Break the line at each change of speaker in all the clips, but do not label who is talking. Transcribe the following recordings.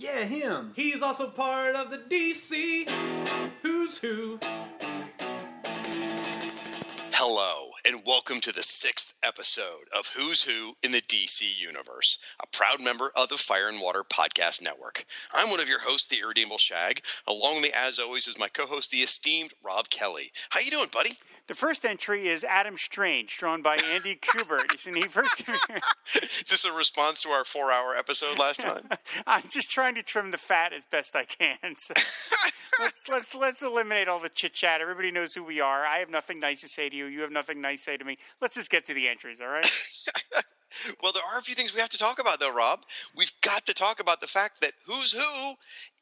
Yeah, him.
He's also part of the DC Who's Who.
Hello, and welcome to the sixth episode of Who's Who in the DC Universe, a proud member of the Fire and Water Podcast Network. I'm one of your hosts, the Irredeemable Shag. Along with me, as always, is my co-host, the esteemed Rob Kelly. How you doing, buddy?
The first entry is Adam Strange, drawn by Andy Kubert. Isn't he first?
Is this a response to our four-hour episode last time?
I'm just trying to trim the fat as best I can. So let's let's let's eliminate all the chit chat. Everybody knows who we are. I have nothing nice to say to you. You have nothing nice say to me. Let's just get to the entries, all right?
Well, there are a few things we have to talk about, though, Rob. We've got to talk about the fact that Who's Who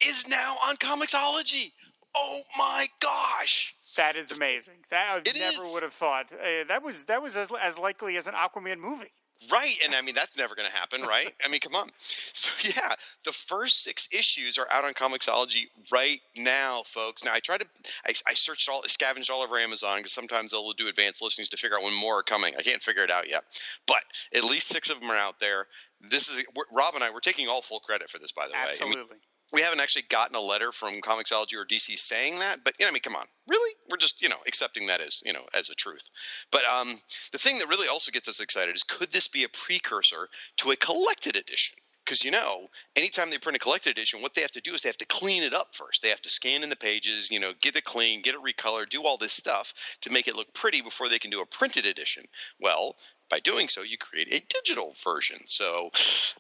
is now on Comixology. Oh my gosh!
That is amazing. That I
It
never
is.
would have thought. Uh, that was that was as, as likely as an Aquaman movie.
Right, and I mean that's never going to happen, right? I mean, come on. So yeah, the first six issues are out on Comixology right now, folks. Now I tried to, I, I searched all, scavenged all over Amazon because sometimes they'll do advanced listings to figure out when more are coming. I can't figure it out yet, but at least six of them are out there. This is Rob and I. We're taking all full credit for this, by the way. I mean,
Absolutely.
We haven't actually gotten a letter from Comixology or DC saying that, but you know, I mean, come on, really? We're just you know accepting that as you know as a truth. But um, the thing that really also gets us excited is could this be a precursor to a collected edition? Because you know, anytime they print a collected edition, what they have to do is they have to clean it up first. They have to scan in the pages, you know, get it clean, get it recolored, do all this stuff to make it look pretty before they can do a printed edition. Well, by doing so, you create a digital version. So,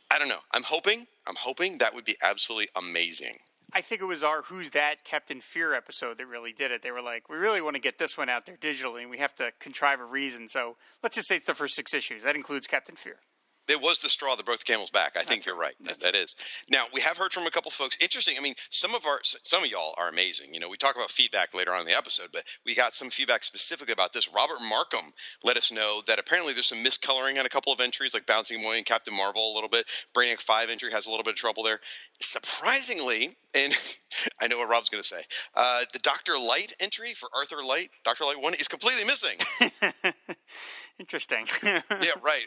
I don't know. I'm hoping, I'm hoping that would be absolutely amazing.
I think it was our Who's That Captain Fear episode that really did it. They were like, we really want to get this one out there digitally, and we have to contrive a reason. So let's just say it's the first six issues. That includes Captain Fear.
It was the straw that broke the camel's back. I think you're
right.
right.
That's
Now we have heard from a couple folks. Interesting. I mean, some of our some of y'all are amazing. You know, we talk about feedback later on in the episode, but we got some feedback specifically about this. Robert Markham let us know that apparently there's some miscoloring on a couple of entries, like Bouncing Boy and Captain Marvel a little bit. Brainiac Five entry has a little bit of trouble there. Surprisingly, and I know what Rob's going to say, uh, the Doctor Light entry for Arthur Light, Doctor Light One, is completely missing.
Interesting.
yeah, right.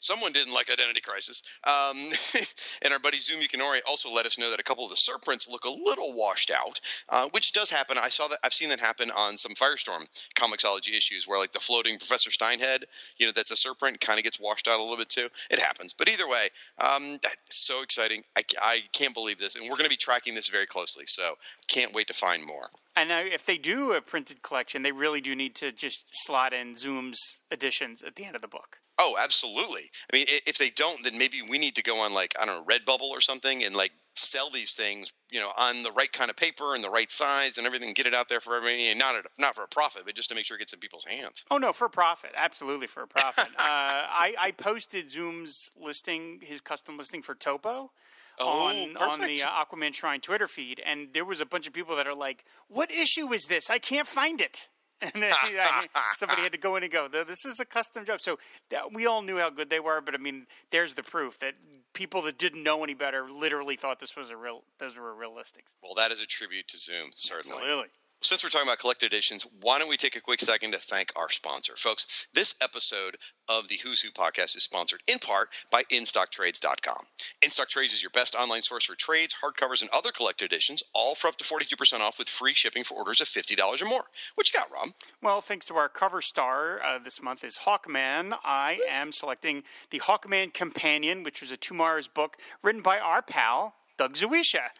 Someone didn't like Identity Crisis. Um, and our buddy Zoom Yukinori also let us know that a couple of the serpents look a little washed out, uh, which does happen. I saw that. I've seen that happen on some Firestorm Comixology issues where, like, the floating Professor Steinhead, you know, that's a serpent, kind of gets washed out a little bit too. It happens. But either way, um, that's so exciting. I, I can't believe this, and we're going to be tracking this very closely. So can't wait to find more.
and if they do a printed collection, they really do need to just slot in Zoom's editions at the end of the book.
Oh, absolutely. I mean, if they don't, then maybe we need to go on like I don't know, Redbubble or something, and like sell these things, you know, on the right kind of paper and the right size and everything, get it out there for everybody, and not at, not for a profit, but just to make sure it gets in people's hands.
Oh no, for a profit, absolutely for a profit. uh, I, I posted Zoom's listing, his custom listing for Topo.
Oh,
on on the uh, Aquaman Shrine Twitter feed, and there was a bunch of people that are like, "What issue is this? I can't find it." And then I- somebody had to go in and go, "This is a custom job." So that, we all knew how good they were, but I mean, there's the proof that people that didn't know any better literally thought this was a real, those were real listings.
Well, that is a tribute to Zoom, certainly.
Absolutely.
Since we're talking about collected editions, why don't we take a quick second to thank our sponsor? Folks, this episode of the Who's Who podcast is sponsored in part by InStockTrades.com. InStock Trades is your best online source for trades, hardcovers, and other collected editions, all for up to 42% off with free shipping for orders of $50 or more. What you got, Rob?
Well, thanks to our cover star uh, this month is Hawkman. I am selecting the Hawkman Companion, which was a TwoMorrows book written by our pal. Doug Zawisza.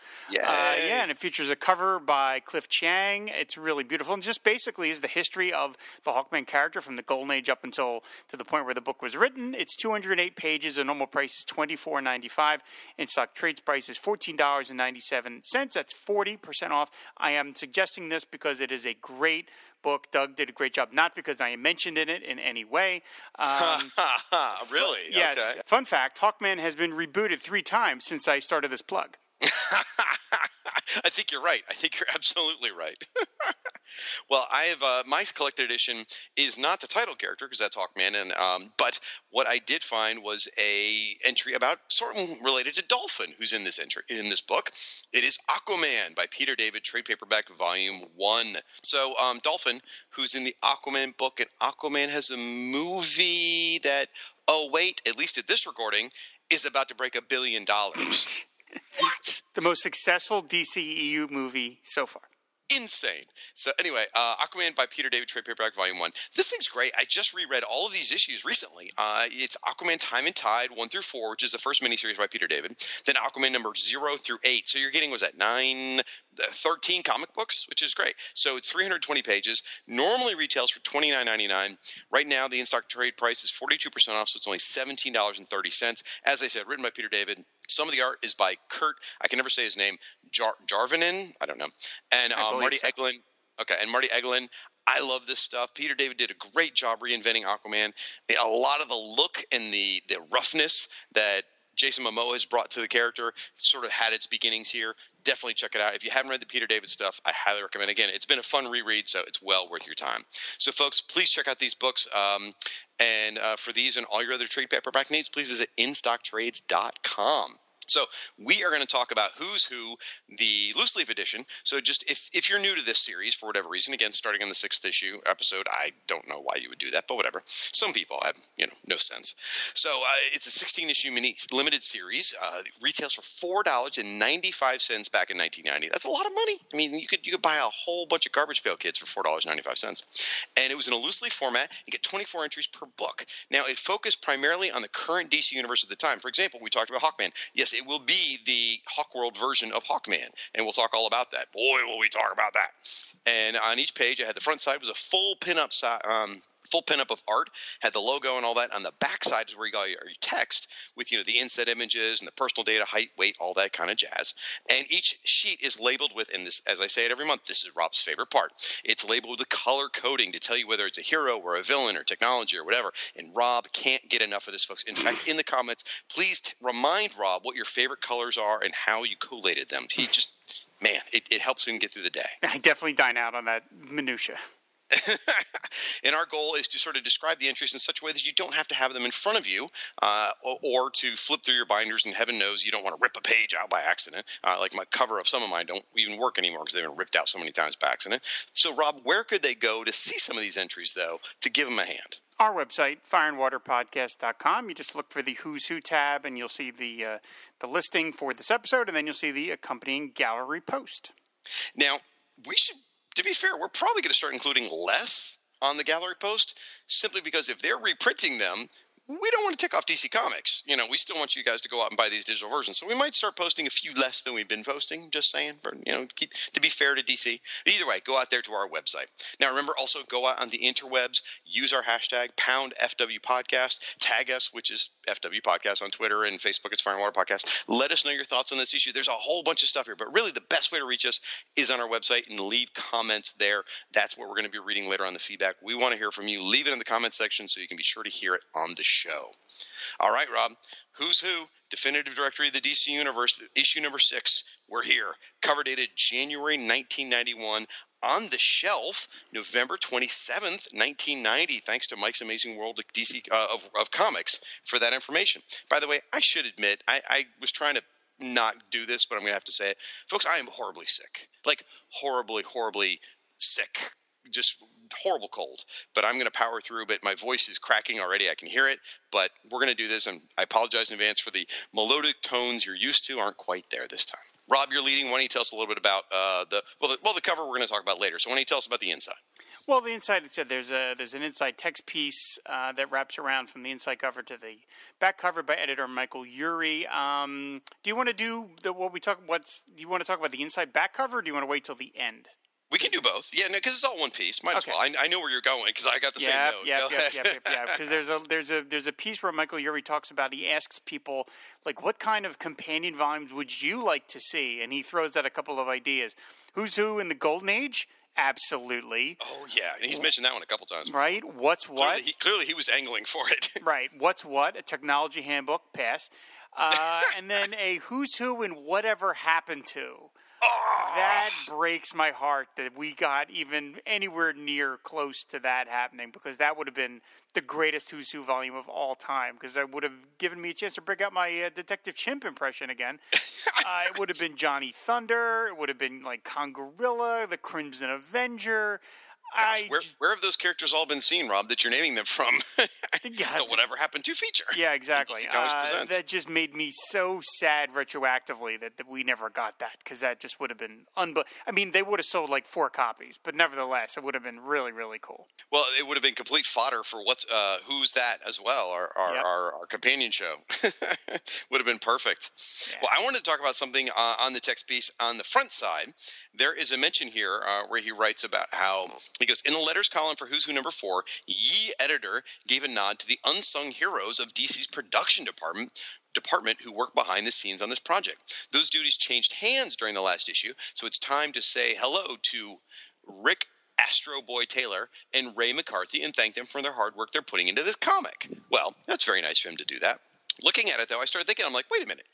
Uh, yeah, and it features a cover by Cliff Chiang. It's really beautiful, and just basically is the history of the Hawkman character from the Golden Age up until to the point where the book was written. It's 208 pages. The normal price is $24.95. In stock trades price is $14.97. That's 40% off. I am suggesting this because it is a great book. Doug did a great job, not because I am mentioned in it in any way. Um,
really?
yes.
Okay.
Fun fact Hawkman has been rebooted three times since I started this plug.
I think you're right. I think you're absolutely right. well, I have uh, my collected edition is not the title character because that's Hawkman, and um, but what I did find was a entry about sort of related to Dolphin, who's in this entry in this book. It is Aquaman by Peter David, trade paperback, volume one. So um, Dolphin, who's in the Aquaman book, and Aquaman has a movie that. Oh wait, at least at this recording, is about to break a billion dollars. what?
The most successful DCEU movie so far.
Insane. So anyway, uh, Aquaman by Peter David trade paperback volume one. This thing's great. I just reread all of these issues recently. Uh, it's Aquaman Time and Tide one through four, which is the first miniseries by Peter David. Then Aquaman number zero through eight. So you're getting was that nine, 13 comic books, which is great. So it's 320 pages. Normally retails for $29.99. Right now the in stock trade price is 42% off, so it's only $17.30. As I said, written by Peter David. Some of the art is by Kirk. I can never say his name. Jar- Jarvinen. I don't know. And uh, Marty
so.
Egeland. Okay, and Marty Egeland. I love this stuff. Peter David did a great job reinventing Aquaman. A lot of the look and the the roughness that Jason Momoa has brought to the character sort of had its beginnings here. Definitely check it out. If you haven't read the Peter David stuff, I highly recommend. Again, it's been a fun reread, so it's well worth your time. So, folks, please check out these books. Um, and uh, for these and all your other trade paperback needs, please visit instocktrades.com. So we are going to talk about Who's Who, the loose leaf edition. So just if if you're new to this series for whatever reason, again starting in the sixth issue episode, I don't know why you would do that, but whatever. Some people have you know no sense. So uh, it's a 16 issue mini limited series. Uh, retails for four dollars and 95 cents back in 1990. That's a lot of money. I mean, you could you could buy a whole bunch of garbage pail kids for four dollars 95 cents, and it was in a loose leaf format. You get 24 entries per book. Now it focused primarily on the current DC universe at the time. For example, we talked about Hawkman. Yes, it will be the Hawkworld version of Hawkman, and we'll talk all about that. Boy, will we talk about that! And on each page, I had the front side was a full pinup side. Um, full pinup of art had the logo and all that. On the back side is where you got your, your text with you know the inset images and the personal data height weight all that kind of jazz. And each sheet is labeled with and this as i say it every month this is rob's favorite part. It's labeled with the color coding to tell you whether it's a hero or a villain or technology or whatever. And rob can't get enough of this folks. In fact in the comments please t- remind rob what your favorite colors are and how you collated them. He just man it, it helps him get through the day.
I definitely dine out on that minutia.
and our goal is to sort of describe the entries in such a way that you don't have to have them in front of you uh, or, or to flip through your binders and heaven knows you don't want to rip a page out by accident uh, like my cover of some of mine don't even work anymore because they've been ripped out so many times by accident so rob where could they go to see some of these entries though to give them a hand
Our website, fireandwaterpodcast.com. You just look for the Who's Who tab, and you'll see the uh, the listing for this episode, and then you'll see the accompanying gallery post.
Now, we should, to be fair, we're probably going to start including less on the gallery post simply because if they're reprinting them, we don't want to tick off DC Comics. You know, we still want you guys to go out and buy these digital versions. So we might start posting a few less than we've been posting, just saying, for, you know, keep to be fair to DC. But either way, go out there to our website. Now, remember also go out on the interwebs, use our hashtag pound FW podcast, tag us, which is FW podcast on Twitter and Facebook. It's Fire and Water Podcast. Let us know your thoughts on this issue. There's a whole bunch of stuff here, but really the best way to reach us is on our website and leave comments there. That's what we're going to be reading later on the feedback. We want to hear from you. Leave it in the comment section so you can be sure to hear it on the show. All right, Rob. Who's Who? Definitive Directory of the DC Universe, issue number six. We're here. Cover dated January 1991. On the shelf, November 27th, 1990. Thanks to Mike's Amazing World of DC uh, of, of Comics for that information. By the way, I should admit, I, I was trying to not do this, but I'm going to have to say it. Folks, I am horribly sick. Like, horribly, horribly sick. Just horrible cold, but I'm going to power through. But my voice is cracking already. I can hear it, but we're going to do this. And I apologize in advance for the melodic tones you're used to aren't quite there this time. Rob, you're leading. Why don't you tell us a little bit about uh, the well, the well, the cover we're going to talk about later. So why don't you tell us about the inside?
Well, the inside it said there's a there's an inside text piece uh, that wraps around from the inside cover to the back cover by editor Michael Eury. Um, do you want to do the what we talk? What's do you want to talk about the inside back cover? Do you want to wait till the end?
We can do both. Yeah, no, because it's all one piece. Might
Okay.
as well. I, I know where you're going because I got the
yeah,
same note.
yeah, yeah, yeah, yeah. Because there's a there's a there's a piece where Michael Eury talks about. He asks people like, "What kind of companion volumes would you like to see?" And he throws out a couple of ideas. Who's Who in the Golden Age? Absolutely.
Oh yeah, and he's mentioned that one a couple times.
Right. What's what?
Clearly he, clearly he was angling for it.
Right. What's what? A technology handbook. Pass. Uh, and then a who's who and whatever happened to.
Oh,
That breaks my heart that we got even anywhere near close to that happening because that would have been the greatest Who's Who volume of all time because that would have given me a chance to break out my uh, Detective Chimp impression again. uh, it would have been Johnny Thunder. It would have been like Congorilla, the Crimson Avenger. I
where, where have those characters all been seen, Rob? That you're naming them from?
Yeah,
the whatever happened to feature.
Yeah, exactly. Uh, that just made me so sad retroactively that, that we never got that because that just would have been unbelievable. I mean, they would have sold like four copies, but nevertheless, it would have been really, really cool.
Well, it would have been complete fodder for what's uh, who's that as well. Our our,
Yep.
our, our companion show would have been perfect.
Yeah.
Well, I wanted to talk about something uh, on the text piece on the front side. There is a mention here uh, where he writes about how he goes in the letters column for Who's Who number four. Ye editor gave a nod to the unsung heroes of DC's production department department who work behind the scenes on this project. Those duties changed hands during the last issue, so it's time to say hello to Rick Astro Boy Taylor and Ray McCarthy and thank them for their hard work they're putting into this comic. Well, that's very nice for him to do that. Looking at it though, I started thinking, I'm like, wait a minute.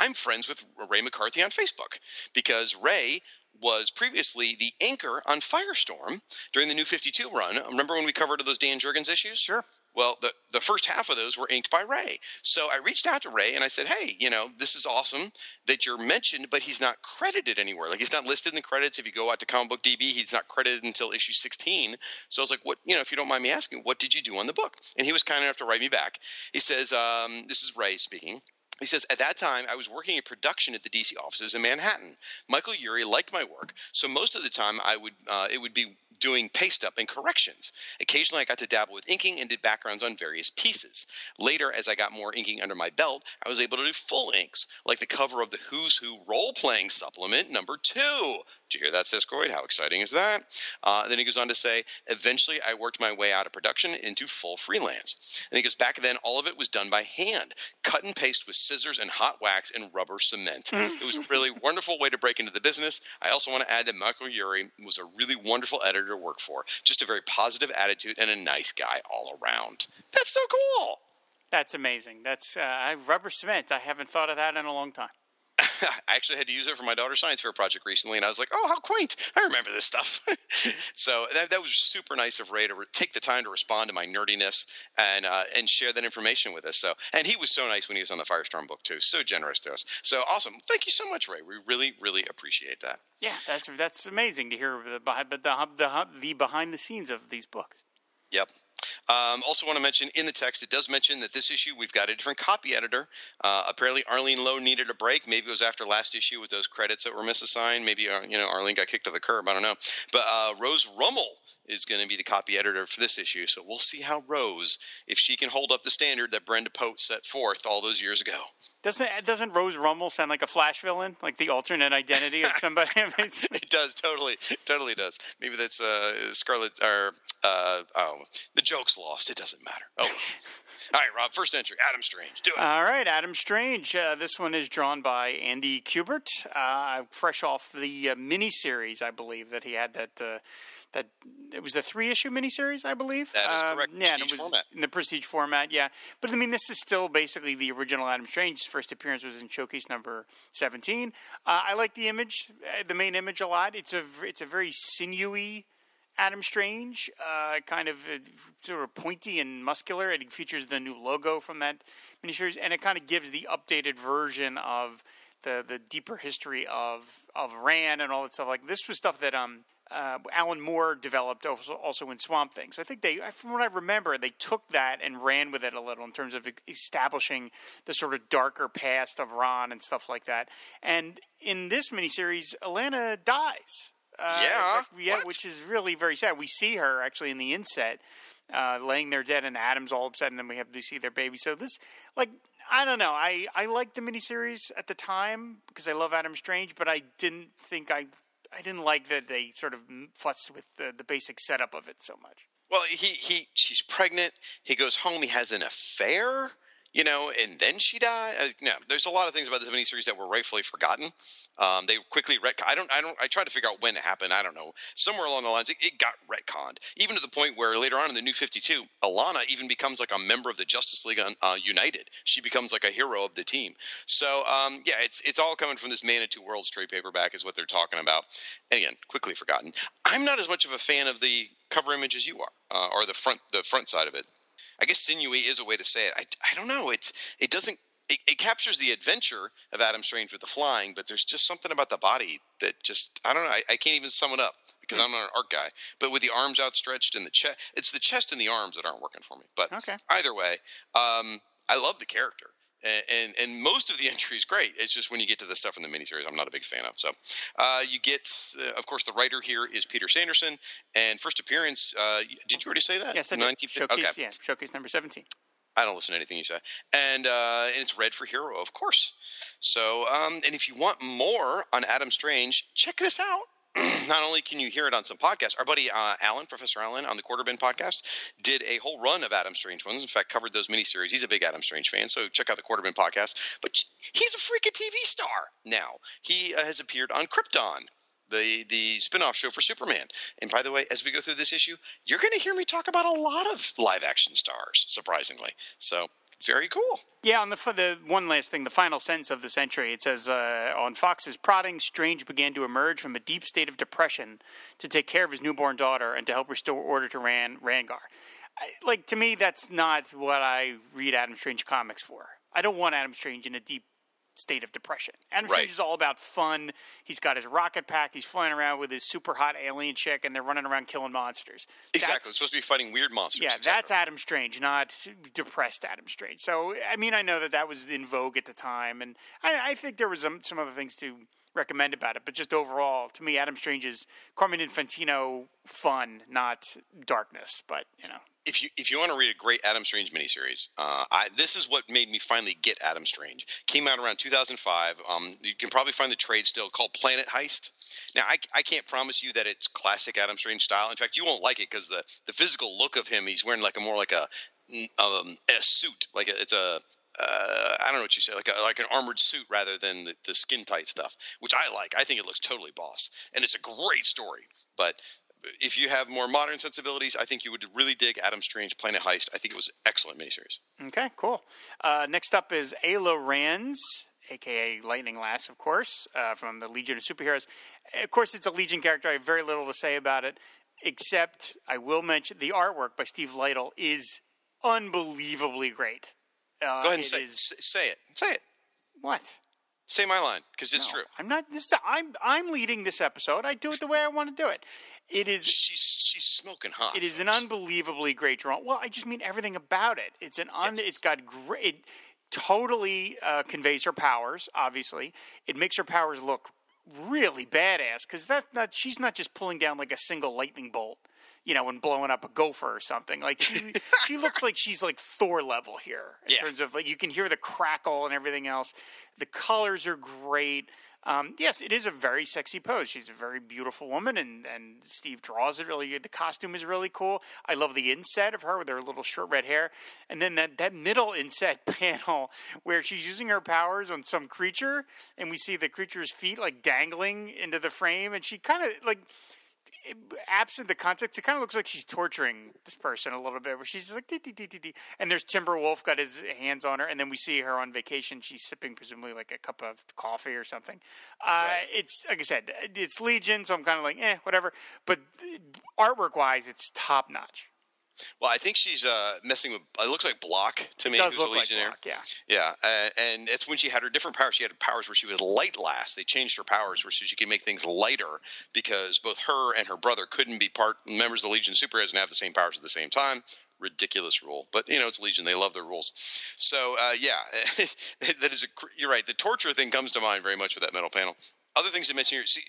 I'm friends with Ray McCarthy on Facebook because Ray was previously the inker on Firestorm during the New 52 run. Remember when we covered those Dan Jurgens issues?
Sure.
Well, the, the first half of those were inked by Ray. So I reached out to Ray and I said, hey, you know, this is awesome that you're mentioned, but he's not credited anywhere. Like he's not listed in the credits. If you go out to Comic Book DB, he's not credited until issue 16. So I was like, what, you know, if you don't mind me asking, what did you do on the book? And he was kind enough to write me back. He says, um, this is Ray speaking. He says, At that time, I was working in production at the DC offices in Manhattan. Michael Eury liked my work, so most of the time I would uh, it would be doing paste up and corrections. Occasionally, I got to dabble with inking and did backgrounds on various pieces. Later, as I got more inking under my belt, I was able to do full inks, like the cover of the Who's Who role playing supplement number two. Did you hear that, Siskoid? How exciting is that? Uh, then he goes on to say, eventually I worked my way out of production into full freelance. And he goes, back then, all of it was done by hand, cut and paste with scissors and hot wax and rubber cement. it was a really wonderful way to break into the business. I also want to add that Michael Eury was a really wonderful editor to work for, just a very positive attitude and a nice guy all around. That's so cool.
That's amazing. That's uh, rubber cement. I haven't thought of that in a long time.
I actually had to use it for my daughter's science fair project recently, and I was like, "Oh, how quaint! I remember this stuff." so that, that was super nice of Ray to re- take the time to respond to my nerdiness and uh, and share that information with us. So, and he was so nice when he was on the Firestorm book too, so generous to us. So awesome! Thank you so much, Ray. We really, really appreciate that.
Yeah, that's that's amazing to hear the the the, the, the behind the scenes of these books.
Yep. Um, also, want to mention in the text, it does mention that this issue we've got a different copy editor. Uh, apparently, Arlene Lowe needed a break. Maybe it was after last issue with those credits that were misassigned. Maybe uh, you know Arlene got kicked to the curb. I don't know. But uh, Rose Rummel is going to be the copy editor for this issue. So we'll see how Rose, if she can hold up the standard that Brenda Pote set forth all those years ago.
Doesn't doesn't Rose Rumble sound like a Flash villain, like the alternate identity of somebody?
It does totally, totally does. Maybe that's uh, Scarlet or uh, oh, the joke's lost. It doesn't matter. Oh, all right, Rob. First entry, Adam Strange. Do it.
All right, Adam Strange. Uh, this one is drawn by Andy Kubert, uh, fresh off the uh, miniseries, I believe that he had that. That it was a three-issue miniseries, I believe.
That is
Um,
correct.
Yeah, and it was
format.
in the prestige format. Yeah, but I mean, this is still basically the original Adam Strange. His first appearance was in Showcase number seventeen. Uh, I like the image, uh, the main image, a lot. It's a it's a very sinewy. Adam Strange, uh, kind of uh, sort of pointy and muscular, it features the new logo from that miniseries, and it kind of gives the updated version of the the deeper history of of Rann and all that stuff. Like this was stuff that um uh, Alan Moore developed also, also in Swamp Thing. So I think they, from what I remember, they took that and ran with it a little in terms of establishing the sort of darker past of Rann and stuff like that. And in this miniseries, Alana dies. Uh,
Yeah?
yeah,
What?
which is really very sad. We see her actually in the inset, uh, laying there dead, and Adam's all upset, and then we have to see their baby. So this, like, I don't know. I I liked the miniseries at the time because I love Adam Strange, but I didn't think I I didn't like that they sort of futzed with the the basic setup of it so much.
Well, he he she's pregnant. He goes home. He has an affair. You know, and then she died. Uh, no, there's a lot of things about this miniseries that were rightfully forgotten. Um, they quickly retcon. I don't. I don't. I tried to figure out when it happened. I don't know. Somewhere along the lines, it, it got retconned, even to the point where later on in the New Fifty Two, Alana even becomes like a member of the Justice League uh, United. She becomes like a hero of the team. So um, yeah, it's it's all coming from this Man of Two Worlds trade paperback is what they're talking about. And again, quickly forgotten. I'm not as much of a fan of the cover image as you are, uh, or the front the front side of it. I guess sinewy is a way to say it. I, I don't know. It's it doesn't it, it, captures the adventure of Adam Strange with the flying, but there's just something about the body that just I don't know. I, I can't even sum it up because I'm not an art guy. But with the arms outstretched and the chest, it's the chest and the arms that aren't working for me. But
okay.
either way, um, I love the character. And, and, and most of the entry is great. It's just when you get to the stuff in the miniseries, I'm not a big fan of. So, uh, you get, uh, of course, the writer here is Peter Sanderson, and first appearance. Uh, did you already say that?
Yes, I did. Showcase, okay. yeah, showcase number seventeen.
I don't listen to anything you say. And uh, and it's red for hero, of course. So, um, and if you want more on Adam Strange, check this out. Not only can you hear it on some podcasts, our buddy uh, Alan, Professor Alan, on the Quarterbin podcast, did a whole run of Adam Strange ones. In fact, covered those miniseries. He's a big Adam Strange fan, so check out the Quarterbin podcast. But he's a freaking TV star now. He uh, has appeared on Krypton, the the spin-off show for Superman. And by the way, as we go through this issue, you're going to hear me talk about a lot of live action stars, surprisingly. So very cool.
Yeah, on the the one last thing, the final sentence of this entry, it says uh, on Fox's prodding, Strange began to emerge from a deep state of depression to take care of his newborn daughter and to help restore order to Rann Ranagar. I, like to me, that's not what I read Adam Strange comics for. I don't want Adam Strange in a deep state of depression. Adam right. Strange is all about fun. He's got his rocket pack. He's flying around with his super hot alien chick, and they're running around killing monsters.
Exactly. That's, supposed to be fighting weird monsters.
Yeah, that's Adam Strange, not depressed Adam Strange. So, I mean, I know that that was in vogue at the time, and I, I think there was some, some other things to recommend about it. But just overall, to me, Adam Strange is Carmen Infantino fun, not darkness. But you know,
if you if you want to read a great Adam Strange miniseries, uh, I, this is what made me finally get Adam Strange. Came out around 2005. Um, you can probably find the trade still called Planet Heist. Now, I, I can't promise you that it's classic Adam Strange style. In fact, you won't like it because the the physical look of him, he's wearing like a more like a um, a suit, like a, it's a uh, I don't know what you say, like a, like an armored suit rather than the, the skin tight stuff, which I like. I think it looks totally boss, and it's a great story. But if you have more modern sensibilities, I think you would really dig Adam Strange Planet Heist. I think it was excellent miniseries.
Okay, cool. Uh, next up is Ayla Ranzz, aka Lightning Lass, of course, uh, from the Legion of Superheroes. Of course, it's a Legion character. I have very little to say about it, except I will mention the artwork by Steve Lightle is unbelievably great.
Uh, Go ahead and say, is... say it. Say it.
What?
Say my line because it's no, true.
I'm not. This. I'm. I'm leading this episode. I do it the way I want to do it. It is.
She's she's smoking hot.
It is an unbelievably great drawing. Well, I just mean everything about it. It's an un. Yes. It's got great. It totally uh, conveys her powers. Obviously, it makes her powers look really badass because that, that she's not just pulling down like a single lightning bolt you know, when blowing up a gopher or something. Like she, she looks like she's like Thor level here in yeah. terms of like you can hear the crackle and everything else. The colors are great. Um, yes, it is a very sexy pose. She's a very beautiful woman, and, and Steve draws it really. The costume is really cool. I love the inset of her with her little short red hair, and then that that middle inset panel where she's using her powers on some creature, and we see the creature's feet like dangling into the frame, and she kind of like absent the context, it kind of looks like she's torturing this person a little bit, where she's like, dee, dee, dee, dee, and there's Timberwolf got his hands on her, and then we see her on vacation. She's sipping presumably like a cup of coffee or something. Uh. It's like I said, it's Legion, so I'm kind of like, eh, whatever. But artwork wise, it's top notch.
Well, I think she's uh, messing with. It looks like Blok to me.
It does who's look. Like Blok,
yeah. Yeah, uh, and it's when she had her different powers. She had powers where she was Light Lass. They changed her powers where she could make things lighter because both her and her brother couldn't be part members of the Legion Superheroes and have the same powers at the same time. Ridiculous rule, but you know it's Legion. They love their rules. So uh, yeah, that is a. You're right. The torture thing comes to mind very much with that metal panel. Other things to mention here. See,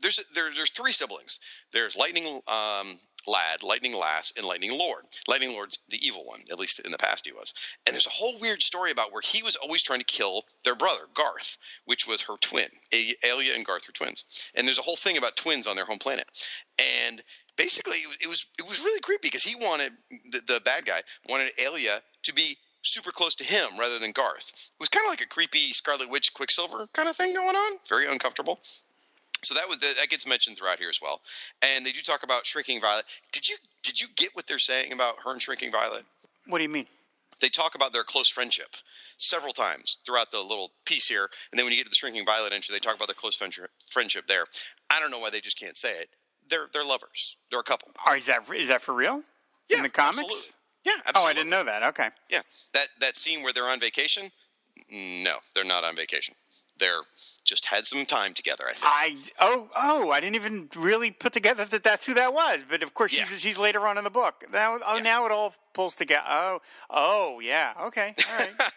there's there, there's three siblings. There's Lightning um, Lad, Lightning Lass, and Lightning Lord. Lightning Lord's the evil one, at least in the past he was. And there's a whole weird story about where he was always trying to kill their brother, Garth, which was her twin. Ayla and Garth were twins. And there's a whole thing about twins on their home planet. And basically, it was it was really creepy because he wanted the, the bad guy wanted Ayla to be super close to him rather than Garth. It was kind of like a creepy Scarlet Witch Quicksilver kind of thing going on. Very uncomfortable. So that was that gets mentioned throughout here as well. And they do talk about Shrinking Violet. Did you did you get what they're saying about her and Shrinking Violet?
What do you mean?
They talk about their close friendship several times throughout the little piece here. And then when you get to the Shrinking Violet entry, they talk about their close friendship there. I don't know why they just can't say it. They're they're lovers. They're a couple.
Or is that is that for real?
Yeah,
in the comics?
absolutely. Yeah, absolutely. Oh.
I didn't know that. Okay.
Yeah, that that scene where they're on vacation. No, they're not on vacation. They're just had some time together. I think.
I oh oh I didn't even really put together that that's who that was. But of course
Yeah.
she's she's later on in the book. Now oh
Yeah.
now it all pulls together. Oh oh yeah okay all right.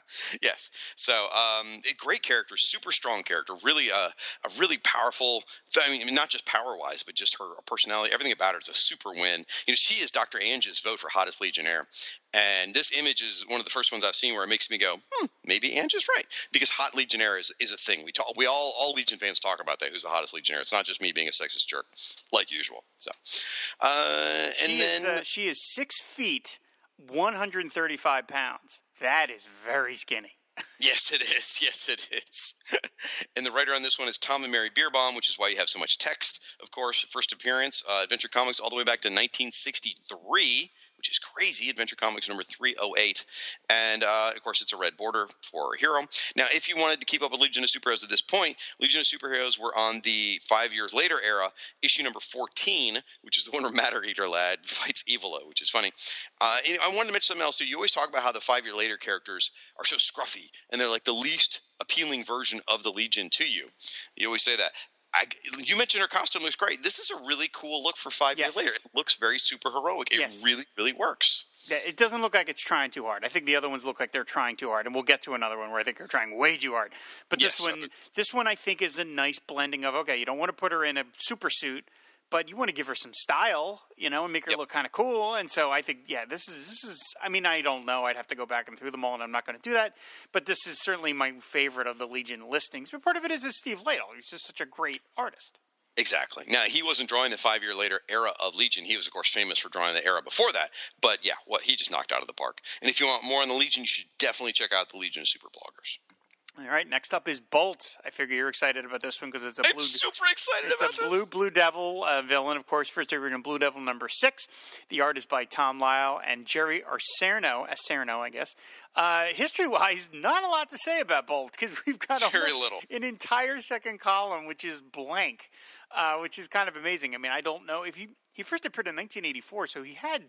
yes. So, um, a great character, super strong character, really uh, a really powerful. I mean, not just power wise, but just her personality. Everything about her is a super win. You know, she is Dr. Anj's vote for hottest Legionnaire, and this image is one of the first ones I've seen where it makes me go, hmm, maybe Anj is right because hot Legionnaire is, is a thing. We talk, we all all Legion fans talk about that. Who's the hottest Legionnaire? It's not just me being a sexist jerk, like usual. So, uh, and
she
then
is uh, she is six feet, one hundred and thirty five pounds. That is very skinny.
Yes, it is. Yes, it is. and the writer on this one is Tom and Mary Bierbaum, which is why you have so much text. Of course, first appearance, uh, Adventure Comics, all the way back to 1963, which is crazy. Adventure Comics number 308, and uh, of course, it's a red border for a Hero. Now, if you wanted to keep up with Legion of Superheroes at this point, Legion of Superheroes were on the five years later era, issue number 14, which is the one where Matter Eater Lad fights Evola, which is funny. Uh, I wanted to mention something else too. You always talk about how the five year later characters are so scruffy, and they're like the least appealing version of the Legion to you. You always say that. I, you mentioned her costume looks great. This is a really cool look for five
Yes.
years later. It looks very super heroic. It
Yes.
really, really works.
Yeah, It doesn't look like it's trying too hard. I think the other ones look like they're trying too hard, and we'll get to another one where I think they're trying way too hard. But this
Yes.
one, this one, I think is a nice blending of okay, you don't want to put her in a super suit, but you want to give her some style, you know, and make her
Yep.
look kind of cool. And so I think, yeah, this is this is. I mean, I don't know. I'd have to go back and through them all, and I'm not going to do that. But this is certainly my favorite of the Legion listings. But part of it is is Steve Lightle. He's just such a great artist.
Exactly. Now he wasn't drawing the five year later era of Legion. He was, of course, famous for drawing the era before that. But yeah, what he just knocked out of the park. And if you want more on the Legion, you should definitely check out the Legion Super Bloggers.
All right, next up is Bolt. I figure you're excited about this one because it's a
I'm
blue.
super excited about
It's a
this.
blue Blue Devil uh, villain, of course. First appeared in Blue Devil number six. The art is by Tom Lyle and Jerry Arcerno, Acerno, I guess. Uh, History-wise, not a lot to say about Bolt because we've got a
Very
almost
little.
an entire second column which is blank, uh, which is kind of amazing. I mean, I don't know if he he first appeared in 1984, so he had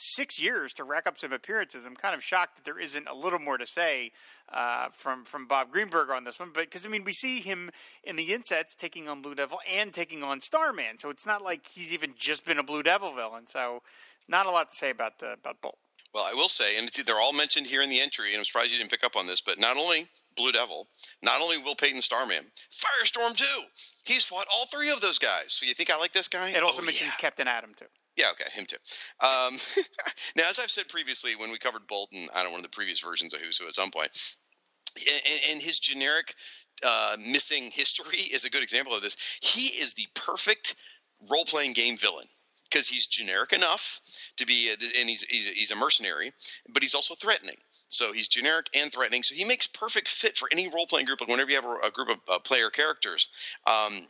six years to rack up some appearances. I'm kind of shocked that there isn't a little more to say uh, from from Bob Greenberg on this one, but because I mean we see him in the insets taking on Blue Devil and taking on Starman, so it's not like he's even just been a Blue Devil villain. So not a lot to say about uh, about Bolt.
Well, I will say, and it's, they're all mentioned here in the entry, and I'm surprised you didn't pick up on this, but not only Blue Devil, not only Will Payton Starman, Firestorm too. He's fought all three of those guys. So you think I like this guy?
It also
Oh,
mentions
yeah.
Captain Atom too.
Yeah, okay, him too. Um, now, as I've said previously, when we covered Bolton, I don't know, one of the previous versions of Who's Who at some point, and, and his generic uh, missing history is a good example of this. He is the perfect role playing game villain because he's generic enough to be, a, and he's, he's he's a mercenary, but he's also threatening. So he's generic and threatening. So he makes perfect fit for any role playing group. Like whenever you have a, a group of uh, player characters, um,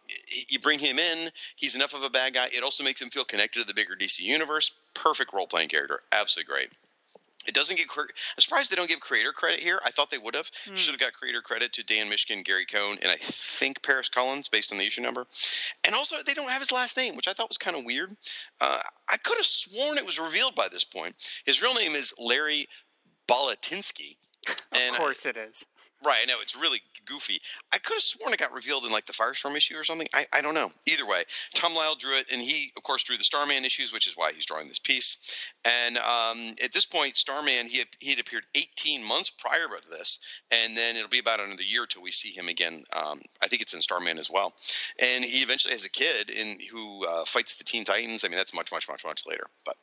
you bring him in. He's enough of a bad guy. It also makes him feel connected to the bigger DC universe. Perfect role playing character. Absolutely great. It doesn't get. I'm surprised they don't give creator credit here. I thought they would have. Should have got creator credit to Dan Mishkin, Gary Cohn, and I think Paris Cullins, based on the issue number. And also, they don't have his last name, which I thought was kind of weird. Uh, I could have sworn it was revealed by this point. His real name is Larry Bolatinsky. And
Of course, it is.
Right, I know it's really goofy. I could have sworn it got revealed in like the Firestorm issue or something. I, I don't know. Either way, Tom Lyle drew it, and he of course drew the Starman issues, which is why he's drawing this piece. And um, at this point, Starman he had, he had appeared 18 months prior to this, and then it'll be about another year till we see him again. Um, I think it's in Starman as well. And he eventually has a kid in who uh, fights the Teen Titans. I mean, that's much, much, much, much later. But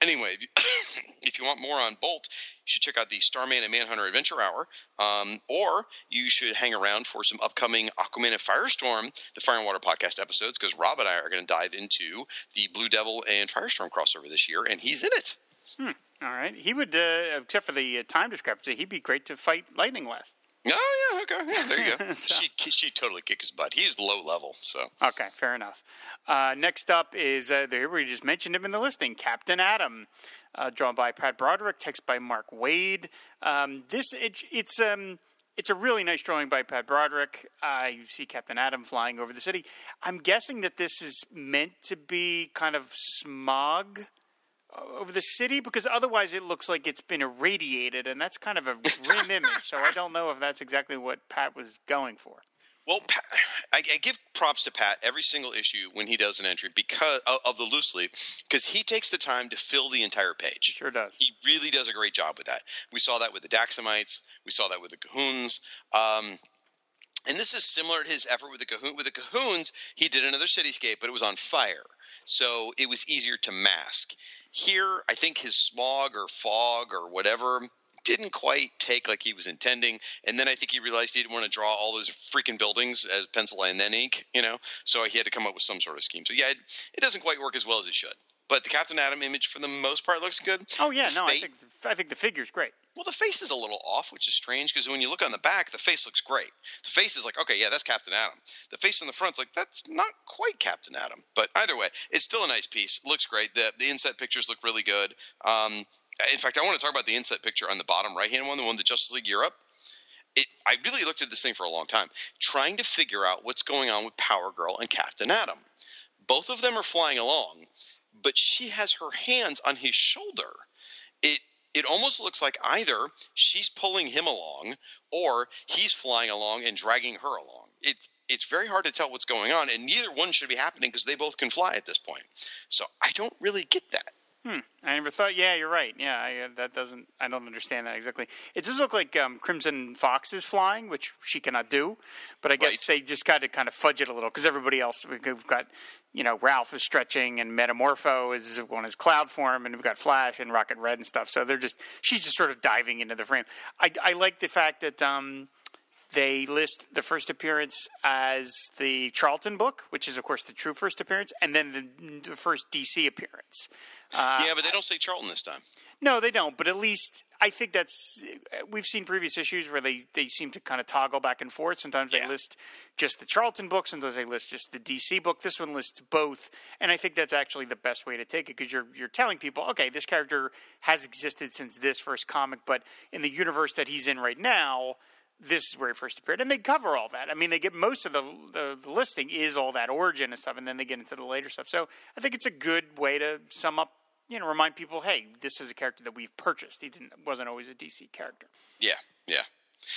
anyway, if you, if you want more on Bolt, should check out the Starman and Manhunter Adventure Hour, um, or you should hang around for some upcoming Aquaman and Firestorm, the Fire and Water podcast episodes, because Rob and I are going to dive into the Blue Devil and Firestorm crossover this year, and he's in it.
All right, he would, uh, except for the uh, time discrepancy, he'd be great to fight Lightning Lass.
Oh yeah, okay, yeah, there you go.
So-
She she totally kick his butt. He's low level, so
Okay, fair enough. Uh, next up is uh, there we just mentioned him in the listing, Captain Atom, uh, drawn by Pat Broderick, text by Mark Waid. Um, this it, it's um, it's a really nice drawing by Pat Broderick. Uh, you see Captain Atom flying over the city. I'm guessing that this is meant to be kind of smog over the city because otherwise it looks like it's been irradiated, and that's kind of a grim image. So I don't know if that's exactly what Pat was going for.
Well, Pat, I, I give props to Pat every single issue when he does an entry because of, of the loose leaf, because he takes the time to fill the entire page.
Sure does.
He really does a great job with that. We saw that with the Daxamites. We saw that with the Cahoons. Um, and this is similar to his effort with the Cahoon. With the Cahoons, he did another cityscape, but it was on fire, so it was easier to mask. Here, I think his smog or fog or whatever didn't quite take like he was intending. And then I think he realized he didn't want to draw all those freaking buildings as pencil and then ink, you know. So he had to come up with some sort of scheme. So yeah, it, it doesn't quite work as well as it should. But the Captain Atom image, for the most part, looks good.
Oh yeah,
The
no, I think I think the figure's great.
well, the face is a little off, which is strange because when you look on the back, the face looks great. The face is like, okay, yeah, that's Captain Atom. The face on the front's like, that's not quite Captain Atom. But either way, it's still a nice piece. Looks great. The the inset pictures look really good. Um, in fact, I want to talk about the inset picture on the bottom right hand one, the one the Justice League Europe. It, I really looked at this thing for a long time, trying to figure out what's going on with Power Girl and Captain Atom. Both of them are flying along, but she has her hands on his shoulder. It it almost looks like either she's pulling him along or he's flying along and dragging her along. It's it's very hard to tell what's going on, and neither one should be happening because they both can fly at this point. So I don't really get that. Hmm.
I never thought. Yeah, you're right. Yeah, I, uh, that doesn't. I don't understand that exactly. It does look like um, Crimson Fox is flying, which she cannot do. But I guess
Right.
they just got to kind of fudge it a little because everybody else we've got, you know, Ralph is stretching and Metamorpho is on his cloud form, and we've got Flash and Rocket Red and stuff. So they're just she's just sort of diving into the frame. I, I like the fact that. Um, they list the first appearance as the Charlton book, which is, of course, the true first appearance, and then the, the first DC appearance. Uh,
yeah, but they don't say Charlton this time.
No, they don't. But at least I think that's we've seen previous issues where they they seem to kind of toggle back and forth. Sometimes
Yeah.
they list just the Charlton book, sometimes they list just the DC book. This one lists both, and I think that's actually the best way to take it because you're you're telling people, okay, this character has existed since this first comic, but in the universe that he's in right now. This is where he first appeared, and they cover all that. I mean, they get most of the, the the listing is all that origin and stuff, and then they get into the later stuff. So I think it's a good way to sum up you know, remind people, hey, this is a character that we've purchased. He didn't wasn't always a DC character.
Yeah, yeah.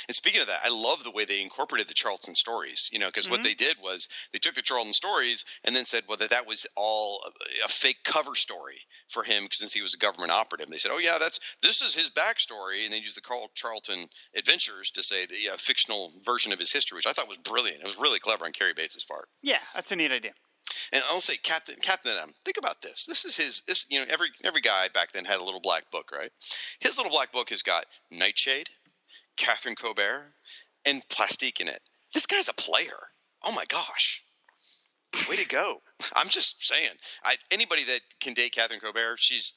And speaking of that, I love the way they incorporated the Charlton stories. You know, because what they did was they took the Charlton stories and then said, well, that that was all a, a fake cover story for him since he was a government operative. They said, oh yeah, that's this is his backstory, and they used the Carl Charlton adventures to say the uh, fictional version of his history, which I thought was brilliant. It was really clever on Cary Bates' part.
Yeah, that's a neat idea.
And I'll say, Captain Captain Atom, think about this. This is his. This you know, every every guy back then had a little black book, right? His little black book has got Nightshade, Catherine Cobert, and Plastique in it. This guy's a player. Oh my gosh, way to go! I'm just saying. I, anybody that can date Catherine Cobert, she's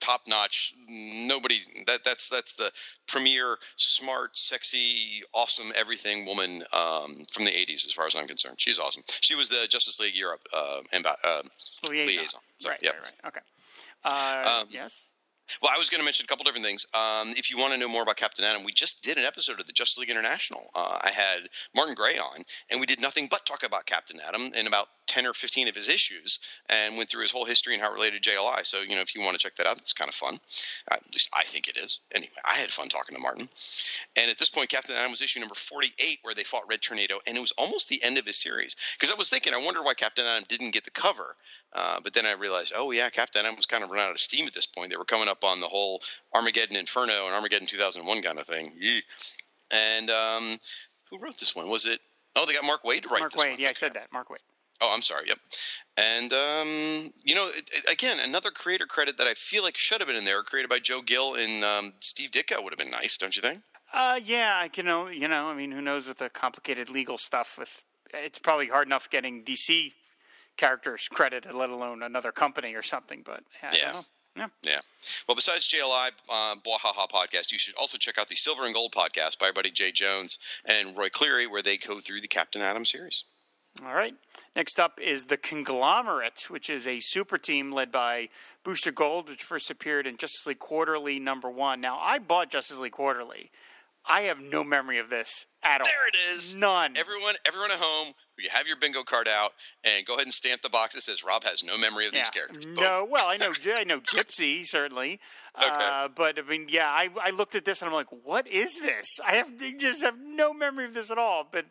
top notch. Nobody that that's that's the premier, smart, sexy, awesome everything woman um, from the '80s, as far as I'm concerned. She's awesome. She was the Justice League Europe uh, emba- uh,
Liaison.
liaison. So,
right,
yep.
right, right. Okay. Uh,
Um,
yes.
Well, I was going to mention a couple different things. Um, if you want to know more about Captain Atom, we just did an episode of the Justice League International. Uh, I had Martin Gray on, and we did nothing but talk about Captain Atom in about 10 or 15 of his issues and went through his whole history and how it related to JLI. So, you know, if you want to check that out, that's kind of fun. Uh, at least I think it is. Anyway, I had fun talking to Martin. And at this point, Captain Atom was issue number 48, where they fought Red Tornado, and it was almost the end of his series. Because I was thinking, I wonder why Captain Atom didn't get the cover. Uh, but then I realized, oh, yeah, Captain Atom was kind of run out of steam at this point. They were coming up on the whole Armageddon Inferno and Armageddon 2001 kind of thing. Yee. And um, who wrote this one? Was it? Oh, they got Mark Waid to write
Mark Waid.
one.
Yeah, I said that. Mark Waid.
Oh, I'm sorry. Yep. And um, you know, it, it- again, another creator credit that I feel like should have been in there, created by Joe Gill and um, Steve Ditko, would have been nice, don't you think?
Uh, yeah, I can know. You know, I mean, who knows with the complicated legal stuff? With it's probably hard enough getting DC characters credited, let alone another company or something. But yeah, I
Yeah.
Yeah.
Yeah. Well, besides JLI uh, Bwahaha podcast, you should also check out the Silver and Gold podcast by our buddy Jay Jones and Roy Cleary, where they go through the Captain Atom series.
All right. Next up is the Conglomerate, which is a super team led by Booster Gold, which first appeared in Justice League Quarterly number one. Now, I bought Justice League Quarterly. I have no memory of this at all.
There it is.
None.
Everyone, everyone at home, you have your bingo card out and go ahead and stamp the box that says Rob has no memory of these characters. Boom.
No, well, I know, I know Gypsy certainly, uh, but I mean, yeah, I, I looked at this and I'm like, what is this? I have I just have no memory of this at all. But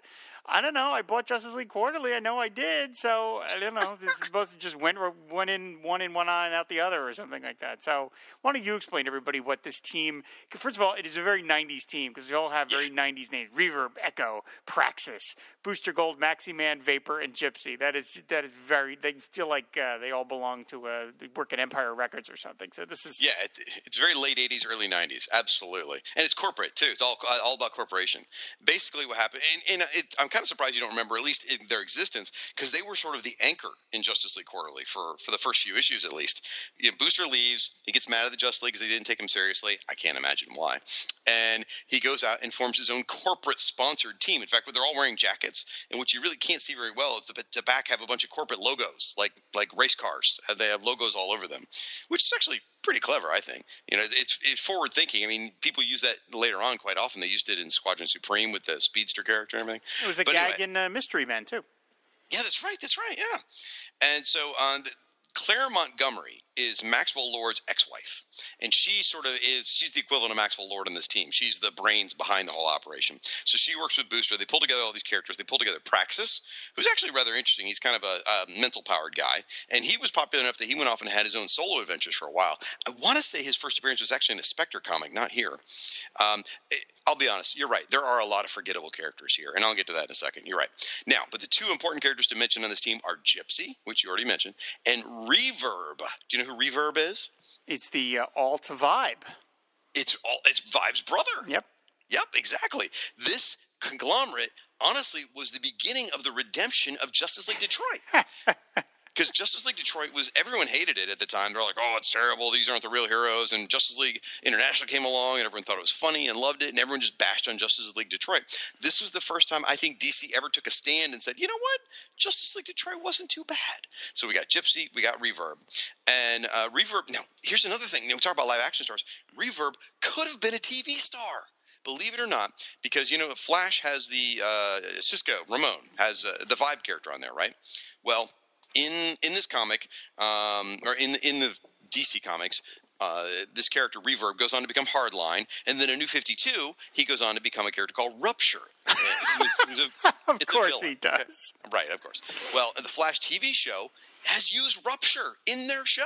I don't know. I bought Justice League Quarterly. I know I did. So I don't know. This is supposed to just went one in, one in, one on, and out the other, or something like that. So why don't you explain to everybody what this team? First of all, it is a very '90s team because they all have very '90s names: Reverb, Echo, Praxis, Booster Gold, Maxi Man, Vapor, and Gypsy. That is that is very. They feel like uh, they all belong to uh, work at Empire Records or something. So this is
Yeah, it, it's very late '80s, early '90s, absolutely, and it's corporate too. It's all all about corporation. Basically, what happened, and, and it, I'm kind of surprised you don't remember at least in their existence because they were sort of the anchor in Justice League Quarterly for for the first few issues at least. You know, Booster leaves, he gets mad at the Justice League because they didn't take him seriously. I can't imagine why, and he goes out and forms his own corporate sponsored team. In fact, they're all wearing jackets, and what you really can't see very well is the, the back have a bunch of corporate logos like like race cars. They have logos all over them, which is actually pretty clever, I think. You know, it's, it's forward thinking. I mean, people use that later on quite often. They used it in Squadron Supreme with the speedster character and everything.
it was a
But
gag
anyway.
in uh, Mystery Men too.
Yeah, that's right. That's right. Yeah. And so um, the, Claire Montgomery is Maxwell Lord's ex-wife, and she sort of is she's the equivalent of Maxwell Lord in this team. She's the brains behind the whole operation. So she works with Booster. They pull together all these characters. They pull together Praxis, who's actually rather interesting. He's kind of a, a mental powered guy, and he was popular enough that he went off and had his own solo adventures for a while. I want to say his first appearance was actually in a Spectre comic, not here. Um, it- I'll be honest, you're right. There are a lot of forgettable characters here, and I'll get to that in a second. You're right. Now, but the two important characters to mention on this team are Gypsy, which you already mentioned, and Reverb. Do you know who Reverb is?
It's the uh, alt vibe.
It's all it's Vibe's brother.
Yep.
Yep, exactly. This conglomerate honestly was the beginning of the redemption of Justice League Detroit. Because Justice League Detroit was everyone hated it at the time. They're like, "Oh, it's terrible. These aren't the real heroes." And Justice League International came along, and everyone thought it was funny and loved it, and everyone just bashed on Justice League Detroit. This was the first time I think DC ever took a stand and said, "You know what? Justice League Detroit wasn't too bad." So we got Gypsy, we got Reverb, and uh, Reverb. Now, here's another thing. You know, we talk about live action stars. Reverb could have been a TV star believe it or not, because you know Flash has the uh, Cisco Ramon has uh, the Vibe character on there, right? Well, in in this comic, um, or in in the DC comics. Uh, this character Reverb goes on to become Hardline, and then in New Fifty Two, he goes on to become a character called Rupture. A-
Of course he does.
Right, of course. Well, the Flash TV show has used Rupture in their show.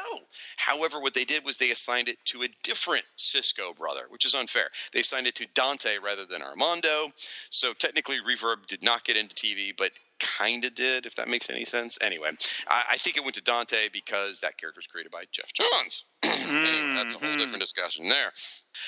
However, what they did was they assigned it to a different Cisco brother, which is unfair. They assigned it to Dante rather than Armando. So technically, Reverb did not get into TV, but kind of did, if that makes any sense. Anyway, I, I think it went to Dante because that character was created by Jeff Johns. Anyway, that's a whole different discussion there.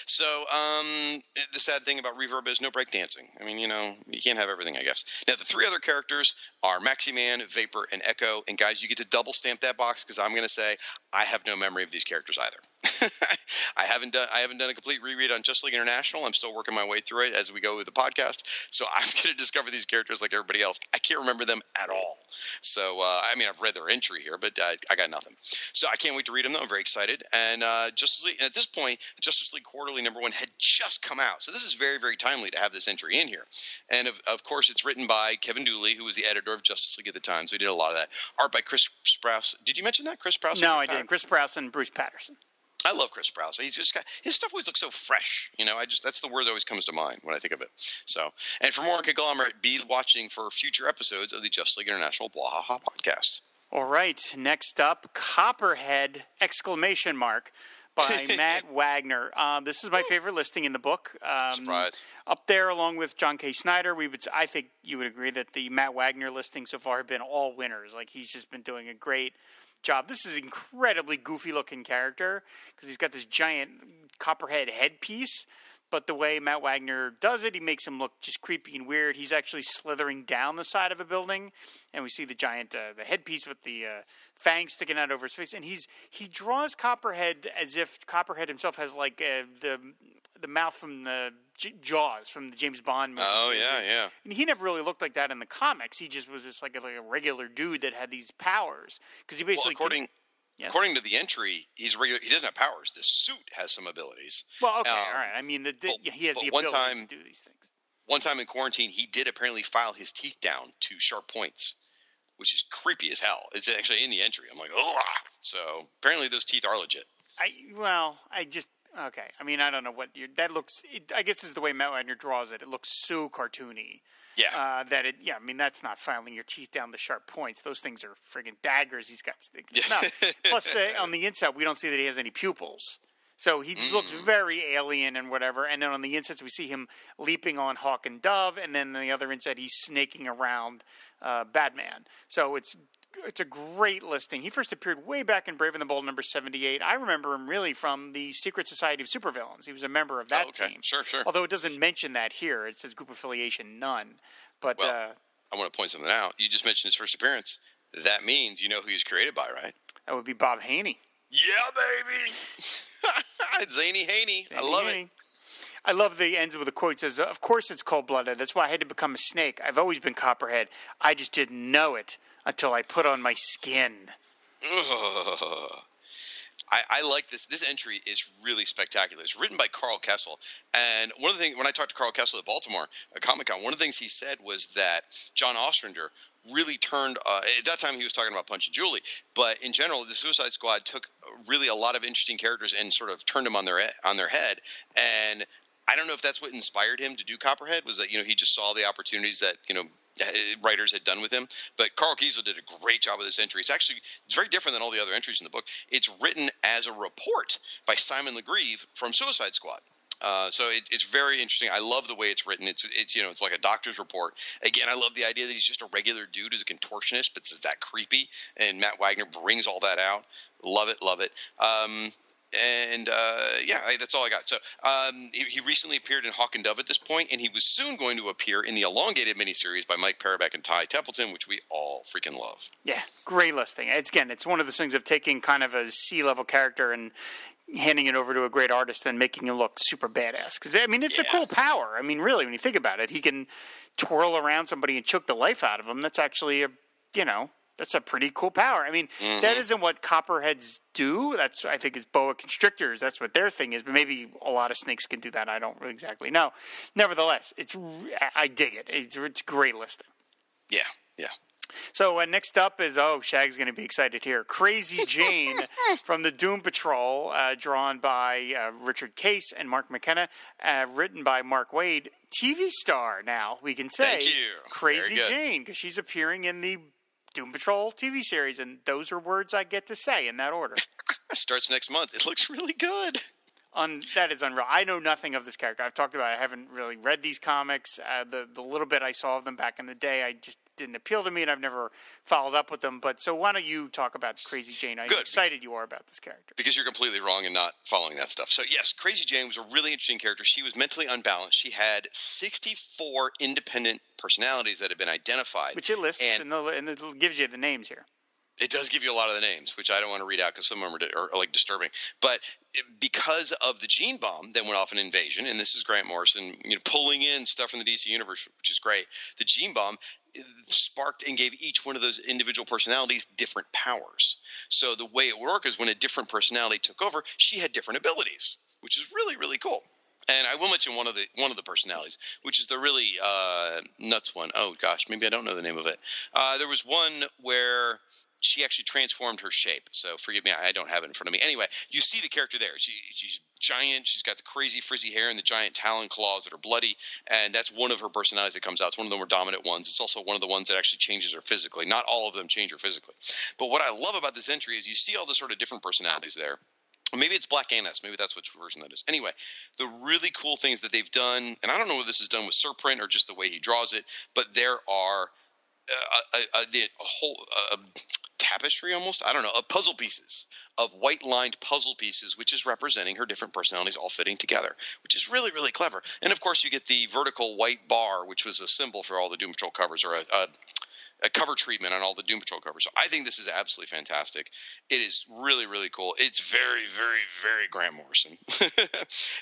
So um, the sad thing about Reverb is no breakdancing. I mean, you know, you can't have everything, I guess. Now, the three other characters are Maxi Man, Vapor, and Echo. And guys, you get to double stamp that box because I'm going to say I have no memory of these characters either. I haven't done I haven't done a complete reread on Just League International. I'm still working my way through it as we go with the podcast. So I'm going to discover these characters like everybody else. I can't remember them at all. So uh, I mean, I've read their entry here, but uh, I got nothing. So I can't wait to read them. Though I'm very excited. And uh, Justice League. And at this point, Justice League Quarterly number one had just come out, so this is very very timely to have this entry in here. And of, of course, it's written by Kevin Dooley, who was the editor of Justice League at the time. So he did a lot of that. Art by Chris Sprouse. Did you mention that Chris Sprouse?
No, I didn't. Chris Sprouse and Bruce Patterson.
I love Chris Sprouse. He's just got his stuff always looks so fresh. You know, I just that's the word that always comes to mind when I think of it. So, and for more Conglomerate, be watching for future episodes of the Just League International Blah Ha Ha podcast.
All right, next up, Copperhead! Exclamation mark by Matt Wagner. Um, this is my favorite listing in the book. Um,
Surprise.
Up there, along with John K. Snyder, we would. I think you would agree that the Matt Wagner listing so far have been all winners. Like he's just been doing a great job. This is an incredibly goofy looking character because he's got this giant copperhead headpiece but the way Matt Wagner does it, he makes him look just creepy and weird. He's actually slithering down the side of a building, and we see the giant, uh, the headpiece with the uh, fangs sticking out over his face, and he's he draws Copperhead as if Copperhead himself has like uh, the the mouth from the J- Jaws from the James Bond movie.
Oh yeah, yeah.
And he never really looked like that in the comics. He just was just like a, like a regular dude that had these powers because he
Well,
basically
according
Yes.
according to the entry, he's regular. He doesn't have powers. The suit has some abilities.
Well, okay,
Um,
all right. I mean, the, the,
but-
he has the
one
ability
time-
to do these things.
One time in quarantine, he did apparently file his teeth down to sharp points, which is creepy as hell. It's actually in the entry. I'm like, oh. So apparently those teeth are legit.
I well, I just okay. I mean, I don't know what that looks. It, I guess is the way Matt Wagner draws it. It looks so cartoony.
Yeah.
Uh, that it, yeah, I mean that's not filing your teeth down the sharp points. Those things are friggin' daggers. He's got stick. No. Plus, uh, on the inside, we don't see that he has any pupils, so he just looks
Mm.
very alien and whatever. And then on the inside, we see him leaping on Hawk and Dove, and then on the other inside, he's snaking around uh, Batman. So it's it's a great listing. He first appeared way back in Brave and the Bold number 78. I remember him really from the Secret Society of Supervillains. He was a member of that
Oh, okay.
team.
Sure, sure.
Although it doesn't mention that here. It says group affiliation none. But
Well,
uh,
I want to point something out. You just mentioned his first appearance. That means you know who he's created by, right?
that would be Bob Haney.
Yeah, baby. Zany Haney. I love
Haney.
it.
I love the ends with a quote. It says, "Of course, it's cold blooded. That's why I had to become a snake. I've always been Copperhead. I just didn't know it until I put on my skin."
I, I like this. This entry is really spectacular. It's written by Karl Kesel, and one of the things when I talked to Karl Kesel at Baltimore at Comic Con, one of the things he said was that John Ostrander really turned. Uh, at that time, he was talking about Punch and Jewelee, but in general, the Suicide Squad took really a lot of interesting characters and sort of turned them on their on their head. And I don't know if that's what inspired him to do Copperhead. Was that you know he just saw the opportunities that you know uh, writers had done with him. But Karl Kesel did a great job with this entry. It's actually it's very different than all the other entries in the book. It's written as a report by Simon LaGrieve from Suicide Squad. Uh, so it, it's very interesting. I love the way it's written. It's it's you know it's like a doctor's report. Again, I love the idea that he's just a regular dude who's a contortionist, but it's that creepy. And Matt Wagner brings all that out. Love it, love it. Um, and uh, yeah, I, that's all I got. So um, he, he recently appeared in Hawk and Dove at this point, and he was soon going to appear in the elongated miniseries by Mike Parobeck and Ty Templeton, which we all freaking love.
Yeah, great listing. It's again, it's one of those things of taking kind of a C level character and handing it over to a great artist and making it look super badass. Because I mean, it's a cool power. I mean, really, when you think about it, he can twirl around somebody and choke the life out of them. That's actually a, you know, that's a pretty cool power. I mean, that isn't what copperheads do. That's I think it's boa constrictors. That's what their thing is. But maybe a lot of snakes can do that. I don't really exactly know. Nevertheless, it's I- I dig it. It's it's great listing.
Yeah, yeah.
So uh, next up is oh Shag's going to be excited here. Crazy Jane from the Doom Patrol, uh, drawn by uh, Richard Case and Mark McKenna, uh, written by Mark Waid. TV star now we can say.
Thank you.
Crazy Jane because she's appearing in the Doom Patrol TV series, and those are words I get to say in that order.
Starts next month. It looks really good.
Un, that is unreal. I know nothing of this character. I've talked about. It. I haven't really read these comics. Uh, the the little bit I saw of them back in the day, I just didn't appeal to me, and I've never followed up with them. But so why don't you talk about Crazy Jane? How
Good.
excited you are about this character?
because you're completely wrong in not following that stuff. So yes, Crazy Jane was a really interesting character. She was mentally unbalanced. She had 64 independent personalities that had been identified.
Which it lists
And-
and, the, and it gives you the names here.
It does give you a lot of the names, which I don't want to read out because some of them are, are, like disturbing. But because of the gene bomb that went off an invasion, and this is Grant Morrison, you know, pulling in stuff from the DC universe, which is great. The gene bomb sparked and gave each one of those individual personalities different powers. So the way it worked is when a different personality took over, she had different abilities, which is really really cool. And I will mention one of the one of the personalities, which is the really uh, nuts one. Oh gosh, maybe I don't know the name of it. Uh, there was one where she actually transformed her shape. So forgive me, I don't have it in front of me. Anyway, you see the character there. She, she's giant. She's got the crazy frizzy hair and the giant talon claws that are bloody, and that's one of her personalities that comes out. It's one of the more dominant ones. It's also one of the ones that actually changes her physically. Not all of them change her physically, but what I love about this entry is you see all the sort of different personalities there. Maybe it's Black Annis. Maybe that's which version that is. Anyway, the really cool things that they've done, and I don't know whether this is done with Surprint or just the way he draws it, but there are uh, a, the- a whole uh, tapestry almost. I don't know, of puzzle pieces, of white lined puzzle pieces, which is representing her different personalities all fitting together, which is really, really clever. And of course, you get the vertical white bar, which was a symbol for all the Doom Patrol covers, or a, a a cover treatment on all the Doom Patrol covers. So I think this is absolutely fantastic. It is really, really cool. It's very, very, very Grant Morrison.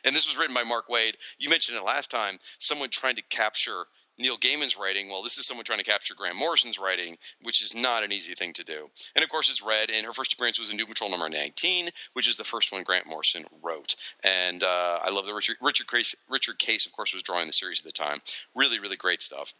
and this was written by Mark Waid. You mentioned it last time. Someone trying to capture Neil Gaiman's writing. Well, this is someone trying to capture Grant Morrison's writing, which is not an easy thing to do. And of course, it's Red, and her first appearance was in Doom Patrol number 19, which is the first one Grant Morrison wrote. And uh, I love the Richard Richard Case. Richard Case, of course, was drawing the series at the time. Really, really great stuff.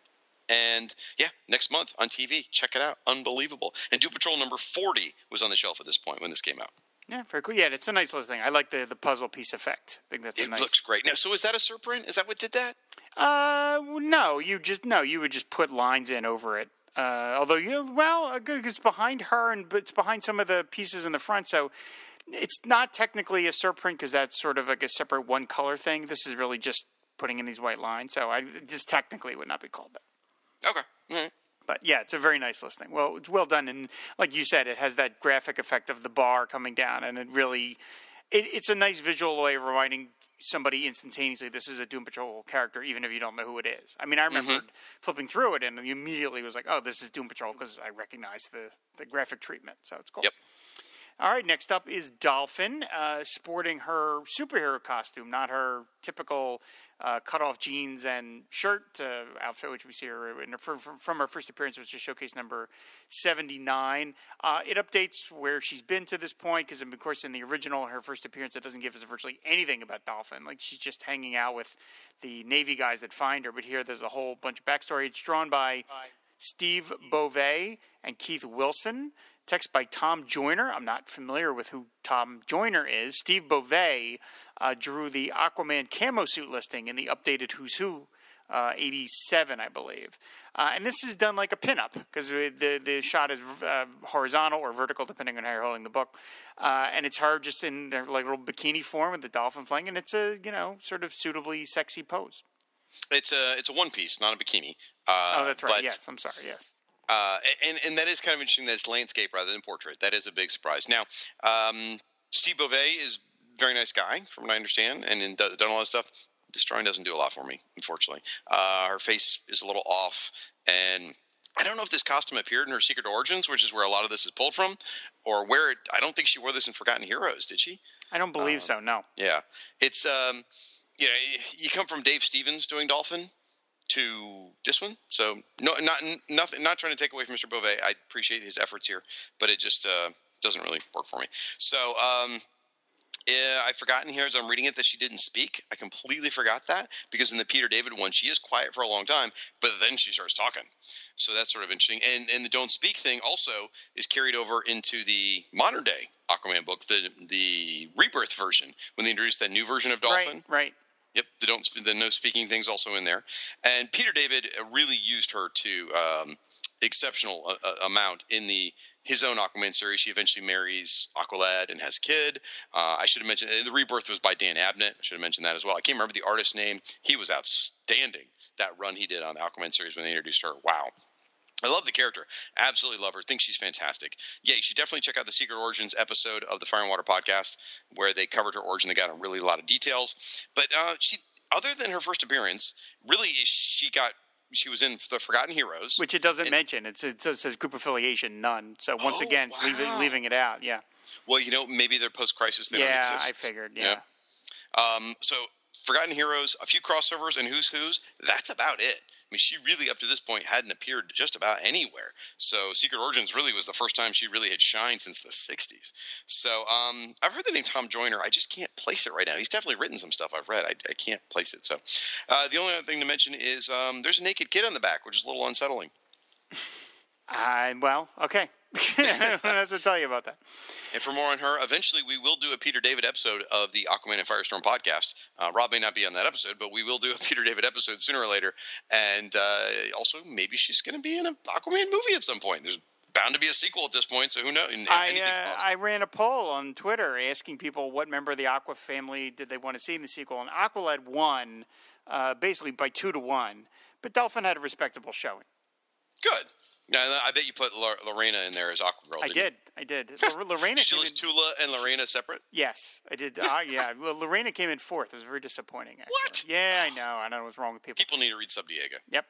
And yeah, next month on TV, check it out. Unbelievable. And Doom Patrol number 40 was on the shelf at this point when this came out.
Yeah, very cool. Yeah, it's a nice little thing. I like the, the puzzle piece effect. I think that's
it
nice.
looks great. Now, so is that a surprint? Is that what did that?
Uh, no, you just no, you would just put lines in over it. Uh, although you well, uh, it's behind her and it's behind some of the pieces in the front, so it's not technically a surprint because that's sort of like a separate one color thing. This is really just putting in these white lines, so I just technically would not be called that.
Okay. Right.
But yeah, it's a very nice listing. Well, it's well done, and like you said, it has that graphic effect of the bar coming down, and it really, it, it's a nice visual way of reminding somebody instantaneously this is a Doom Patrol character, even if you don't know who it is. I mean, I remember flipping through it and immediately was like, "Oh, this is Doom Patrol" because I recognize the the graphic treatment. So it's cool.
Yep.
All right, next up is Dolphin, uh, sporting her superhero costume, not her typical uh, cut-off jeans and shirt uh, outfit, which we see her in her, from, from her first appearance, which is showcase number 79. Uh, it updates where she's been to this point, because, of course, in the original, her first appearance, it doesn't give us virtually anything about Dolphin. Like, she's just hanging out with the Navy guys that find her, but here there's a whole bunch of backstory. It's drawn by Steve Beauvais and Keith Wilson. Text by Tom Joyner. I'm not familiar with who Tom Joyner is. Steve Beauvais uh, drew the Aquaman camo suit listing in the updated Who's Who uh, 87, I believe. Uh, and this is done like a pinup because the, the shot is uh, horizontal or vertical, depending on how you're holding the book. Uh, and it's her just in their like little bikini form with the dolphin flying, and it's a you know sort of suitably sexy pose.
It's a it's a one piece, not a bikini. Uh,
oh, that's right.
but-
yes, I'm sorry. Yes.
Uh, and and that is kind of interesting that it's landscape rather than portrait. That is a big surprise. Now, um, Steve Beauvais is a very nice guy, from what I understand, and in, done a lot of stuff. This drawing doesn't do a lot for me, unfortunately. Uh, her face is a little off, and I don't know if this costume appeared in her Secret Origins, which is where a lot of this is pulled from, or where it, I don't think she wore this in Forgotten Heroes, did she?
I don't believe
Um,
so. No.
Yeah, it's um, you know, you come from Dave Stevens doing Dolphin to this one, so no, not nothing. Not trying to take away from Mr. Beauvais. I appreciate his efforts here, but it just uh, doesn't really work for me. So um, yeah, I've forgotten here as I'm reading it that she didn't speak. I completely forgot that because in the Peter David one, she is quiet for a long time, but then she starts talking. So that's sort of interesting. And and the don't speak thing also is carried over into the modern day Aquaman book, the the rebirth version when they introduced that new version of Dolphin.
Right. Right.
Yep, the don't the no speaking things also in there, and Peter David uh, really used her to um, exceptional uh, uh, amount in the his own Aquaman series. She eventually marries Aqualad and has a kid. Uh, I should have mentioned the rebirth was by Dan Abnett. I should have mentioned that as well. I can't remember the artist's name. He was outstanding that run he did on the Aquaman series when they introduced her. Wow. I love the character. Absolutely love her. Think she's fantastic. Yeah, you should definitely check out the Secret Origins episode of the Fire and Water podcast where they covered her origin. They got a really lot of details. But uh, she, other than her first appearance, really she got she was in the Forgotten Heroes.
Which it doesn't
And-
mention. It's, it says group affiliation none. So once
Oh,
again, it's leaving, leaving it out. Yeah.
well, you know, maybe they're post-crisis. They don't
yeah,
exist.
I figured. Yeah.
Um, so Forgotten Heroes, a few crossovers, and Who's Who's. That's about it. I mean, she really up to this point hadn't appeared just about anywhere. So Secret Origins really was the first time she really had shined since the '60s. So um, I've heard the name Tom Joyner. I just can't place it right now. He's definitely written some stuff I've read. I, I can't place it. So uh, the only other thing to mention is um, there's a naked kid on the back, which is a little unsettling.
I, well, okay. I don't have to tell you about that.
And for more on her, eventually we will do a Peter David episode of the Aquaman and Firestorm podcast. Uh, Rob may not be on that episode, but we will do a Peter David episode sooner or later. And uh, also, maybe she's going to be in an Aquaman movie at some point. There's bound to be a sequel at this point, so who knows?
I, uh. I ran a poll on Twitter asking people what member of the Aqua family did they want to see in the sequel, and Aqualad won uh, basically by two to one, but Dolphin had a respectable showing.
Good. Now, I bet you put Lorena in there as Aqua Girl.
I
didn't you?
I did. Lorena
Did you list Tula and Lorena separate?
Yes, I did. Uh, yeah, Lorena came in fourth. It was very disappointing. Actually.
What?
Yeah, I know. I know what's wrong with people.
People need to read Sub Diego.
Yep.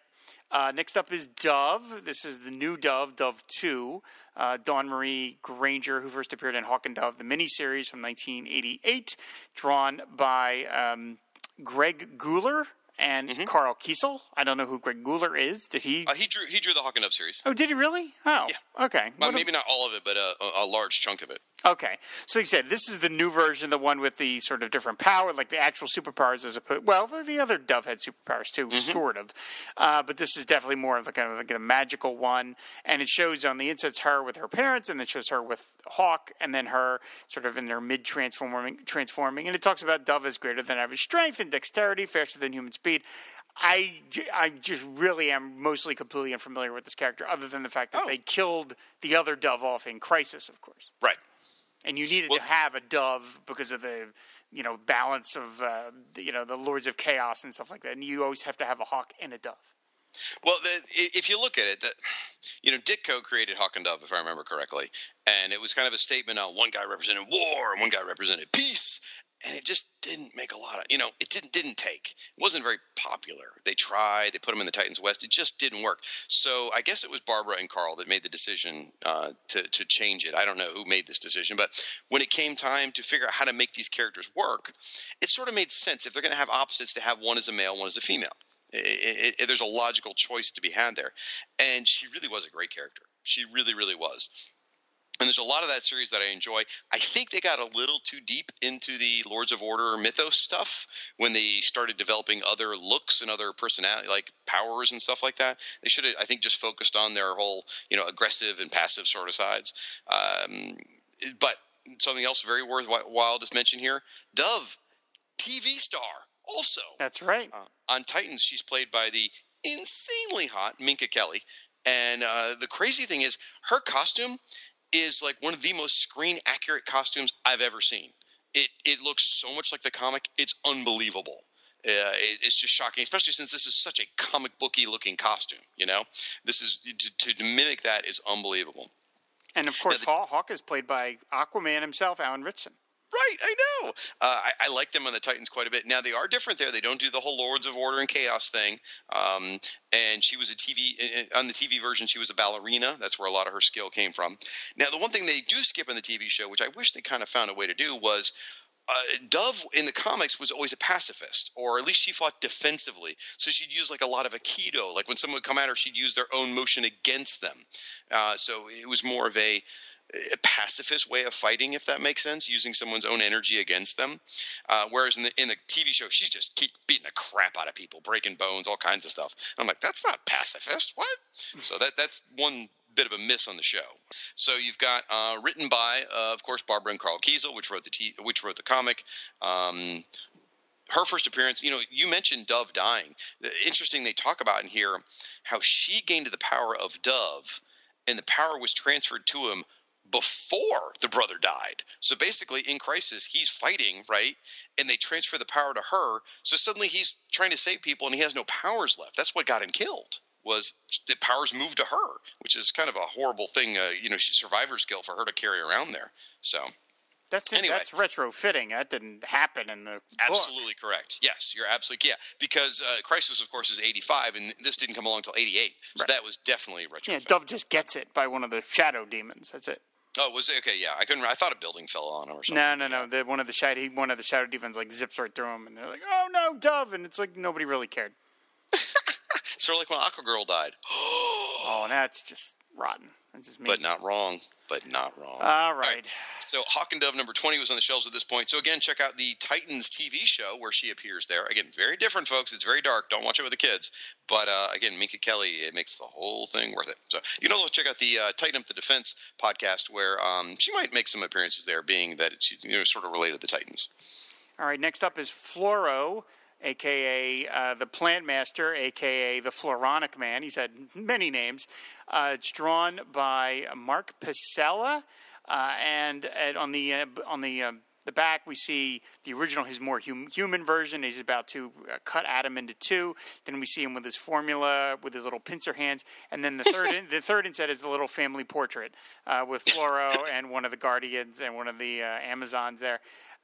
Uh, next up is Dove. This is the new Dove, Dove 2. Uh, Dawn Marie Granger, who first appeared in Hawk and Dove, the miniseries from 1988, drawn by um, Greg Guler and Karl Kesel. I don't know who Greg Guler is. Did he?
Mm-hmm. Uh, he drew he drew the Hawk and Dove series.
oh, did he really? Oh, yeah. okay.
Well,
What a-
maybe not all of it, but a, a large chunk of it.
Okay, so you said this is the new version, the one with the sort of different power, like the actual superpowers as opposed. Well, the, the other Dove had superpowers too, sort of, uh, but this is definitely more of the kind of like a magical one. And it shows on the inside it's her with her parents, and then shows her with Hawk, and then her sort of in their mid transforming, transforming. And it talks about Dove as greater than average strength and dexterity, faster than human speed. I, I just really am mostly completely unfamiliar with this character, other than the fact that
Oh.
they killed the other Dove off in Crisis, of course
Right.
And you needed
Well-
to have a dove because of the you know balance of uh, the- you know the lords of chaos and stuff like that. And you always have to have a hawk and a dove.
Well, the, if you look at it, that you know, Ditko created Hawk and Dove, if I remember correctly, and it was kind of a statement on one guy represented war and one guy represented peace, and it just didn't make a lot of, you know, it didn't didn't take. It wasn't very popular. They tried, they put him in the Titans West, it just didn't work. So I guess it was Barbara and Carl that made the decision uh, to to change it. I don't know who made this decision, but when it came time to figure out how to make these characters work, it sort of made sense if they're going to have opposites to have one as a male, one as a female. It, it, there's a logical choice to be had there. And she really was a great character. She really, really was. And there's a lot of that series that I enjoy. I think they got a little too deep into the Lords of Order mythos stuff when they started developing other looks and other personality, like powers and stuff like that. They should have, I think, just focused on their whole, you know, aggressive and passive sort of sides. Um, but something else very worthwhile to mention here: Dove, TV star, also.
that's right
Uh, on Titans, she's played by the insanely hot Minka Kelly. And uh, the crazy thing is, her costume is like one of the most screen accurate costumes I've ever seen. It it looks so much like the comic. It's unbelievable. Uh, it, it's just shocking, especially since this is such a comic booky looking costume. You know, this is to, to mimic that is unbelievable.
and of course
the-
Haw- hawk is played by aquaman himself alan ritchson
Right, I know. Uh, I, I like them on the Titans quite a bit. Now they are different there. They don't do the whole Lords of Order and Chaos thing. Um, and she was a TV uh, on the TV version. She was a ballerina. That's where a lot of her skill came from. Now the one thing they do skip in the TV show, which I wish they kind of found a way to do, was uh, Dove in the comics was always a pacifist, or at least she fought defensively. So she'd use like a lot of aikido. Like when someone would come at her, she'd use their own motion against them. Uh, so it was more of a pacifist way of fighting, if that makes sense, using someone's own energy against them. Uh, whereas in the in the TV show, she's just keep beating the crap out of people, breaking bones, all kinds of stuff. And I'm like, that's not pacifist. What? So that that's one bit of a miss on the show. So you've got uh, written by, uh, of course, Barbara and Karl Kesel, which wrote the t- which wrote the comic. Um, her first appearance, you know, you mentioned Dove dying. The- Interesting, they talk about in here how she gained the power of Dove, and the power was transferred to him before the brother died. So basically, in Crisis, he's fighting, right? And they transfer the power to her. So suddenly he's trying to save people and he has no powers left. That's what got him killed. Was the powers moved to her, which is kind of a horrible thing. Uh, you know, she's survivor's guilt for her to carry around there. So
that's
Anyway.
that's retrofitting that didn't happen in the book.
absolutely correct. Yes, you're absolutely yeah. Because uh, Crisis, of course, is 85, and this didn't come along until 88. So
Right.
that was definitely a retrofit.
yeah dove just gets it by one of the shadow demons that's it
Oh, was it okay? Yeah, I couldn't. I thought a building fell on him or something.
no no no the, one of the shadow one of the shadow demons like zips right through him and they're like oh no dove and it's like nobody really cared
Sort of like when Aquagirl died.
oh and that's just rotten that's just me
but not wrong. But not wrong.
all right
So Hawk and Dove number 20 was on the shelves at this point. So again, check out the Titans TV show where she appears there. Again, very different, folks. It's very dark. Don't watch it with the kids. But uh, again, Minka Kelly, it makes the whole thing worth it. So you can also check out the uh, Tighten Up the Defense podcast where um, she might make some appearances there, being that she's you know, sort of related to the Titans.
All right, next up is Floro, aka uh, the Plant Master, aka the Floronic Man. He's had many names. Uh, it's drawn by Mark Pacella, uh, and, and on the uh, on the uh, the back, we see the original, his more hum- human version. He's about to uh, cut Adam into two. Then we see him with his formula, with his little pincer hands, and then the third, in, the third inset is the little family portrait uh, with Floro and one of the Guardians and one of the uh, Amazons there.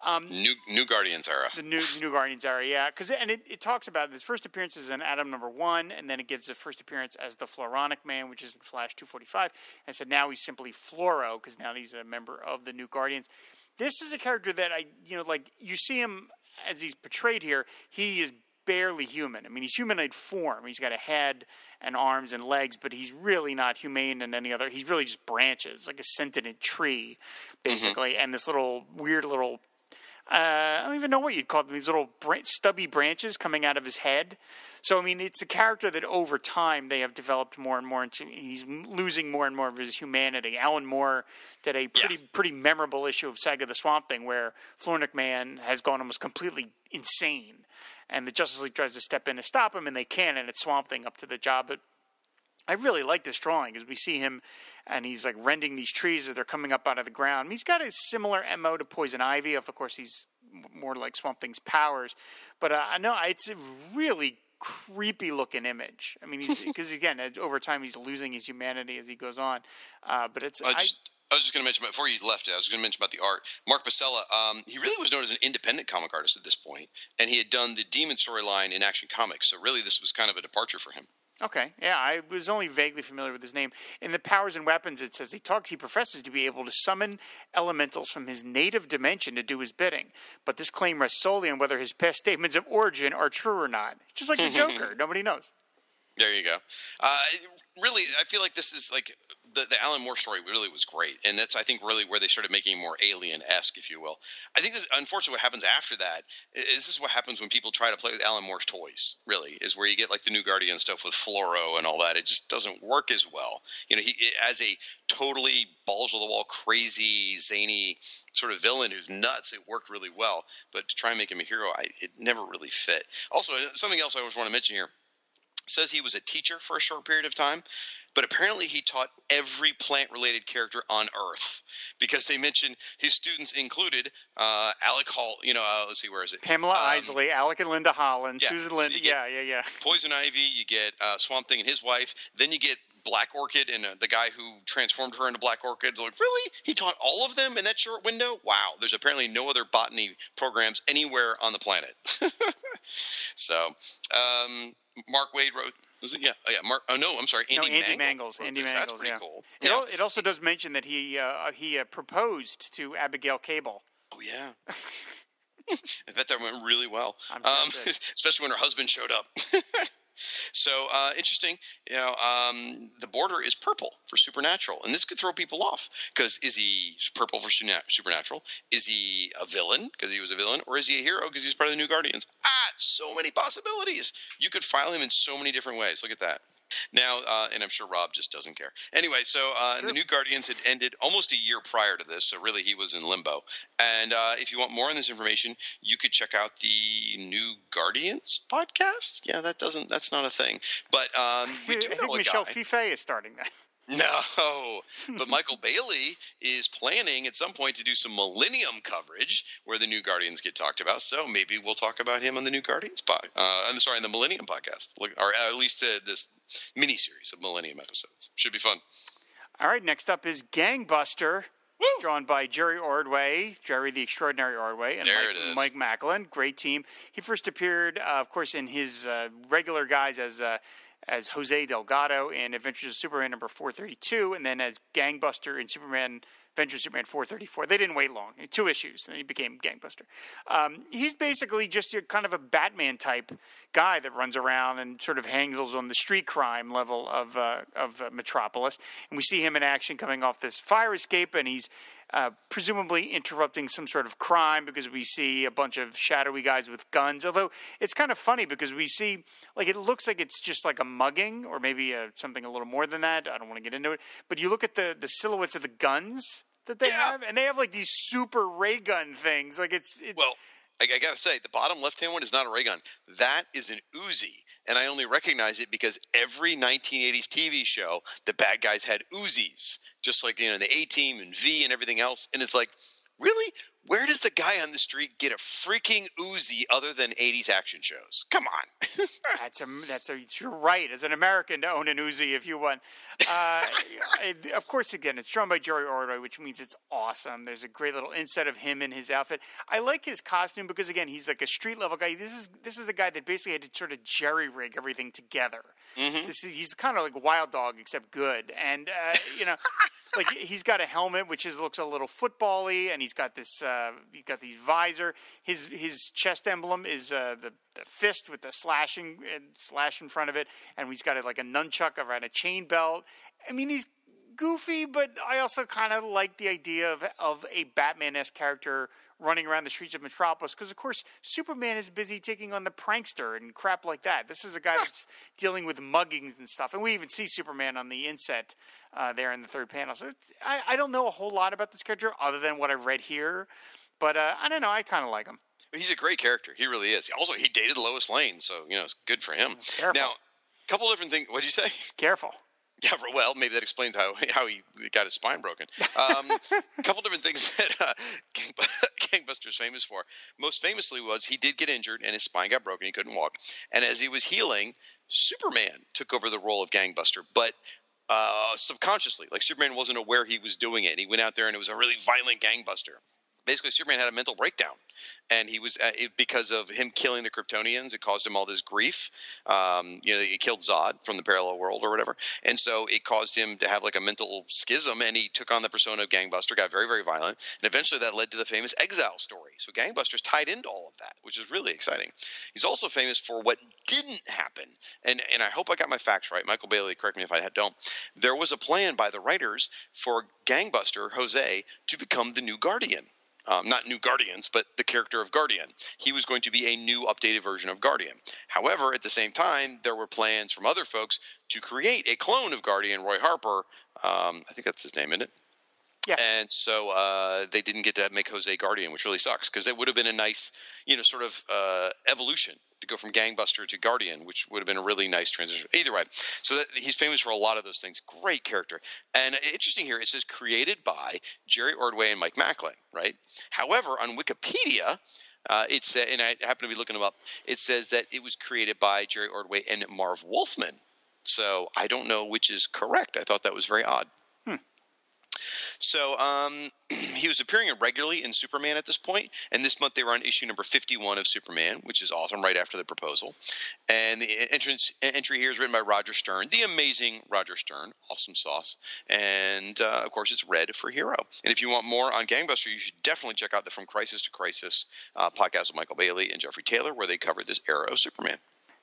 Um, new New Guardians era.
The new New Guardians era, yeah, because and it, it talks about his first appearance is in Adam number one, and then it gives the first appearance as the Floronic Man, which is in Flash two forty five, and so now he's simply Floro because now he's a member of the New Guardians. This is a character that I, you know, like you see him as he's portrayed here, he is barely human. I mean, he's humanoid form. He's got a head and arms and legs, but he's really not humane in any other. He's really just branches, like a sentient tree, mm-hmm. basically, and this little weird little uh, I don't even know what you'd call them. These little stubby branches coming out of his head. So I mean, it's a character that over time they have developed more and more into. He's losing more and more of his humanity. Alan Moore did a pretty
Yeah.
pretty memorable issue of Saga the Swamp Thing where Floronic Man has gone almost completely insane, and the Justice League tries to step in to stop him, and they can, and it's Swamp Thing up to the job. But I really like this drawing because we see him and he's like rending these trees as they're coming up out of the ground. I he's got a similar MO to Poison Ivy. Of course, he's more like Swamp Thing's powers. But uh, know it's a really creepy looking image. I mean, because again, uh, over time he's losing his humanity as he goes on. Uh, but it's
I
I,
just, I was just going to mention before you left it. I was going to mention about the art. Mark Pacella. Um, he really was known as an independent comic artist at this point, and he had done the Demon storyline in Action Comics. So really, this was kind of a departure for him.
Okay, yeah, I was only vaguely familiar with his name. In the powers and weapons, it says he talks. He professes to be able to summon elementals from his native dimension to do his bidding, but this claim rests solely on whether his past statements of origin are true or not. Just like the Joker, nobody knows.
There you go. Uh, really, I feel like this is like the, the Alan Moore story really was great, and that's I think really where they started making more alien esque, if you will. I think this, unfortunately, what happens after that is this is what happens when people try to play with Alan Moore's toys. Really, is where you get like the new Guardian stuff with Floro and all that. It just doesn't work as well. You know, he as a totally balls to the wall, crazy, zany sort of villain who's nuts. It worked really well, but to try and make him a hero, I, it never really fit. Also, something else I always want to mention here says he was a teacher for a short period of time, but apparently he taught every plant related character on Earth because they mentioned his students included uh, Alec Hall. You know, uh, let's see, where is it?
Pamela
Um,
Isley, Alec and Linda Holland,
yeah,
Susan
Linden. get-
yeah, yeah, yeah.
Poison Ivy. You get uh, Swamp Thing and his wife. Then you get Black Orchid and uh, the guy who transformed her into Black Orchid. Like, really? He taught all of them in that short window? Wow. There's apparently no other botany programs anywhere on the planet. so, um, Mark Waid wrote. Was it? Yeah. Oh, yeah. Mark. Oh no. I'm sorry. Andy,
no, Andy
wrote
Andy
this.
Mangels.
That's pretty
yeah.
cool.
It,
Yeah.
al- it also does mention that he uh, he uh, proposed to Abigail Cable.
Oh yeah. I bet that went really well, um, especially when her husband showed up. so uh, interesting. You know, um, the border is purple for supernatural, and this could throw people off because is he purple for supernatural? Is he a villain because he was a villain, or is he a hero because he's part of the New Guardians? Ah, so many possibilities. You could file him in so many different ways. Look at that. Now, uh, and I'm sure Rob just doesn't care. Anyway, so uh,
Sure.
the New Guardians had ended almost a year prior to this, so really he was in limbo. And uh, if you want more on this information, you could check out the New Guardians podcast. Yeah, that doesn't, that's not a thing. But um, we
I
do
think
know
Michelle
guy.
Fife is starting that.
No, but Michael Bailey is planning at some point to do some Millennium coverage where the New Guardians get talked about. So maybe we'll talk about him on the New Guardians pod. Uh, I'm sorry, on the Millennium podcast, or at least the, this mini series of Millennium episodes. Should be fun.
All right, next up is Gangbuster,
Woo!
drawn by Jerry Ordway, Jerry the Extraordinary Ordway, and Mike. Mike Machlan. Great team. He first appeared, uh, of course, in his uh, regular guise as uh, as Jose Delgado in Adventures of Superman number 432, and then as Gangbuster in Superman. Adventures of Superman 434. They didn't wait long. Two issues, and he became Gangbuster. Um, he's basically just a kind of a Batman type guy that runs around and sort of handles on the street crime level of uh, of uh, Metropolis. And we see him in action coming off this fire escape, and he's uh, presumably interrupting some sort of crime because we see a bunch of shadowy guys with guns. Although it's kind of funny because we see, like, it looks like it's just like a mugging or maybe uh something a little more than that. I don't want to get into it. But you look at the, the silhouettes of the guns that they
Yeah.
have, and they have like these super ray gun things. Like, it's, it's
Well, I, I got to say, the bottom left hand one is not a ray gun. That is an Uzi. And I only recognize it because every 1980s TV show, the bad guys had Uzis, just like, you know, the A Team and V and everything else. And it's like, really? Where does the guy on the street get a freaking Uzi other than 80s action shows? Come on.
That's a that's a you're right. As an American, to own an Uzi if you want. Uh, of course, again, it's drawn by Jerry Ordway, which means it's awesome. There's a great little inset of him in his outfit. I like his costume because again, he's like a street level guy. This is this is a guy that basically had to sort of jerry rig everything together. This is, he's kind of like a Wild Dog except good, and uh, you know. like he's got a helmet which is looks a little football-y, and he's got this uh, he's got these visor. His his chest emblem is uh, the, the fist with the slashing and slash in front of it, and he's got a, like a nunchuck around a chain belt. I mean, he's goofy, but I also kind of like the idea of of a Batman-esque character running around the streets of Metropolis because, of course, Superman is busy taking on the prankster and crap like that. This is a guy that's dealing with muggings and stuff, and we even see Superman on the inset uh, there in the third panel. So it's, I, I don't know a whole lot about this character other than what I've read here, but uh, I don't know. I kind of like him.
He's a great character. He really is. Also, he dated Lois Lane, so you know it's good for him.
Careful.
Now, a couple different things. What'd you say?
Careful.
Yeah, well, maybe that explains how how he got his spine broken. Um, a couple different things that uh, Gang- Gangbuster's famous for. Most famously was he did get injured and his spine got broken. He couldn't walk, and as he was healing, Superman took over the role of Gangbuster, but. Uh, subconsciously, like Superman wasn't aware he was doing it. And he went out there and it was a really violent gangbuster. Basically, Superman had a mental breakdown, and he was uh, it, because of him killing the Kryptonians. It caused him all this grief. Um, you know, he killed Zod from the parallel world or whatever, and so it caused him to have like a mental schism. And he took on the persona of Gangbuster, got very, very violent, and eventually that led to the famous Exile story. So Gangbuster's tied into all of that, which is really exciting. He's also famous for what didn't happen, and and I hope I got my facts right. Michael Bailey, correct me if I had don't. There was a plan by the writers for Gangbuster Jose to become the new Guardian um, not new Guardians, but the character of Guardian. He was going to be a new, updated version of Guardian. However, at the same time, there were plans from other folks to create a clone of Guardian, Roy Harper. Um, I think that's his name, isn't it?
Yeah.
And so uh, they didn't get to make Jose Guardian, which really sucks because it would have been a nice, you know, sort of uh, evolution to go from Gangbuster to Guardian, which would have been a really nice transition. Either way, so that, he's famous for a lot of those things. Great character. And interesting here, it says created by Jerry Ordway and Mike Machlan, right? However, on Wikipedia, uh, it's uh, and I happen to be looking them up. It says that it was created by Jerry Ordway and Marv Wolfman. So I don't know which is correct. I thought that was very odd. So um, he was appearing regularly in Superman at this point, and this month they were on issue number 51 of Superman, which is awesome, right after the proposal. And the entrance entry here is written by Roger Stern, the amazing Roger Stern, awesome sauce. And uh, of course, it's red for Hero. And if you want more on Gangbuster, you should definitely check out the From Crisis to Crisis uh, podcast with Michael Bailey and Jeffrey Taylor, where they covered this era of Superman.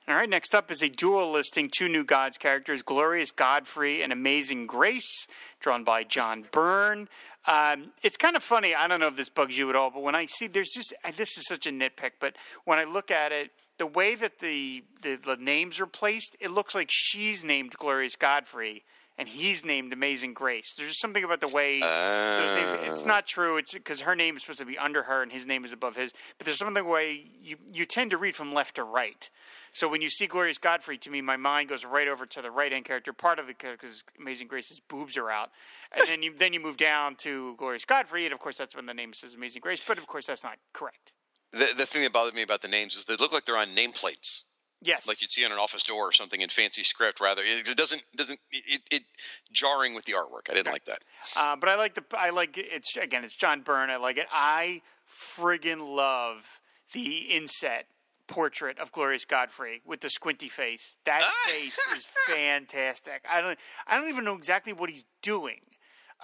All right, next up is a dual listing two new gods characters Glorious Godfrey and Amazing Grace, drawn by John Byrne. Um, it's kind of funny. I don't know if this bugs you at all, but when I see there's just this is such a nitpick, but when I look at it, the way that the, the, the names are placed, it looks like she's named Glorious Godfrey and he's named Amazing Grace. There's just something about the way those names. It's ah. not true. It's because her name is supposed to be under her and his name is above his. But there's something the way you you tend to read from left to right. So when you see Glorious Godfrey, to me, my mind goes right over to the right hand character. Part of it because Amazing Grace's boobs are out, and then you then you move down to Glorious Godfrey, and of course that's when the name says Amazing Grace. But of course that's not correct.
The, the thing that bothered me about the names is they look like they're on nameplates.
Yes,
like you'd see on an office door or something in fancy script. Rather, it, doesn't doesn't it, it jarring with the artwork. I didn't like that.
Uh, but I like the I like it's again it's John Byrne. I like it. I friggin' love the inset portrait of Glorious Godfrey with the squinty face. That face is fantastic. I don't I don't even know exactly what he's doing.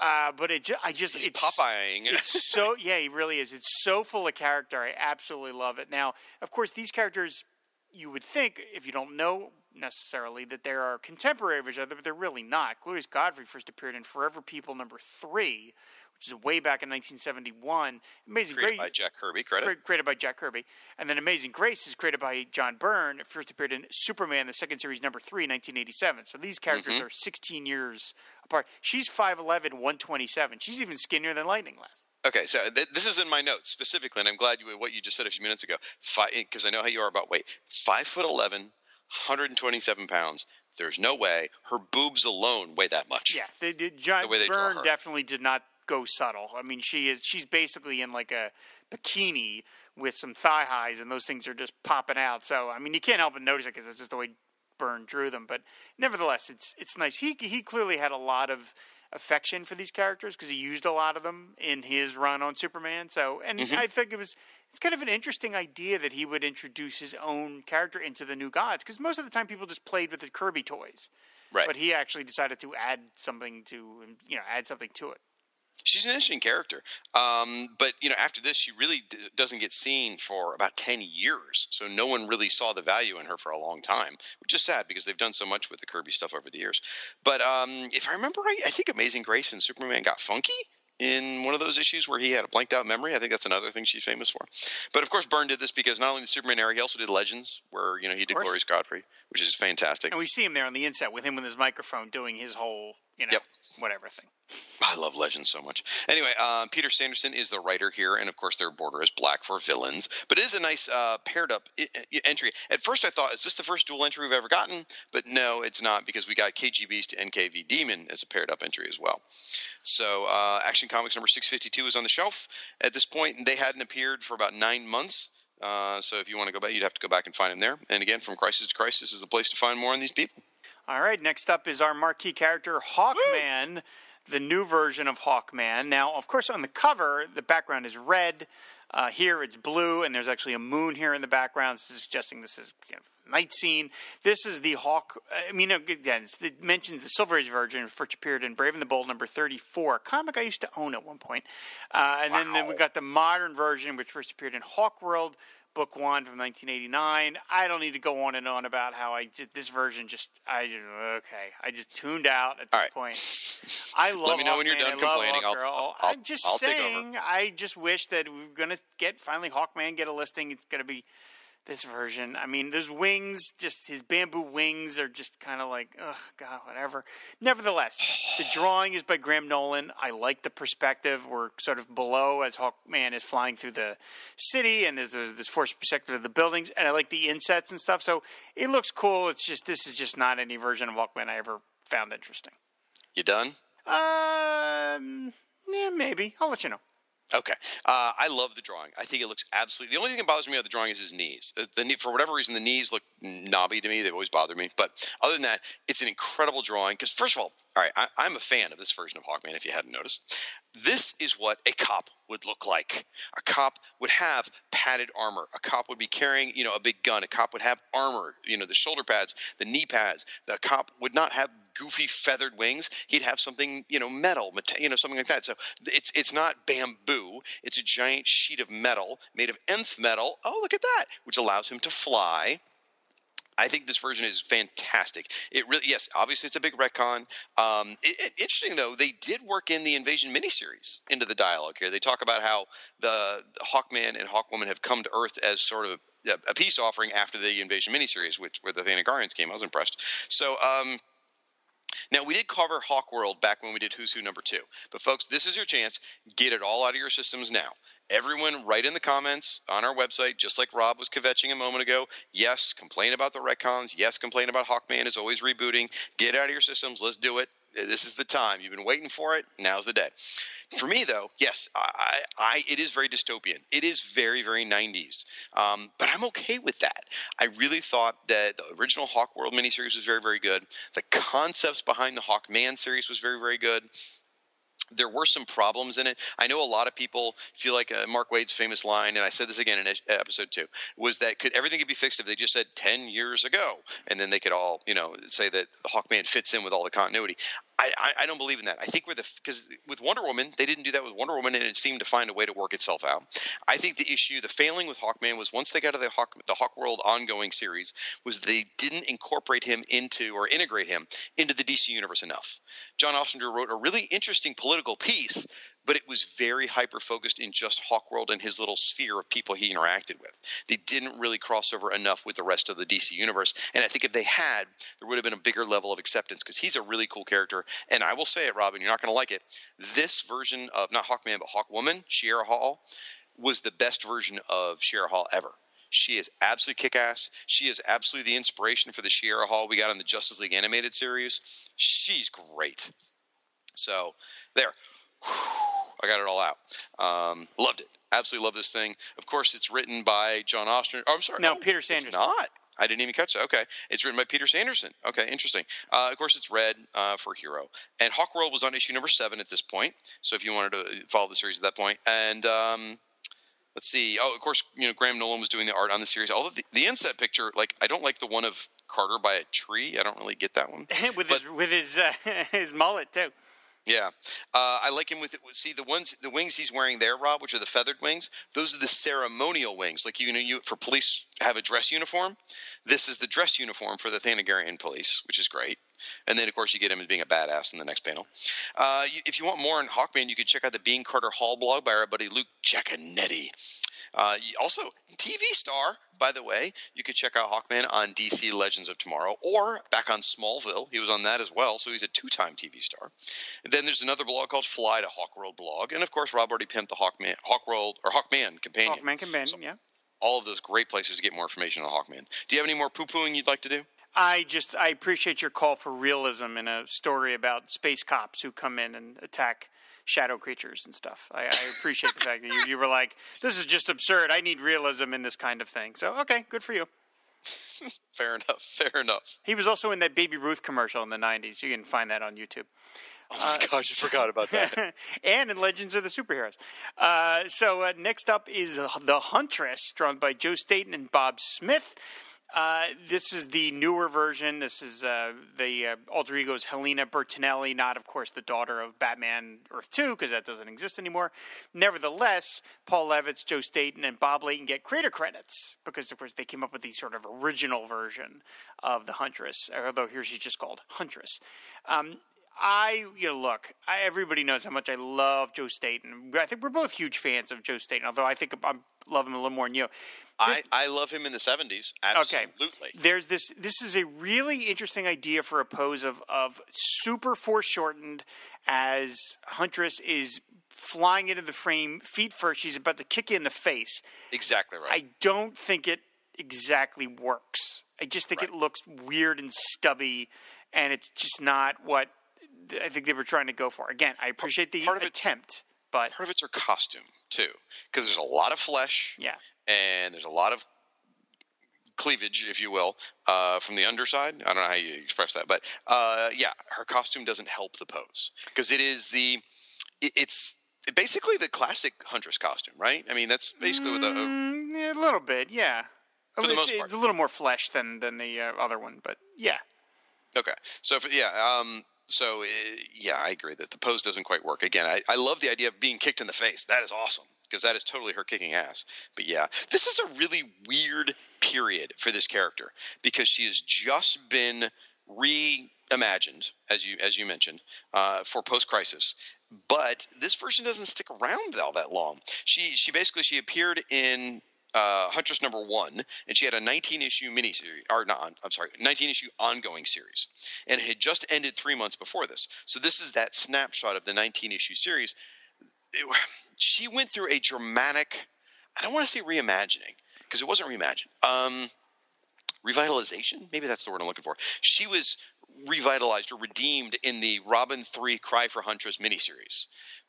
Uh, but it ju- I just
He's
it's
Popeying.
it's so yeah, he really is. It's so full of character. I absolutely love it. Now, of course, these characters you would think if you don't know necessarily that they are contemporary of each other, but they're really not. Glorious Godfrey first appeared in Forever People number three, which is way back in 1971. Amazing
created
Grace,
by Jack Kirby. Credit.
cre- created by Jack Kirby, and then Amazing Grace is created by John Byrne. It first appeared in Superman, the second series, number three, 1987. So these characters
Mm-hmm.
are 16 years apart. She's 5'11", 127. She's even skinnier than Lightning Lass.
Okay, so th- this is in my notes specifically, and I'm glad you what you just said a few minutes ago. Because eh, I know how you are about weight. Five foot eleven, 127 pounds. There's no way her boobs alone weigh that much.
Yeah, they did. John
The way they
Byrne definitely did not go subtle. I mean, she is she's basically in like a bikini with some thigh highs, and those things are just popping out. So I mean, you can't help but notice it because it's just the way Byrne drew them. But nevertheless, it's it's nice. He he clearly had a lot of affection for these characters because he used a lot of them in his run on Superman. So, and
Mm-hmm.
I think it was it's kind of an interesting idea that he would introduce his own character into the new gods because most of the time people just played with the Kirby toys,
Right.
but he actually decided to add something to you know add something to it.
She's an interesting character. Um, but you know, after this, she really d- doesn't get seen for about ten years. So no one really saw the value in her for a long time, which is sad because they've done so much with the Kirby stuff over the years. But um, if I remember right, I think Amazing Grace and Superman got funky in one of those issues where he had a blanked out memory. I think that's another thing she's famous for. But of course, Byrne did this because not only the Superman era, he also did Legends, where you know he did. Glorious Godfrey, which is fantastic.
And we see him there on the inset with him with his microphone doing his whole you know
Yep.
whatever thing.
I love Legends so much. Anyway, um, Peter Sanderson is the writer here, and of course their border is black for villains. But it is a nice uh, paired up I- I- entry. At first, I thought, is this the first dual entry we've ever gotten? But no, it's not because we got KGBeast and KGBDemon as a paired up entry as well. So uh, Action Comics number 652 is on the shelf at this point, and they hadn't appeared for about nine months. Uh, so if you want to go back, you'd have to go back and find them there. And again, from Crisis to Crisis is the place to find more on these people.
All right, next up is our marquee character, Hawkman, the new version of Hawkman. Now, of course, on the cover, the background is red. Uh, here it's blue, and there's actually a moon here in the background, suggesting this is you know, night scene. This is the Hawk. I mean, again, it mentions the Silver Age version, which appeared in Brave and the Bold number 34, a comic I used to own at one point. Uh, and then, then we got the modern version, which first appeared in Hawk World book one from 1989. I don't need to go on and on about how I did this version. Just I just, okay, I just tuned out at this
right.
point. I love.
Let me know when you're
Hawkman,
done
I
complaining. I'll, I'll,
I'm just
I'll
saying. I just wish that we're gonna get finally Hawkman get a listing. It's gonna be this version. I mean, those wings, just his bamboo wings, are just kind of like, ugh, God, whatever. Nevertheless, the drawing is by Graham Nolan. I like the perspective. We're sort of below as Hawkman is flying through the city, and there's, there's this forced perspective of the buildings, and I like the insets and stuff. So it looks cool. It's just this is just not any version of Hawkman I ever found interesting.
You done?
Um, yeah, maybe. I'll let you know.
Okay. Uh, I love the drawing. I think it looks absolutely. The only thing that bothers me about the drawing is his knees. Uh, The knee, for whatever reason, the knees look knobby to me. They've always bothered me. But other than that, it's an incredible drawing. Because first of all, all right, I, I'm a fan of this version of Hawkman. If you hadn't noticed, this is what a cop would look like. A cop would have padded armor. A cop would be carrying, you know, a big gun. A cop would have armor. You know, the shoulder pads, the knee pads. The cop would not have goofy feathered wings. He'd have something, you know, metal, meta- you know, something like that. So it's it's not bamboo. It's a giant sheet of metal made of nth metal. Oh, look at that, which allows him to fly. I think this version is fantastic. It really, yes, obviously it's a big retcon. Um, it, it- interesting though, they did work in the Invasion miniseries into the dialogue here. They talk about how the, the Hawkman and Hawkwoman have come to Earth as sort of a, a peace offering after the Invasion miniseries, which where the Thanagarians came. I was impressed. So. Um, now we did cover Hawk World back when we did Who's Who number two, but folks, this is your chance. Get it all out of your systems now. Everyone, write in the comments on our website, just like Rob was kvetching a moment ago. Yes, complain about the retcons. Yes, complain about Hawkman is always rebooting. Get out of your systems. Let's do it. This is the time. You've been waiting for it. Now's the day. For me, though, yes, I, I, it is very dystopian. It is very, very 90s. Um, but I'm okay with that. I really thought that the original Hawk World miniseries was very, very good. The concepts behind the Hawkman series was very, very good there were some problems in it. I know a lot of people feel like uh, Mark Waid's famous line, and I said this again in episode two, was that could everything could be fixed if they just said ten years ago, and then they could all, you know, say that Hawkman fits in with all the continuity. I, I, I don't believe in that. I think we're the because with Wonder Woman, they didn't do that with Wonder Woman, and it seemed to find a way to work itself out. I think the issue, the failing with Hawkman, was once they got to the Hawk, the Hawk World ongoing series, was they didn't incorporate him into or integrate him into the DC universe enough. John Ostrander wrote a really interesting political piece, but it was very hyper focused in just Hawkworld and his little sphere of people he interacted with. They didn't really cross over enough with the rest of the DC universe, and I think if they had, there would have been a bigger level of acceptance because he's a really cool character. And I will say it, Robin, you're not going to like it. This version of not Hawkman but Hawkwoman, Shiera Hall, was the best version of Shiera Hall ever. She is absolutely kick ass. She is absolutely the inspiration for the Shiera Hall we got in the Justice League animated series. She's great. So, there. I got it all out. Um, loved it. Absolutely love this thing. Of course, it's written by John Austin. Oh, I'm sorry.
No,
oh,
Peter
it's
Sanderson.
not. I didn't even catch that. Okay, it's written by Peter Sanderson. Okay, interesting. Uh, of course, it's red uh, for Hero, and Hawkworld was on issue number seven at this point. So if you wanted to follow the series at that point, and um, let's see. Oh, of course, you know Graham Nolan was doing the art on the series. Although the, the inset picture, like I don't like the one of Carter by a tree. I don't really get that one.
with
But-
his with his uh, his mullet too.
Yeah, uh, I like him with it. See the ones, the wings he's wearing there, Rob, which are the feathered wings. Those are the ceremonial wings, like you know, you for police have a dress uniform. This is the dress uniform for the Thanagarian police, which is great. And then, of course, you get him as being a badass in the next panel. Uh, you, if you want more on Hawkman, you can check out the Bean Carter Hall blog by our buddy Luke Jaconetti. Uh, also, TV star, by the way, you could check out Hawkman on DC Legends of Tomorrow or back on Smallville. He was on that as well, so he's a two time TV star. And then there's another blog called Fly to Hawk Hawkworld blog. And of course, Rob already pimped the Hawkman, Hawkworld, or Hawkman companion.
Hawkman Companion,
So-
yeah.
All of those great places to get more information on Hawkman. Do you have any more poo pooing you'd like to do?
I just I appreciate your call for realism in a story about space cops who come in and attack shadow creatures and stuff. I, I appreciate the fact that you, you were like, "This is just absurd. I need realism in this kind of thing." So okay, good for you.
Fair enough. Fair enough.
He was also in that Baby Ruth commercial in the '90s. You can find that on YouTube.
Oh my gosh, I forgot about that.
and in Legends of the Superheroes. Uh, so uh, next up is The Huntress, drawn by Joe Staton and Bob Smith. Uh, this is the newer version. This is uh, the uh, alter ego's Helena Bertinelli, not, of course, the daughter of Batman Earth 2, because that doesn't exist anymore. Nevertheless, Paul Levitz, Joe Staton, and Bob Layton get creator credits, because, of course, they came up with the sort of original version of The Huntress, although here she's just called Huntress. Um, I, you know, look, I, everybody knows how much I love Joe Staton. I think we're both huge fans of Joe Staton, although I think I love him a little more than you.
I, I love him in the 70s. Absolutely.
There's this. This is a really interesting idea for a pose of of super foreshortened as Huntress is flying into the frame, feet first. She's about to kick you in the face.
Exactly right.
I don't think it exactly works. I just think
Right.
it looks weird and stubby, and it's just not what I think they were trying to go for. Again, I appreciate the
part of it-
attempt, but
Part of it's her costume, too, because there's a lot of flesh.
yeah,
and there's a lot of cleavage, if you will, uh, from the underside. I don't know how you express that, but uh, yeah, her costume doesn't help the pose because it is the it, it's basically the classic huntress costume, right? I mean, that's basically what the uh,
Mm, a little bit, yeah.
For the
it's,
most
it's a little more flesh than than the uh, other one, but yeah.
okay. So if, yeah, um, so uh, yeah, I agree that the pose doesn't quite work. Again, I, I love the idea of being kicked in the face. That is awesome because that is totally her kicking ass. But yeah, this is a really weird period for this character because she has just been reimagined, as you as you mentioned, uh, for post crisis. But this version doesn't stick around all that long. She she basically she appeared in uh, Huntress number one, and she had a 19 issue miniseries, or not, I'm sorry, 19 issue ongoing series, and it had just ended three months before this. So this is that snapshot of the 19 issue series. It- she went through a dramatic, I don't want to say reimagining because it wasn't reimagined. Um, revitalization, maybe that's the word I'm looking for. She was revitalized or redeemed in the Robin 3 Cry for Huntress miniseries,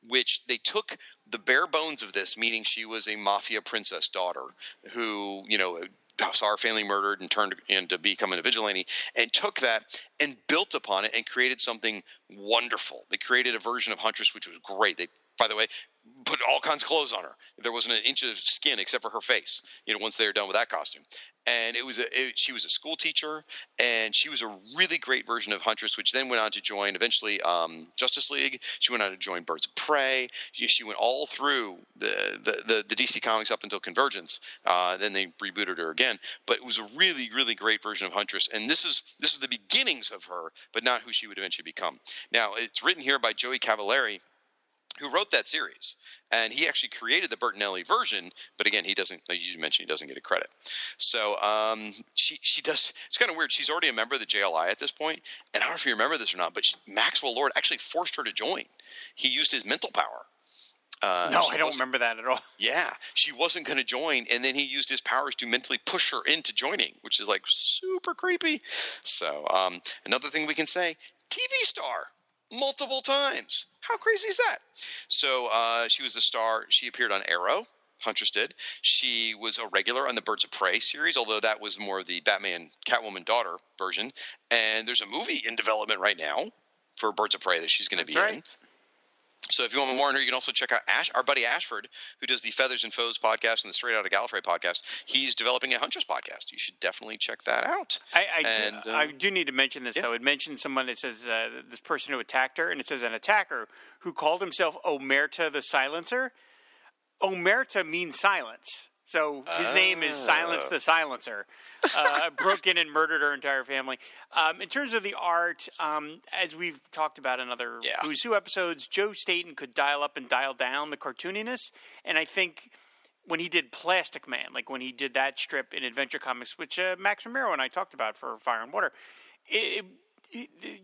which they took the bare bones of this, meaning she was a mafia princess daughter who, you know, saw her family murdered and turned into becoming a vigilante, and took that and built upon it and created something wonderful. They created a version of Huntress which was great. They, by the way, put all kinds of clothes on her. There wasn't an inch of skin except for her face. You know, once they were done with that costume, and it was a it, she was a school teacher, and she was a really great version of Huntress, which then went on to join eventually um, Justice League. She went on to join Birds of Prey. She, she went all through the, the the the DC comics up until Convergence. Uh, then they rebooted her again, but it was a really really great version of Huntress, and this is this is the beginnings of her, but not who she would eventually become. Now it's written here by Joey Cavalieri who wrote that series, and he actually created the Bertinelli version. But again, he doesn't. Like you mentioned, he doesn't get a credit. So um, she she does. It's kind of weird. She's already a member of the JLI at this point. and I don't know if you remember this or not, but she, Maxwell Lord actually forced her to join. He used his mental power. Uh,
No, I don't remember that at all.
Yeah, she wasn't going to join, and then he used his powers to mentally push her into joining, which is like super creepy. So um, another thing we can say: TV star multiple times. How crazy is that? So uh, she was a star. She appeared on Arrow. Huntress did. She was a regular on the Birds of Prey series, although that was more the Batman Catwoman daughter version. And there's a movie in development right now for Birds of Prey that she's going to be
right.
in. So if you want more on her, you can also check out Ash, our buddy Ashford, who does the Feathers and Foes podcast and the Straight Outta Gallifrey podcast. He's developing a Huntress podcast. You should definitely check that out.
I, I,
And,
do,
uh,
I do need to mention this
yeah.
though. It mentions someone that says uh, this person who attacked her, and it says an attacker who called himself Omerta the Silencer. Omerta means silence, so his name is Silence the Silencer. Uh, broke in and murdered her entire family. Um, in terms of the art, um, as we've talked about in other
Yeah.
Who's Who episodes, Joe Staton could dial up and dial down the cartooniness, and I think when he did Plastic Man, like when he did that strip in Adventure Comics, which uh, Max Romero and I talked about for Fire and Water, it,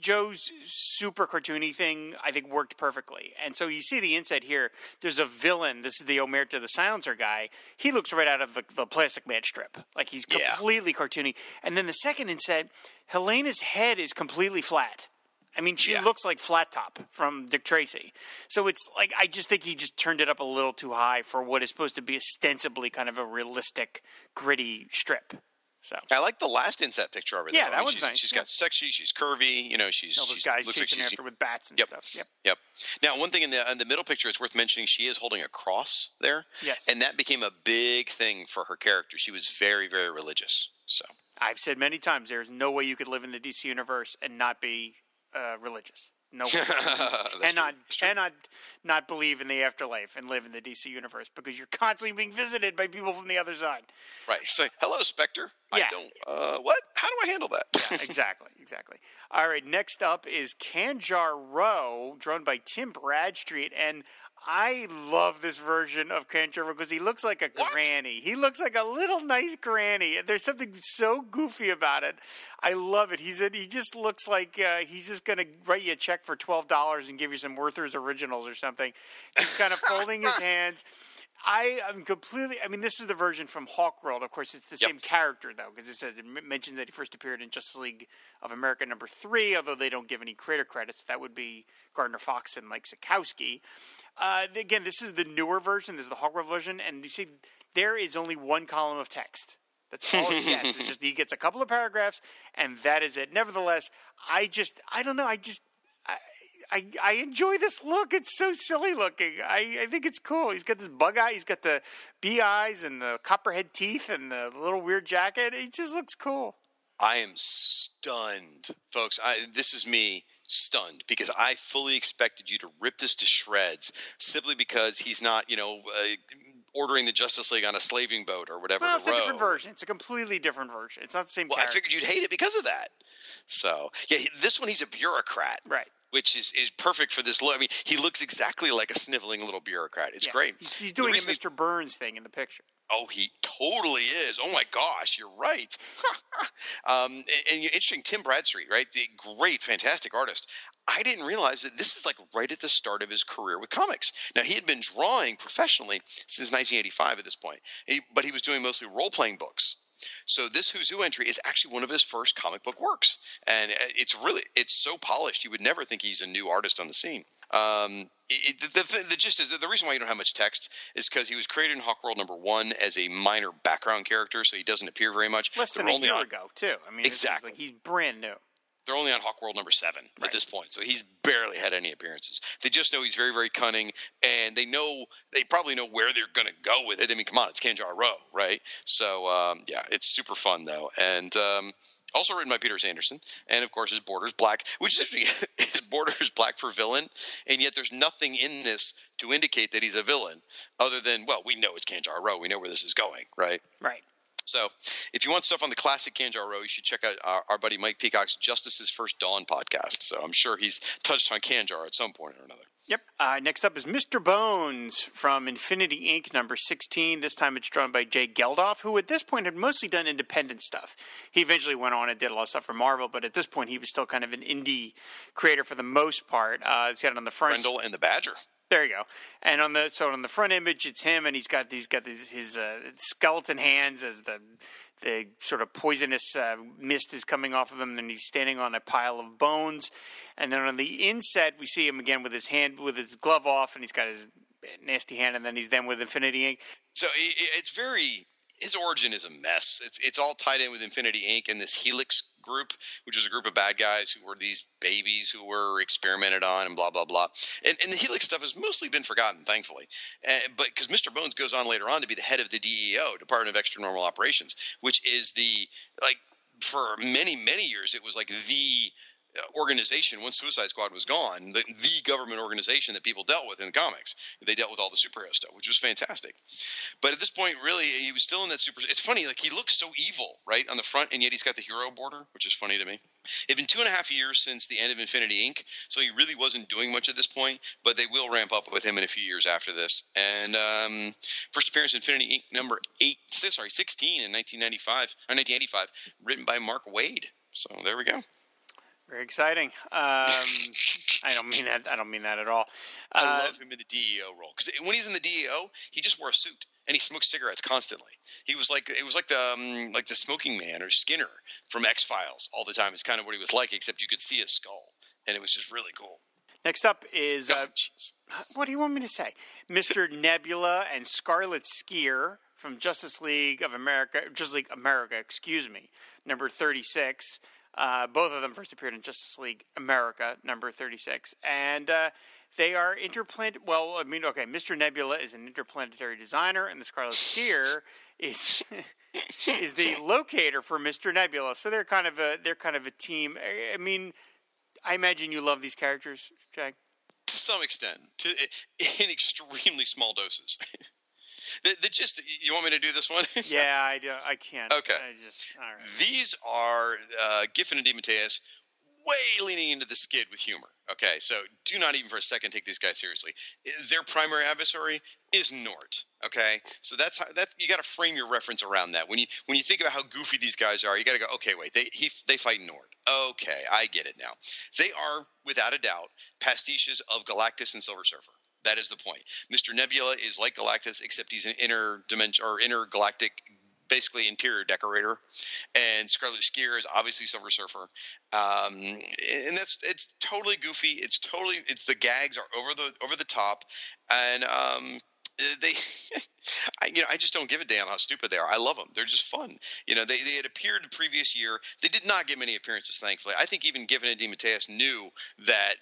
Joe's super cartoony thing, I think, worked perfectly. And so you see the inset here. There's a villain. This is the Omerta the Silencer guy. He looks right out of the, the Plastic Man strip. Like he's
Yeah.
completely cartoony. And then the second inset, Helena's head is completely flat. I mean, she
Yeah.
looks like Flat Top from Dick Tracy. So it's like I just think he just turned it up a little too high for what is supposed to be ostensibly kind of a realistic, gritty strip. So
I like the last inset picture of her.
Yeah,
though.
that
I mean,
one's
she's,
nice,
She's
yeah.
got sexy. She's curvy. You know, she's
all those
she's-
guys
looks like
chasing
she's
after with bats and
Yep.
stuff. Yep.
Yep. Now, one thing in the in the middle picture, it's worth mentioning. She is holding a cross there.
Yes.
And that became a big thing for her character. She was very, very religious. So
I've said many times there's no way you could live in the DC universe and not be uh, religious. No.
That's
cannot
true. True.
cannot not believe in the afterlife and live in the DC universe because you're constantly being visited by people from the other side.
right. Say, like, hello, Spectre.
Yeah.
I don't. Uh, what? How do I handle that?
exactly, exactly. All right, next up is Kanjar Ro, drawn by Tim Bradstreet, and I love this version of Ro because he looks like a
What?
granny. He looks like a little nice granny. There's something so goofy about it. I love it. He's a, he just looks like uh, he's just going to write you a check for twelve dollars and give you some Werther's originals or something. He's kind of folding his hands. I am completely. I mean, this is the version from Hawkworld. Of course, it's the
Yep.
same character though, because it says it mentions that he first appeared in Justice League of America number three. Although they don't give any creator credits, that would be Gardner Fox and Mike Sekowsky. Uh, again, this is the newer version. This is the Hawkworld version, and you see, there is only one column of text. That's all he gets. It's just he gets a couple of paragraphs, and that is it. Nevertheless, I just, I don't know. I just, I, I, enjoy this look. It's so silly looking. I, I think it's cool. He's got this bug eye. He's got the bee eyes and the copperhead teeth and the little weird jacket. It just looks cool.
I am stunned, folks. I, this is me stunned because I fully expected you to rip this to shreds simply because he's not, you know, uh, ordering the Justice League on a slaving boat or whatever.
Well, it's a different version. It's a completely different version. It's not the same
Well, I figured you'd hate it because of that. So, yeah, this one he's a bureaucrat,
right.
Which is, is perfect for this look. I mean, he looks exactly like a sniveling little bureaucrat. It's
Yeah.
great.
He's, he's doing a Mr. Burns thing in the picture.
Oh, he totally is. Oh my gosh, you're right. um, and, and interesting, Tim Bradstreet, right? The great, fantastic artist. I didn't realize that this is like right at the start of his career with comics. Now he had been drawing professionally since 1985 at this point, he, but he was doing mostly role-playing books. So this Who's Who entry is actually one of his first comic book works, and uh, it's really it's so polished you would never think he's a new artist on the scene. Um, it, the, the, the gist is that the reason why you don't have much text is because he was created in Hawkworld number one as a minor background character, so he doesn't appear very much.
Less
They're
than a year
on,
ago, too. I mean,
Exactly.
like he's brand new.
They're only on Hawk World number seven
Right.
at this point, so he's barely had any appearances. They just know he's very, very cunning, and they know they probably know where they're going to go with it. I mean, come on, it's Kanjar Ro, right? So um, yeah, it's super fun though, and um, also written by Peter Sanderson, and of course his border's black, which is his border is black for villain, and yet there's nothing in this to indicate that he's a villain, other than well, we know it's Kanjar Ro, we know where this is going, right?
Right.
So, if you want stuff on the classic Kanjar Ro, you should check out our, our buddy Mike Peacock's Justice's First Dawn podcast. So, I'm sure he's touched on Kanjar at some point or another.
Yep. Uh, next up is Mr. Bones from Infinity Inc. number 16. This time it's drawn by Jay Geldof, who at this point had mostly done independent stuff. He eventually went on and did a lot of stuff for Marvel, but at this point he was still kind of an indie creator for the most part. Uh, it's got it on the front.
Brendel and the Badger.
There you go. And on the so on the front image, it's him, and he's got he's got these, his uh, skeleton hands as the the sort of poisonous uh, mist is coming off of him, and he's standing on a pile of bones. And then on the inset, we see him again with his hand, with his glove off, and he's got his nasty hand, and then he's then with Infinity Inc.
So it's very his origin is a mess. It's it's all tied in with Infinity Inc. and this Helix group, which was a group of bad guys who were these babies who were experimented on and blah blah blah. And, and the Helix stuff has mostly been forgotten, thankfully. Uh, but because Mr. Bones goes on later on to be the head of the DEO, Department of Extra Normal Operations, which is the like for many many years it was like the organization once Suicide Squad was gone, the, the government organization that people dealt with in the comics. They dealt with all the superhero stuff, which was fantastic. But at this point, really, he was still in that super. It's funny, like he looks so evil, right, on the front, and yet he's got the hero border, which is funny to me. It'd been two and a half years since the end of Infinity Inc., so he really wasn't doing much at this point. But they will ramp up with him in a few years after this. And um, first appearance Infinity Inc. number eight, sorry, sixteen in 1995 or 1985, written by Mark Waid. So there we go.
Very exciting. Um, I don't mean that. I don't mean that at all.
I
Uh,
love him in the DEO role because when he's in the DEO, he just wore a suit and he smoked cigarettes constantly. He was like it was like the um, like the smoking man or Skinner from X Files all the time. It's kind of what he was like, except you could see his skull, and it was just really cool.
next up is uh,
Oh,
what do you want me to say? Mr. Nebula and Scarlet Skier from Justice League of America, Justice League America, excuse me, number 36. Uh, both of them first appeared in Justice League America, number 36. And uh, they are interplanet. Well, I mean, okay, Mr. Nebula is an interplanetary designer, and the Scarlet Skier is. is the locator for Mr. Nebula, so they're kind of a they're kind of a team. I- I mean, I imagine you love these characters, Jack.
to some extent, to in extremely small doses. the, the gist. You want me to do this one?
Yeah, I do. I can't.
Okay.
I just all right.
These are uh, Giffen and DeMatteis way leaning into the skid with humor. Okay, so do not even for a second take these guys seriously. Their primary adversary is Nort. Okay, so that's how that's you got to frame your reference around that. When you when you think about how goofy these guys are, you got to go, okay, wait, they he they fight Nort. Okay, I get it now. They are without a doubt pastiches of Galactus and Silver Surfer. That is the point. Mr. Nebula is like Galactus, except he's an interdimension or intergalactic, basically interior decorator, and Scarlet Skier is obviously Silver Surfer. Um, and that's it's totally goofy. It's totally it's the gags are over the over the top, and um, they. I, you know, I just don't give a damn how stupid they are. I love them. They're just fun. You know, they, they had appeared the previous year. They did not get many appearances, thankfully. I think even Giffen and DeMatteis knew that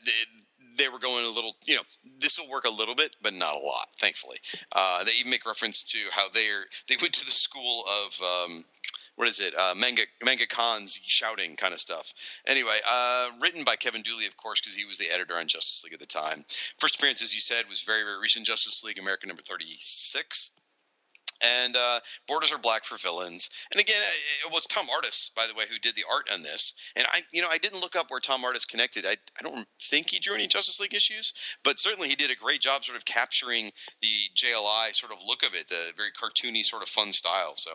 they, were going a little, you know, this will work a little bit, but not a lot, thankfully. Uh, they even make reference to how they're they went to the school of um, what is it, uh, manga manga cons shouting kind of stuff. Anyway, uh, written by Kevin Dooley, of course, because he was the editor on Justice League at the time. First appearance, as you said, was very very recent. Justice League America number thirty six and uh, borders are black for villains. And again, it was Tom Artis, by the way, who did the art on this. And I, you know, I didn't look up where Tom Artis connected. I, I don't think he drew any Justice League issues, but certainly he did a great job, sort of capturing the JLI sort of look of it, the very cartoony sort of fun style. So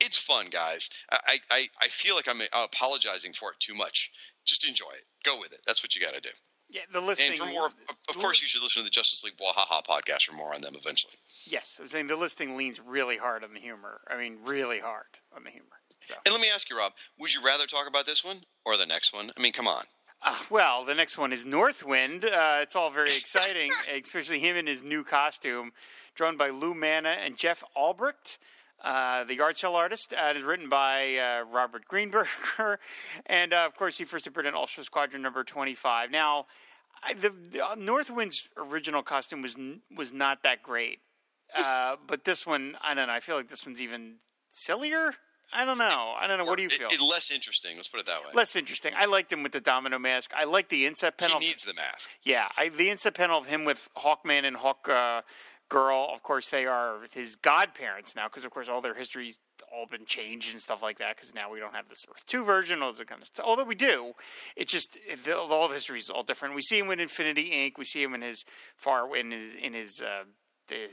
it's fun, guys. I, I, I feel like I'm apologizing for it too much. Just enjoy it. Go with it. That's what you got to do.
Yeah, the listing.
And for more, of, of course, you should listen to the Justice League Wahaha podcast for more on them eventually.
Yes, I was saying the listing leans really hard on the humor. I mean, really hard on the humor. So,
And let me ask you, Rob, would you rather talk about this one or the next one? I mean, come on.
uh, well, the next one is Northwind. Uh, it's all very exciting, especially him in his new costume, drawn by Lou Manna and Jeff Albrecht. Uh, the Yard Sale artist uh, it is written by uh, Robert Greenberger, and uh, of course he first appeared in All-Star Squadron number twenty-five. Now, I, the, the uh, Northwind's original costume was n- was not that great, uh, but this one I don't know. I feel like this one's even sillier. I don't know. I don't know. What do you feel?
it- less interesting. Let's put it that way.
Less interesting. I liked him with the domino mask. I like the inset panel.
he needs the mask.
Yeah, I, the inset panel of him with Hawkman and Hawk uh, Girl. Of course, they are his godparents now, because of course all their histories all been changed and stuff like that. Because now we don't have this Earth Two version, all the kind of stuff. Although we do, it's just the, all the history is all different. We see him in Infinity Inc. We see him in his far in his in his. Uh,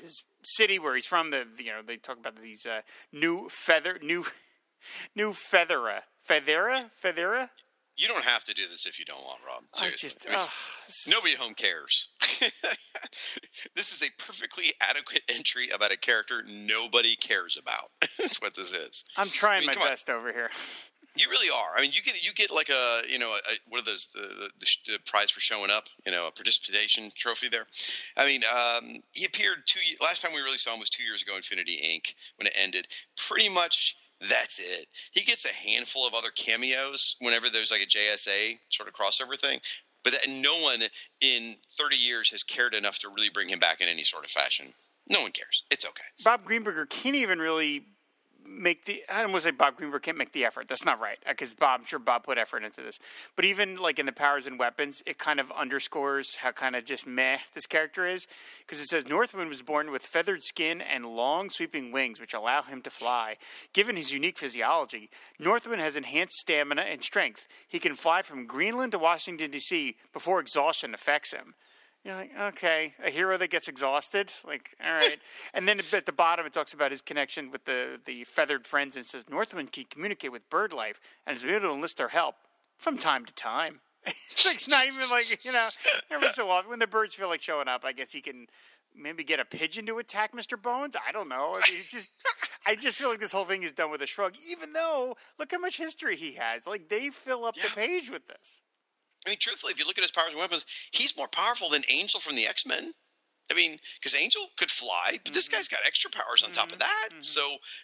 his city where he's from, the you know they talk about these uh, new feather, new, new feathera, feathera, feathera.
You don't have to do this if you don't want, Rob. Seriously.
just
I mean,
is-
nobody at home cares. this is a perfectly adequate entry about a character nobody cares about. That's what this is.
I'm trying
I mean,
my
come on.
best over here.
You really are. I mean, you get you get like a you know a, what are those the, the, the, prize for showing up? You know, a participation trophy there. I mean, um, he appeared two last time we really saw him was two years ago, Infinity Inc. when it ended. Pretty much that's it. He gets a handful of other cameos whenever there's like a JSA sort of crossover thing. But that, no one in 30 years has cared enough to really bring him back in any sort of fashion. No one cares. It's okay.
Bob Greenberger can't even really make the. I don't want to say Bob Greenberg can't make the effort. That's not right because Bob, I'm sure Bob put effort into this. But even like in the powers and weapons, it kind of underscores how kind of just meh this character is because it says Northwind was born with feathered skin and long sweeping wings, which allow him to fly. Given his unique physiology, Northwind has enhanced stamina and strength. He can fly from Greenland to Washington D.C. before exhaustion affects him. You're like, okay, a hero that gets exhausted, like, all right. and then at the bottom, it talks about his connection with the the feathered friends, and says Northwind can communicate with bird life and is able to enlist their help from time to time. it's, like, it's not even like you know, every so often when the birds feel like showing up, I guess he can maybe get a pigeon to attack Mr. Bones. I don't know. I mean, it's just, I just feel like this whole thing is done with a shrug. Even though, look how much history he has. Like they fill up the page with this.
I mean, truthfully, if you look at his powers and weapons, he's more powerful than Angel from the X Men. I mean, because Angel could fly, but this mm-hmm. guy's got extra powers on top of mm-hmm. that. Mm-hmm. So,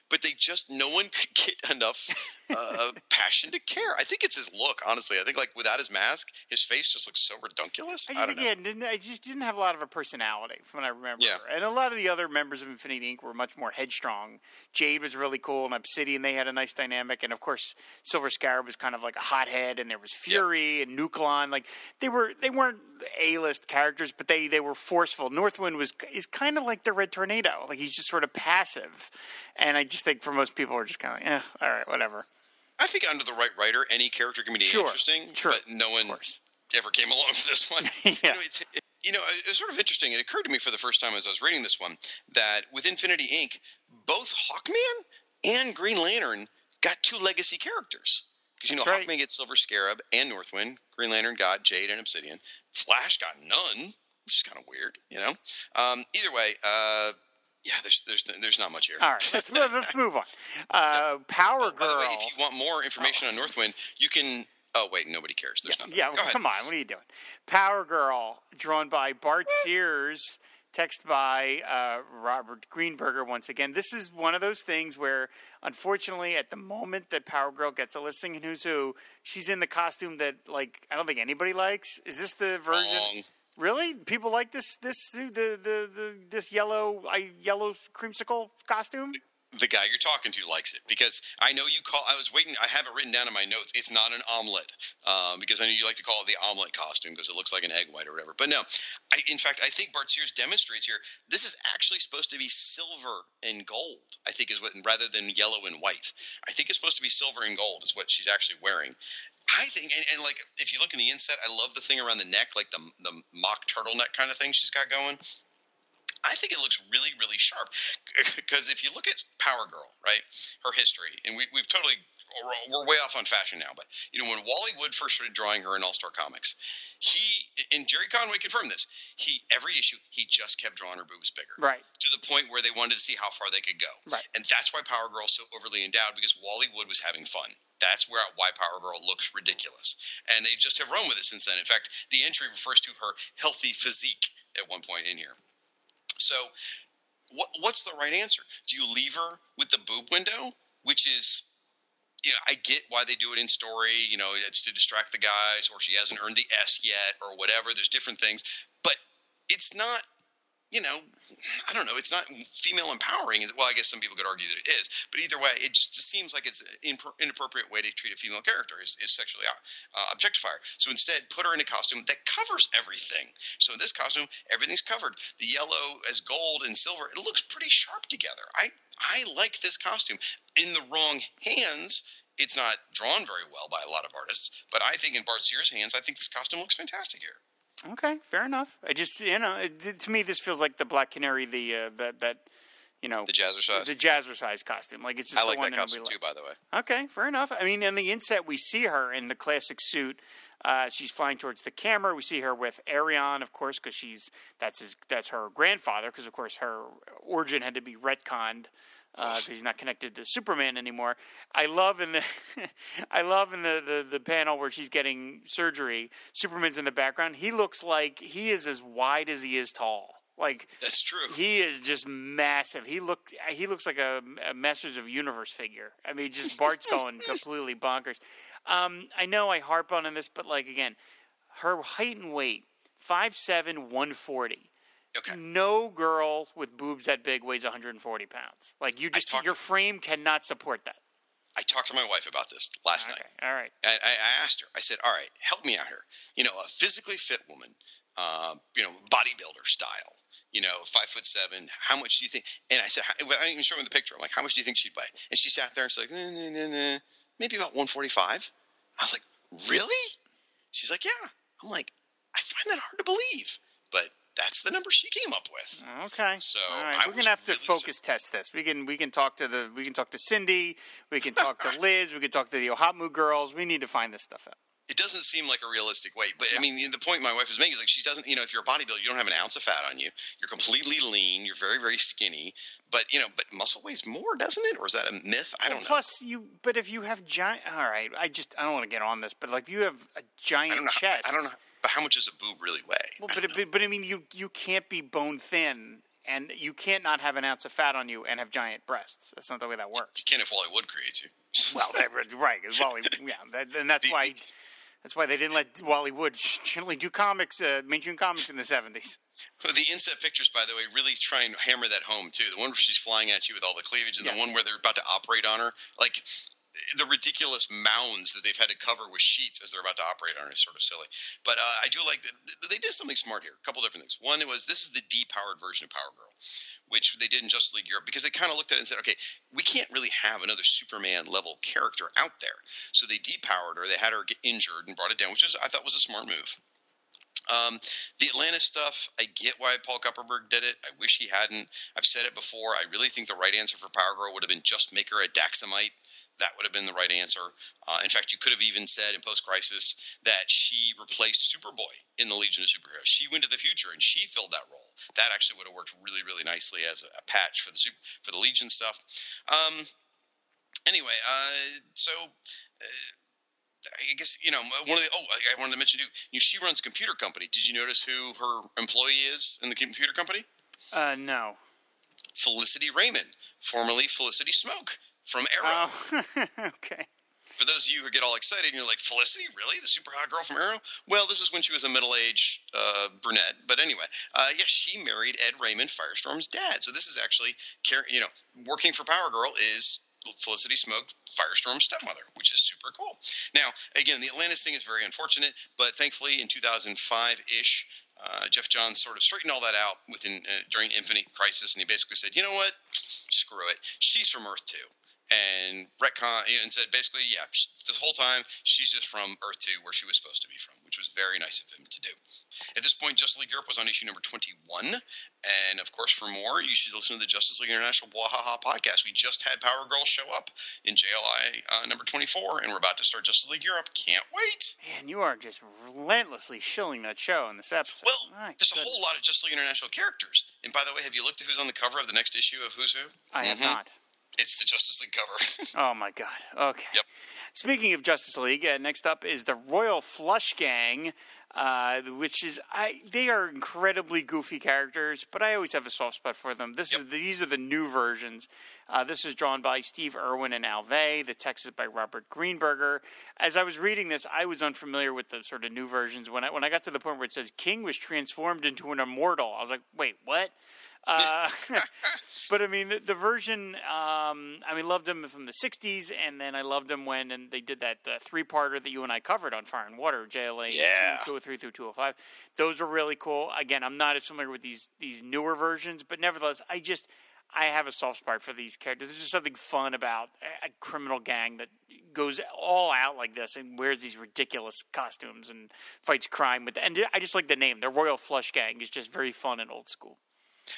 but they just no one could get enough uh, passion to care. I think it's his look, honestly. I think like without his mask, his face just looks so redunculous.
I
I,
just,
don't know.
didn't, I just didn't have a lot of a personality from what I remember.
Yeah.
And a lot of the other members of Infinity Inc. were much more headstrong. Jade was really cool, and Obsidian, they had a nice dynamic. And of course, Silver Scarab was kind of like a hothead, and there was Fury and Nuklon. Like, they were, they weren't A list characters, but they, they were forceful. Northwind was, is kind of like the Red Tornado. Like, he's just sort of passive. And I just think for most people, are just kind of like, eh, all right, whatever.
I think under the right writer, any character can be
Sure,
interesting.
sure,
but no one ever came along for this one.
Yeah.
You know, it's, it, you know, it was sort of interesting. It occurred to me for the first time as I was reading this one that with Infinity Inc., both Hawkman and Green Lantern got two legacy characters. Because you know,
That's right.
Hawkman gets Silver Scarab and Northwind. Green Lantern got Jade and Obsidian. Flash got none, which is kind of weird. You know. Um, either way, uh, yeah, there's there's there's not much here.
All right, let's, let's move on. Uh, Power Girl.
By the way, if you want more information on Northwind, you can. Oh wait, nobody cares. There's nothing.
Yeah,
ahead.
come on. What are you doing? Power Girl, drawn by Bart Sears, text by uh, Robert Greenberger once again. This is one of those things where, unfortunately, at the moment that Power Girl gets a listing in Who's Who, she's in the costume that, like, I don't think anybody likes. Is this the version? Really? People like this this the the, the this yellow I yellow creamsicle costume?
The guy you're talking to likes it because I know you call. I was waiting. I have it written down in my notes. It's not an omelet um, because I know you like to call it the omelet costume because it looks like an egg white or whatever. But no, I, in fact, I think Bart Sears demonstrates here. This is actually supposed to be silver and gold. I think is what rather than yellow and white. I think it's supposed to be silver and gold is what she's actually wearing. I think, and, and like if you look in the inset, I love the thing around the neck, like the the mock turtleneck kind of thing she's got going. I think it looks really, really sharp. Because if you look at Power Girl, right, her history, and we, we've totally, we're- we're way off on fashion now, but, you know, when Wally Wood first started drawing her in All Star Comics, he, and Gerry Conway confirmed this, he, every issue, he just kept drawing her boobs bigger.
Right.
To the point where they wanted to see how far they could go.
Right.
And that's why Power Girl's so overly endowed because Wally Wood was having fun. That's where why Power Girl looks ridiculous. And they just have run with it since then. In fact, the entry refers to her healthy physique at one point in here. So, what, what's the right answer? Do you leave her with the boob window, which is, you know, I get why they do it in story. You know, it's to distract the guys, or she hasn't earned the S yet, or whatever. There's different things, but it's not. You know, I don't know. It's not female empowering. Well, I guess some people could argue that it is, but either way, it just seems like it's an inappropriate way to treat a female character is, is sexually uh, objectify her. So instead, put her in a costume that covers everything. So in this costume, everything's covered. The yellow as gold and silver, it looks pretty sharp together. I I like this costume. In the wrong hands, it's not drawn very well by a lot of artists. But I think in Bart Sears' hands, I think this costume looks fantastic here.
Okay, fair enough. I just you know, it, to me this feels like the Black Canary, the uh, that that you know
The jazzercise.
the jazzercise costume. Like it's just
I like
the one
that costume too, by the way.
Okay, fair enough. I mean, in the inset, we see her in the classic suit Uh, she's flying towards the camera. We see her with Arion, of course, because she's that's his that's her grandfather. Because of course her origin had to be retconned because he's not connected to Superman anymore. I love in the I love in the, the the panel where she's getting surgery. Superman's in the background. He looks like he is as wide as he is tall. Like
That's true.
he is just massive. He look he looks like a, a Masters of Universe figure. I mean, just Bart's going completely bonkers. Um, I know I harp on in this, but like again, her height and weight five seven one forty.
Okay.
No girl with boobs that big weighs 140 pounds. Like you just your
to-
frame cannot support that.
I talked to my wife about this last
Okay,
night.
all right.
I, I I asked her. I said, "All right, help me out here. You know, a physically fit woman, uh, you know, bodybuilder style. You know, five foot seven. How much do you think?" And I said, "I didn't even show her the picture. I'm like, how much do you think she'd weigh?" And she sat there and she's like, "Nah, nah, nah, nah. maybe about 145." I was like, "Really?" She's like, "Yeah." I'm like, I find that hard to believe, but that's the number she came up with.
Okay.
So,
all right.
I
we're gonna have to
really
focus test this. We can we can talk to the we can talk to Cindy. We can talk to Liz. We can talk to the Ohatmu girls. We need to find this stuff out.
It doesn't seem like a realistic weight, but I mean, the point my wife is making is like she doesn't. You know, if you're a bodybuilder, you don't have an ounce of fat on you. You're completely lean. You're very, very skinny. But you know, but muscle weighs more, doesn't it? Or is that a myth? I don't know.
Plus, you. But if you have giant, all right. I just I don't want to get on this, but like if you have a giant
I don't know.
chest.
I don't know. But how much does a boob really weigh?
Well, but, but but I mean, you you can't be bone thin, and you can't not have an ounce of fat on you and have giant breasts. That's not the way that works.
you can't if Wally Wood creates you.
Well, that, right, because Wally, yeah, that, and that's
The-
why that's why they didn't let Wally Wood generally do comics, uh, mainstream comics in the seventies.
Well, the inset pictures, by the way, really try and hammer that home too. The one where she's flying at you with all the cleavage, and
Yes.
the one where they're about to operate on her, like the ridiculous mounds that they've had to cover with sheets as they're about to operate on is sort of silly. But uh, I do like that they did something smart here. A couple different things. One was this is the depowered version of Power Girl, which they did in Justice League Europe because they kind of looked at it and said, okay, we can't really have another Superman level character out there. So they depowered her. They had her get injured and brought it down, which is I thought was a smart move. Um, the Atlantis stuff, I get why Paul Kupperberg did it. I wish he hadn't. I've said it before. I really think the right answer for Power Girl would have been just make her a Daxamite. That would have been the right answer. Uh, in fact, you could have even said in Post Crisis that she replaced Superboy in the Legion of Superheroes. She went to the future and she filled that role. That actually would have worked really, really nicely as a, a patch for the super, for the Legion stuff. Um, anyway, uh, so. Uh, I guess you know one of the. Oh, I wanted to mention too. You know, she runs a computer company. Did you notice who her employee is in the computer company?
Uh, no.
Felicity Raymond, formerly Felicity Smoak from Arrow.
Oh, okay.
For those of you who get all excited, and you're like, Felicity, really? The super hot girl from Arrow? Well, this is when she was a middle-aged uh, brunette. But anyway, uh, yeah, she married Ed Raymond, Firestorm's dad. So this is actually, you know, working for Power Girl is Felicity Smoak, Firestorm's stepmother, which is super cool. Now, again, the Atlantis thing is very unfortunate, but thankfully in 2005-ish, uh, Geoff Johns sort of straightened all that out within uh, during Infinite Crisis, and he basically said, you know what, screw it, she's from Earth 2 and retcon and said basically, yeah, sh- this whole time she's just from Earth Two, where she was supposed to be from, which was very nice of him to do. At this point, Justice League Europe was on issue number twenty-one, and of course, for more, you should listen to the Justice League International Wahaha podcast. We just had Power Girl show up in JLI uh, number twenty-four, and we're about to start Justice League Europe. Can't wait.
Man, you are just relentlessly shilling that show in this episode.
Well,
My
there's a whole lot of Justice League International characters. And by the way, have you looked at who's on the cover of the next issue of Who's Who?
I have
Mhm.
not.
It's the Justice League cover.
Oh my god. Okay.
Yep.
Speaking of Justice League, uh, next up is the Royal Flush Gang, uh, which is I. They are incredibly goofy characters, but I always have a soft spot for them. This is these are the new versions. Uh, this is drawn by Steve Erwin and Al Vey. The text is by Robert Greenberger. As I was reading this, I was unfamiliar with the sort of new versions. When I when I got to the point where it says King was transformed into an immortal, I was like, wait, what? Uh, but I mean, the, the version, um, I mean, loved them from the '60s, and then I loved them when and they did that uh, three-parter that you and I covered on Fire and Water, JLA
Yeah.
203 through 205. Those were really cool. Again, I'm not as familiar with these these newer versions, but nevertheless, I just I have a soft spot for these characters. There's just something fun about a, a criminal gang that goes all out like this and wears these ridiculous costumes and fights crime with. And I just like the name. The Royal Flush Gang is just very fun and old school.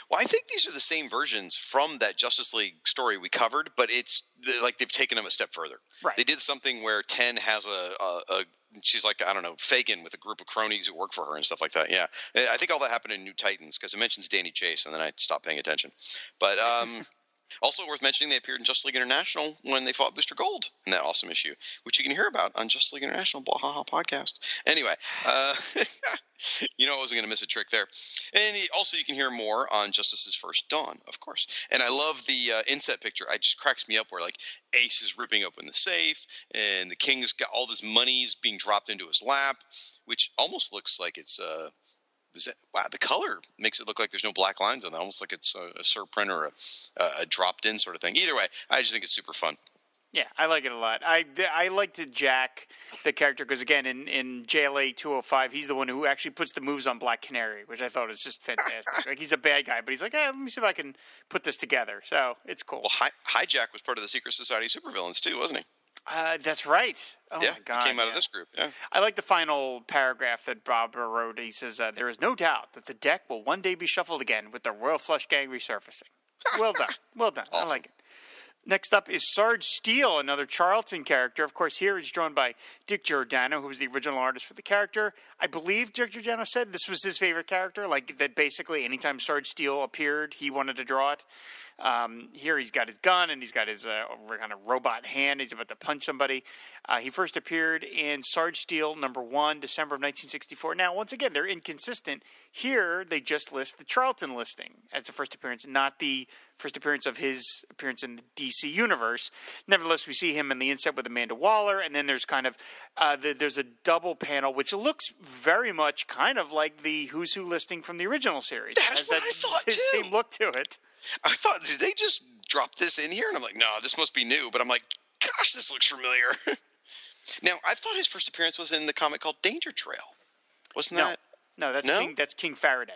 Well, I think these are the same versions from that Justice League story we covered, but it's like they've taken them a step further.
Right.
They did something where Ten has a, a, a she's like I don't know Fagin with a group of cronies who work for her and stuff like that. Yeah, I think all that happened in New Titans because it mentions Danny Chase, and then I stopped paying attention. But um, also worth mentioning, they appeared in Justice League International when they fought Booster Gold in that awesome issue, which you can hear about on Justice League International Blah Ha Ha podcast. Anyway, uh, you know I wasn't going to miss a trick there. And also, you can hear more on Justice's First Dawn, of course. And I love the uh, inset picture. It just cracks me up where like Ace is ripping open the safe, and the King's got all this money's being dropped into his lap, which almost looks like it's uh, is that, wow, the color makes it look like there's no black lines on it, almost like it's a, a surprint or a, a dropped in sort of thing. Either way, I just think it's super fun.
Yeah, I like it a lot. I, I like to Jack, the character, because again, in, in JLA 205, he's the one who actually puts the moves on Black Canary, which I thought was just fantastic. like, he's a bad guy, but he's like, hey, let me see if I can put this together. So it's cool.
Well, Hi- Hijack was part of the Secret Society supervillains, too, wasn't he?
Uh, that's right. Oh
yeah,
my god!
came out
yeah.
of this group. Yeah,
I like the final paragraph that Bob wrote. He says, uh, "There is no doubt that the deck will one day be shuffled again with the Royal Flush Gang resurfacing." Well done, well done.
Awesome.
I like it. Next up is Sarge Steel, another Charlton character. Of course, here he's drawn by Dick Giordano, who was the original artist for the character. I believe Dick Giordano said this was his favorite character. Like that, basically, anytime Sarge Steel appeared, he wanted to draw it. Um, here he's got his gun and he's got his uh, kind of robot hand. He's about to punch somebody. Uh, he first appeared in Sarge Steel number one, December of 1964. Now, once again, they're inconsistent. Here, they just list the Charlton listing as the first appearance, not the first appearance of his appearance in the DC universe. Nevertheless, we see him in the inset with Amanda Waller, and then there's kind of uh, the, there's a double panel which looks very much kind of like the Who's Who listing from the original series.
That's
has
what
that
I thought, too.
Same look to it.
I thought did they just drop this in here? And I'm like, no, this must be new. But I'm like, gosh, this looks familiar. now, I thought his first appearance was in the comic called Danger Trail. Wasn't
No,
that?
no, that's
No?
King. That's King Faraday.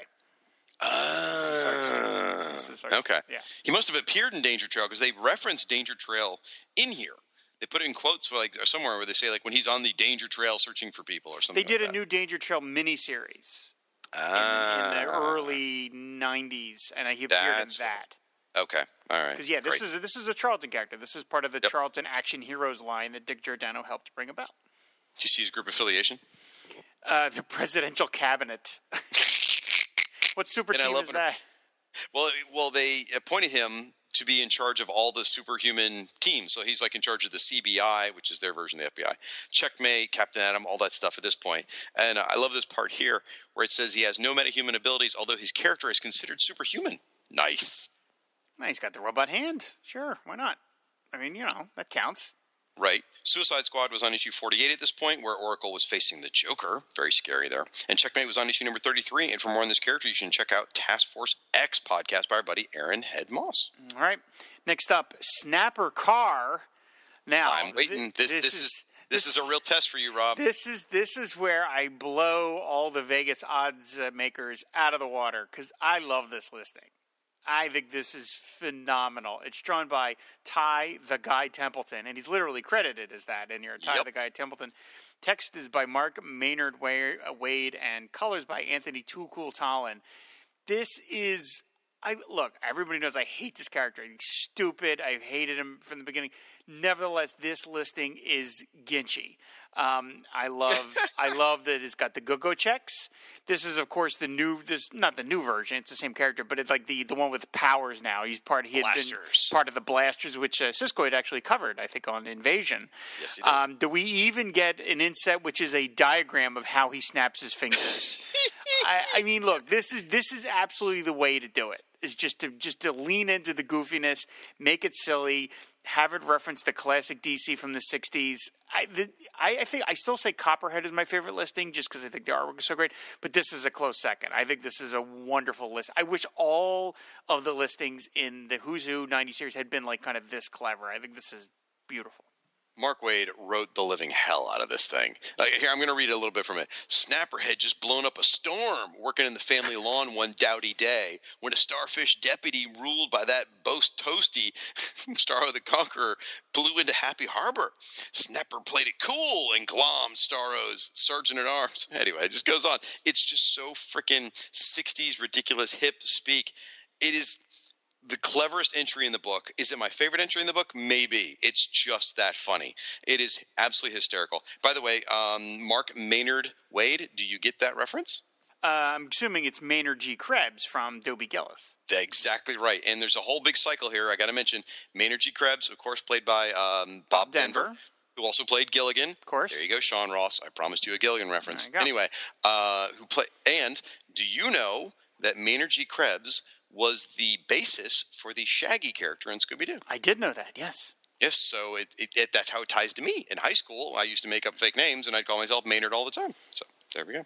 Uh,
This is Sarge.
okay.
Yeah.
He must have appeared in Danger Trail because they reference Danger Trail in here. They put it in quotes for like or somewhere where they say like when he's on the Danger Trail searching for people or something.
They did
like
a new Danger Trail miniseries
that.
in, in the
Ah,
early '90s, and he appeared in that.
Okay, all right.
Because yeah, this
Great.
is this is a Charlton character. This is part of the
Yep.
Charlton Action Heroes line that Dick Giordano helped bring about.
Did you see his group affiliation?
Uh, the presidential cabinet. what super
And
team is that?
Well, well, they appointed him to be in charge of all the superhuman teams. So he's like in charge of the CBI, which is their version of the FBI, Checkmate, Captain Atom, all that stuff at this point. And I love this part here where it says he has no metahuman abilities, although his character is considered superhuman. Nice,
Well, he's got the robot hand. Sure, why not? I mean, you know, that counts.
Right? Suicide Squad was on issue 48 at this point, where Oracle was facing the Joker. Very scary there. And Checkmate was on issue number 33. And for more on this character, you should check out Task Force X podcast by our buddy Aaron Head Moss.
All right. Next up, Snapper Carr. Now
I'm waiting.
thi-
This, this, is this is a real test for you, Rob.
This is this is where I blow all the Vegas odds makers out of the water because I love this listing. I think this is phenomenal. It's drawn by Ty the Guy Templeton, and he's literally credited as that in here. Ty
Yep.
the Guy Templeton. Text is by Mark Maynard uh, Waid, and colors by Anthony Too Cool Tollin. This is I look. Everybody knows I hate this character. He's stupid. I've hated him from the beginning. Nevertheless, this listing is Ginchy. Um, I love. I love that it's got the go-go checks. This is, of course, the new. This not the new version. It's the same character, but it's like the the one with powers now. He's part. He had
Blasters.
been part of the blasters, which uh, Siskoid had actually covered, I think, on Invasion.
Yes, he did.
Um, do we even get an inset, which is a diagram of how he snaps his fingers? I, I mean, look, this is this is absolutely the way to do it. Is just to just to lean into the goofiness, make it silly, have it reference the classic DC from the '60s. I, the, I, I think I still say Copperhead is my favorite listing, just because I think the artwork is so great. But this is a close second. I think this is a wonderful list. I wish all of the listings in the Who's Who '90 series had been like kind of this clever. I think this is beautiful.
Mark Waid wrote the living hell out of this thing. Like, here, I'm going to read a little bit from it. Snapper had just blown up a storm working in the family lawn one dowdy day when a starfish deputy ruled by that boast toasty Starro the Conqueror blew into Happy Harbor. Snapper played it cool and glommed Starro's sergeant at arms. Anyway, it just goes on. It's just so freaking 60s ridiculous hip speak. It is the cleverest entry in the book. Is it my favorite entry in the book? Maybe. It's just that funny. It is absolutely hysterical. By the way, um, Mark Maynard Waid, do you get that reference?
Uh, I'm assuming it's Maynard G. Krebs from Dobie Gillis.
Exactly right. And there's a whole big cycle here. I got to mention Maynard G. Krebs, of course, played by um, Bob Denver,
Denver.
who also played Gilligan. Of
course.
There you go, Sean Ross. I promised you a Gilligan reference.
There you go.
Anyway, uh, who play? And do you know that Maynard G. Krebs was the basis for the Shaggy character in Scooby Doo?
I did know that. Yes.
Yes, so it, it, it that's how it ties to me. In high school, I used to make up fake names, and I'd call myself Maynard all the time. So there we go.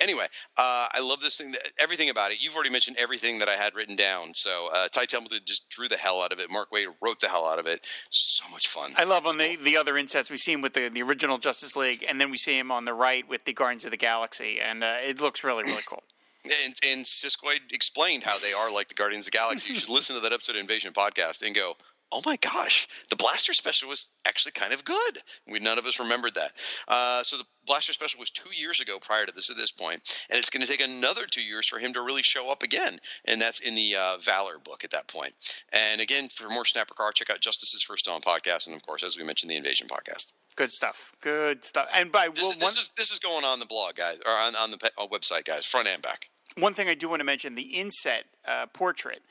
Anyway, uh, I love this thing. That, everything about it. You've already mentioned everything that I had written down. So uh, Ty Templeton just drew the hell out of it. Mark Waid wrote the hell out of it. So much fun.
I love on the, the other insets we see him with the, the original Justice League, and then we see him on the right with the Guardians of the Galaxy, and uh, it looks really really cool.
And, and Siskoid explained how they are like the Guardians of the Galaxy. You should listen to that episode of Invasion Podcast and go, oh my gosh, the Blaster Special was actually kind of good. We none of us remembered that. Uh, so the Blaster Special was two years ago prior to this at this point, and it's going to take another two years for him to really show up again, and that's in the uh, Valor book at that point. And again, for more Snapper Carr, check out Justice's First Dawn podcast, and of course, as we mentioned, the Invasion podcast.
Good stuff. Good stuff. And by
This,
well,
is,
one,
is this is going on the blog, guys, or on, on the pe- uh, website, guys, front and back.
One thing I do want to mention: the inset uh, portrait.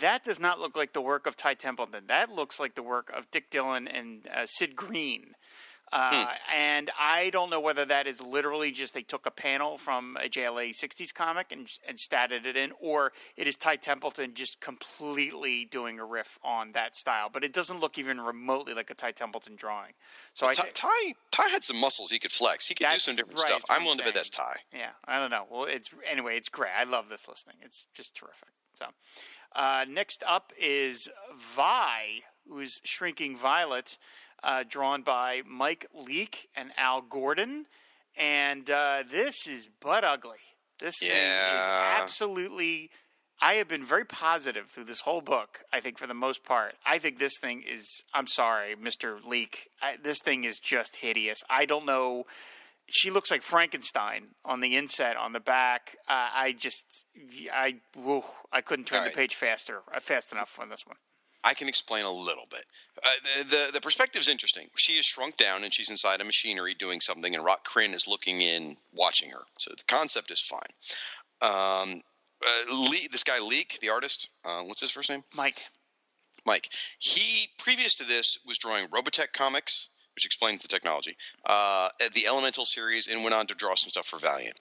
That does not look like the work of Ty Templeton. That looks like the work of Dick Dillon and uh, Sid Greene. Uh, And I don't know whether that is literally just they took a panel from a JLA 60s comic and, and statted it in, or it is Ty Templeton just completely doing a riff on that style. But it doesn't look even remotely like a Ty Templeton drawing. So I
Ty, Ty Ty had some muscles he could flex. He could do some different
right,
stuff. I'm willing to bet that's Ty.
Yeah, I don't know. Well, it's anyway. It's great. I love this listening. It's just terrific. So, uh, next up is Vi, who is Shrinking Violet, uh, drawn by Mike Leeke and Al Gordon, and uh, this is butt ugly. This thing is absolutely. I have been very positive through this whole book. I think for the most part, I think this thing is. I'm sorry, Mister Leeke. I, this thing is just hideous. I don't know she looks like Frankenstein on the inset on the back. Uh, I just, I, woo, I couldn't turn
All
the page faster, uh, fast enough on this one.
I can explain a little bit. Uh, the, the the perspective is interesting. She is shrunk down and she's inside a machinery doing something, and Rokk Krinn is looking in, watching her. So the concept is fine. Um, uh, Lee, this guy Leeke, the artist, uh, what's his first name?
Mike,
Mike. He previous to this was drawing Robotech comics, which explains the technology, uh, the Elemental series, and went on to draw some stuff for Valiant.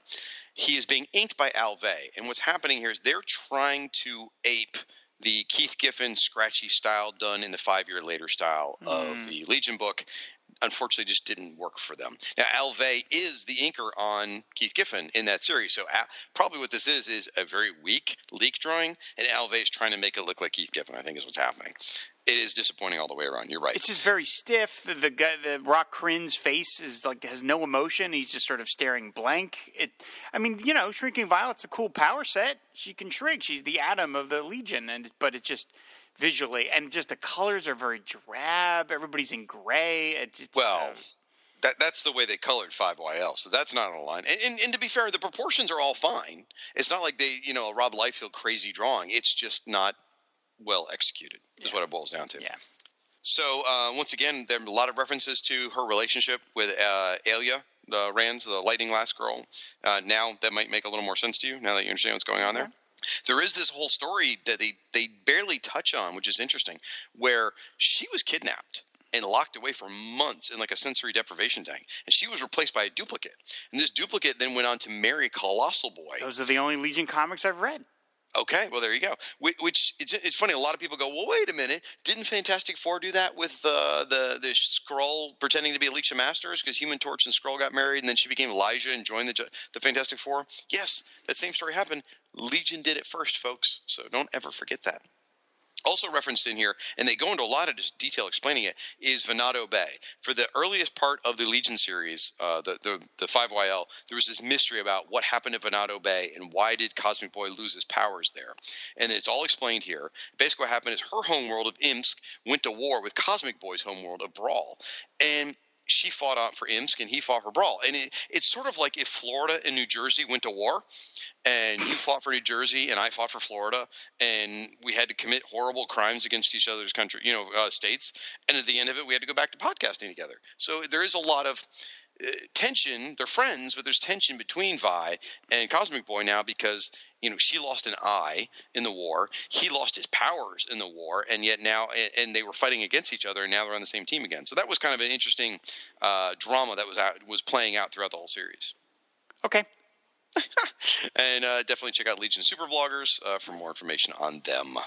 He is being inked by Al Vey, and what's happening here is they're trying to ape the Keith Giffen scratchy style done in the five year later style of hmm. the Legion book. Unfortunately, just didn't work for them. Now, Al Vey is the inker on Keith Giffen in that series, so Al- probably what this is is a very weak Leeke drawing, and Al Vey is trying to make it look like Keith Giffen. I think is what's happening. It is disappointing all the way around. You're right.
it's just very stiff. The, the guy, the Rokk Krinn's face is like has no emotion. He's just sort of staring blank. It, I mean, you know, Shrinking Violet's a cool power set. She can shrink. She's the atom of the Legion, and but it's just visually and just the colors are very drab. Everybody's in gray. It's, it's
Well,
uh,
that that's the way they colored 5YL, so that's not on a line. And, and, and to be fair, the proportions are all fine. It's not like they, you know, a Rob Liefeld crazy drawing. It's just not well executed, is
Yeah.
what it boils down to.
yeah.
So uh, once again, there are a lot of references to her relationship with uh, Ayla, the Ranzz, the Lightning Lass girl. Uh, now that might make a little more sense to you. Now that you understand what's going on there. There is this whole story that they they barely touch on, which is interesting, where she was kidnapped and locked away for months in like a sensory deprivation tank, and she was replaced by a duplicate. And this duplicate then went on to marry Colossal Boy.
Those are the only Legion comics I've read.
Okay, well there you go. Which, it's, it's funny. A lot of people go, "Well, wait a minute. Didn't Fantastic Four do that with uh, the the Skrull pretending to be Alicia Masters because Human Torch and Skrull got married, and then she became Lyja and joined the the Fantastic Four? Yes, that same story happened. Legion did it first, folks. So don't ever forget that. Also referenced in here, and they go into a lot of detail explaining it, is Venado Bay. For the earliest part of the Legion series, uh, the, the the 5YL, there was this mystery about what happened at Venado Bay and why did Cosmic Boy lose his powers there. And it's all explained here. Basically, what happened is her homeworld of Imsk went to war with Cosmic Boy's homeworld of Braal. And she fought out for Imsk and he fought for Braal. And it, it's sort of like if Florida and New Jersey went to war and you fought for New Jersey and I fought for Florida and we had to commit horrible crimes against each other's country, you know, uh, states. And at the end of it, we had to go back to podcasting together. So there is a lot of tension. They're friends, but there's tension between Vi and Cosmic Boy now because you know she lost an eye in the war he lost his powers in the war and yet now and they were fighting against each other and now they're on the same team again so that was kind of an interesting uh, drama that was out was playing out throughout the whole series
Okay.
and uh, definitely check out legion super bloggers uh, for more information on them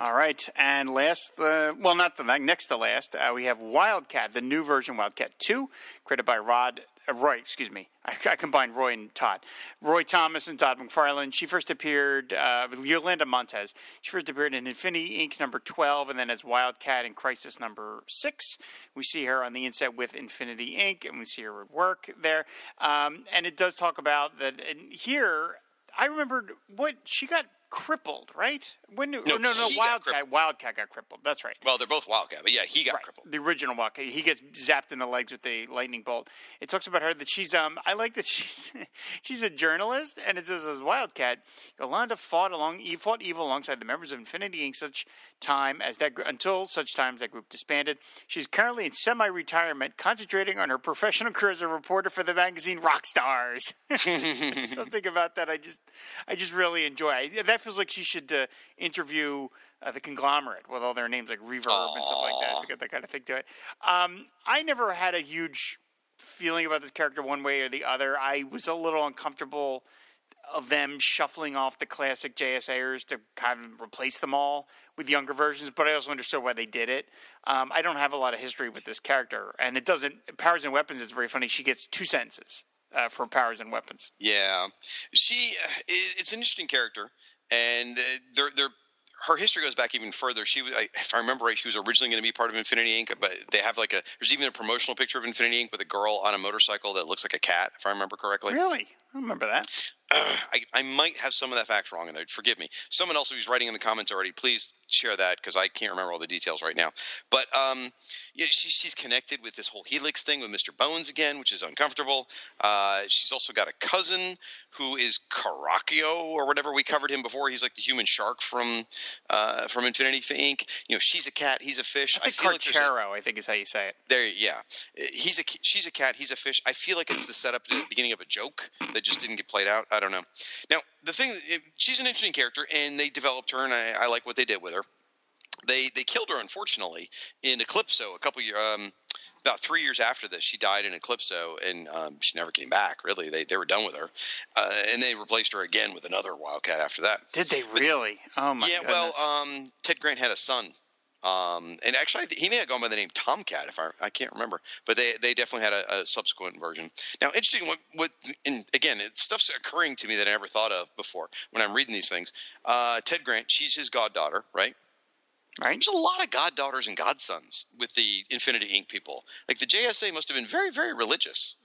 All right, and last, uh, well, not the next to last, uh, we have Wildcat, the new version Wildcat Two, created by Rod uh, Roy. Excuse me, I, I combined Roy and Todd. Roy Thomas and Todd McFarlane. She first appeared uh, Yolanda Montez. She first appeared in Infinity Inc. number twelve, and then as Wildcat in Crisis number six. We see her on the inset with Infinity Inc. and we see her at work there. Um, and it does talk about that. And here, I remembered what she got crippled, right? When no, no, no, Wildcat. Wildcat got crippled. That's right.
well they're both wildcat but yeah he got
Right.
crippled
The original Wildcat. He gets zapped in the legs with a lightning bolt. It talks about her that she's um. I like that she's she's a journalist, and it says as Wildcat, Yolanda fought along he fought evil alongside the members of Infinity Inc. Such time as that until such time as that group disbanded. She's currently in semi-retirement, concentrating on her professional career as a reporter for the magazine Rock Stars. Something about that I just I just really enjoy. I, that feels like she should uh, interview uh, the conglomerate with all their names like Reverb and stuff like that. It's got that kind of thing to it. Um, I never had a huge feeling about this character one way or the other. I was a little uncomfortable of them shuffling off the classic JSAers to kind of replace them all with younger versions, but I also understood why they did it. Um, I don't have a lot of history with this character, and it doesn't. Powers and Weapons, it's very funny. She gets two sentences uh, for Powers and Weapons.
Yeah, she. uh, It's an interesting character, and uh, they're they're. Her history goes back even further. She was, I- if I remember right, she was originally going to be part of Infinity Inc. But they have like a. There's even a promotional picture of Infinity Inc. with a girl on a motorcycle that looks like a cat, if I remember correctly.
Really? I remember that.
I, I might have some of that fact wrong in there. Forgive me. Someone else who's writing in the comments already, please share that because I can't remember all the details right now. But um, yeah, she, she's connected with this whole Helix thing with Mr. Bones again, which is uncomfortable. Uh, she's also got a cousin who is Caraccio or whatever. We covered him before. He's like the human shark from uh, from Infinity Inc. You know, she's a cat, he's a fish.
I think
feel like a-
I think is how you say it.
there, yeah. Uh, He's a she's a cat. He's a fish. I feel like it's the setup at the beginning of a joke that just didn't get played out. I don't know. Now the thing, it- she's an interesting character, and they developed her, and I, I like what they did with her. They they killed her unfortunately in Eclipso a couple years. Um, about three years after this, she died in Eclipso, and um, she never came back. Really, they they were done with her, uh, and they replaced her again with another Wildcat after that.
Did they really? Oh my
yeah,
goodness.
well, um, Ted Grant had a son, um, and actually, he may have gone by the name Tomcat. If I, I can't remember, but they they definitely had a, a subsequent version. Now, interesting. What, what and again, it, stuff's occurring to me that I never thought of before when I'm reading these things. Uh, Ted Grant, she's his goddaughter, right?
right?
There's a lot of goddaughters and godsons with the Infinity Inc. people. Like the JSA must have been very, very religious.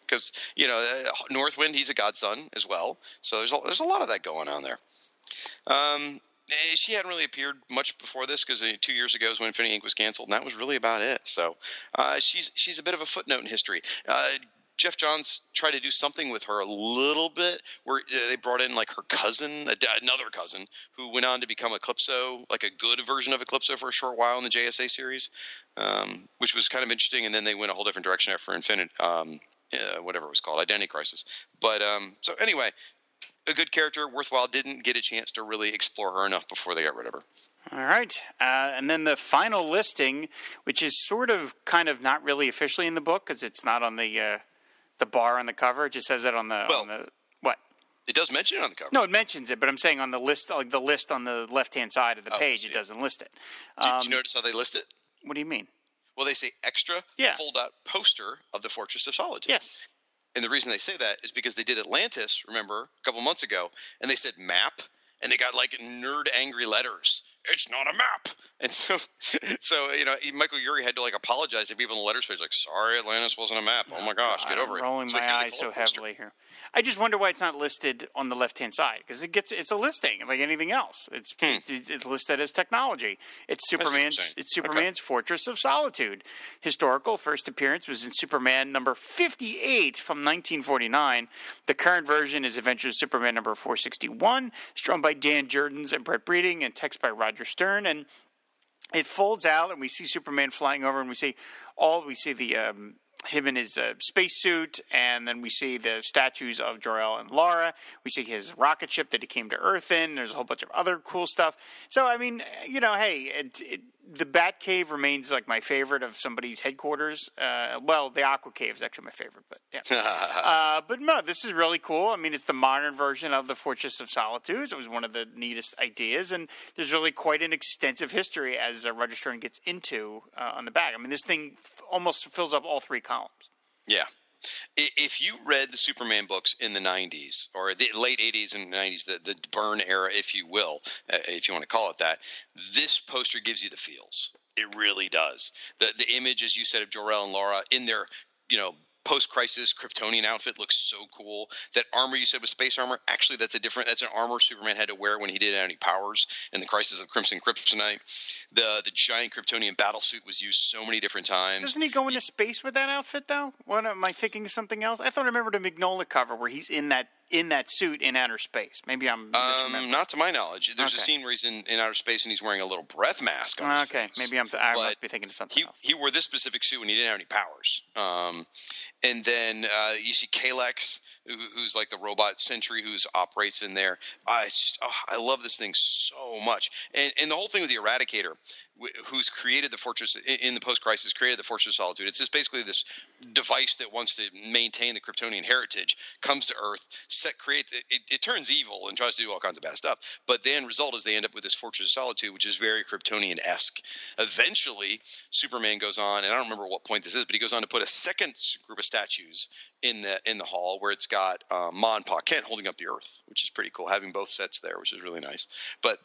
Because you know, uh, Northwind, he's a godson as well. So there's a, there's a lot of that going on there. Um, she hadn't really appeared much before this because two years ago is when Infinity Inc. was canceled, and that was really about it. So uh, she's she's a bit of a footnote in history. Uh, Geoff Johns tried to do something with her a little bit, where uh, they brought in like her cousin, another cousin, who went on to become Eclipso, like a good version of Eclipso for a short while in the JSA series, um, which was kind of interesting. And then they went a whole different direction after Infinite, um, uh, whatever it was called, Identity Crisis. But um, so anyway, a good character, worthwhile. Didn't get a chance to really explore her enough before they got rid of her.
All right. Uh, and then the final listing, which is sort of kind of not really officially in the book because it's not on the uh, the bar on the cover. It just says it on the,
Well-
on the what?
It does mention it on the cover.
No, it mentions it, but I'm saying on the list, like the list on the left hand side of the
Oh,
page, it doesn't list it.
Did,
Um,
did you notice how they list it?
what do you mean?
Well, they say extra
Yeah.
fold out poster of the Fortress of Solitude.
Yes.
And the reason they say that is because they did Atlantis, remember, a couple months ago, and they said map, and they got like nerd angry letters. It's not a map. And so, so you know, Michael Eury had to like apologize to people in the letters page, like, "Sorry, Atlantis wasn't a map. Oh, oh my gosh, get
I'm
over it."
rolling
It's like,
my
hey,
eyes so heavily here. I just wonder why it's not listed on the left hand side because it gets it's a listing like anything else. It's hmm. it's, it's listed as technology. It's Superman's it's
Okay.
Superman's Fortress of Solitude. Historical first appearance was in Superman number fifty eight from nineteen forty nine. The current version is Adventures of Superman number four sixty one. Drawn by Dan Jurgens and Brett Breeding and text by Roger Stern and it folds out and we see Superman flying over and we see all we see the um, him in his uh, spacesuit and then we see the statues of Jor-El and Lara. We see his rocket ship that he came to Earth in. There's a whole bunch of other cool stuff. So I mean, you know, hey, it, it, the Bat Cave remains like my favorite of somebody's headquarters. Uh, well, the Aqua Cave is actually my favorite, but yeah. uh, but no, this is really cool. I mean, it's the modern version of the Fortress of Solitude. It was one of the neatest ideas, and there's really quite an extensive history as uh, Roger Stern gets into uh, on the back. I mean, this thing f- almost fills up all three columns.
Yeah. If you read the Superman books in the 90s or the late 80s and 90s, the, the Byrne era, if you will, uh, if you want to call it that, this poster gives you the feels. It really does. The the image, as you said, of Jor-El and Laura in their, you know, post-crisis Kryptonian outfit looks so cool. That armor you said was space armor. Actually, that's a different. That's an armor Superman had to wear when he didn't have any powers in the Crisis of Crimson Kryptonite. The the giant Kryptonian battle suit was used so many different times.
Doesn't he go into space with that outfit though? What am I thinking of something else? I thought I remembered a Magnolia cover where he's in that in that suit in outer space. Maybe I'm
Um, not to my knowledge. There's a scene where he's in, in outer space and he's wearing a little breath mask. On his
okay, maybe I'm. Th- I
But
must be thinking of something
He
else.
he wore this specific suit when he didn't have any powers. Um, and then uh, you see Kelex, who, who's like the robot sentry who's operates in there. I just, oh, I love this thing so much. And and the whole thing with the Eradicator, wh- who's created the fortress in, the post-crisis, created the Fortress of Solitude. It's just basically this device that wants to maintain the Kryptonian heritage. Comes to Earth, set creates it, it, turns evil and tries to do all kinds of bad stuff. But the end result is they end up with this Fortress of Solitude, which is very Kryptonian-esque. Eventually, Superman goes on, and I don't remember what point this is, but he goes on to put a second group of statues in the in the hall where it's got um, Ma and Pa Kent holding up the Earth, which is pretty cool. Having both sets there, which is really nice. But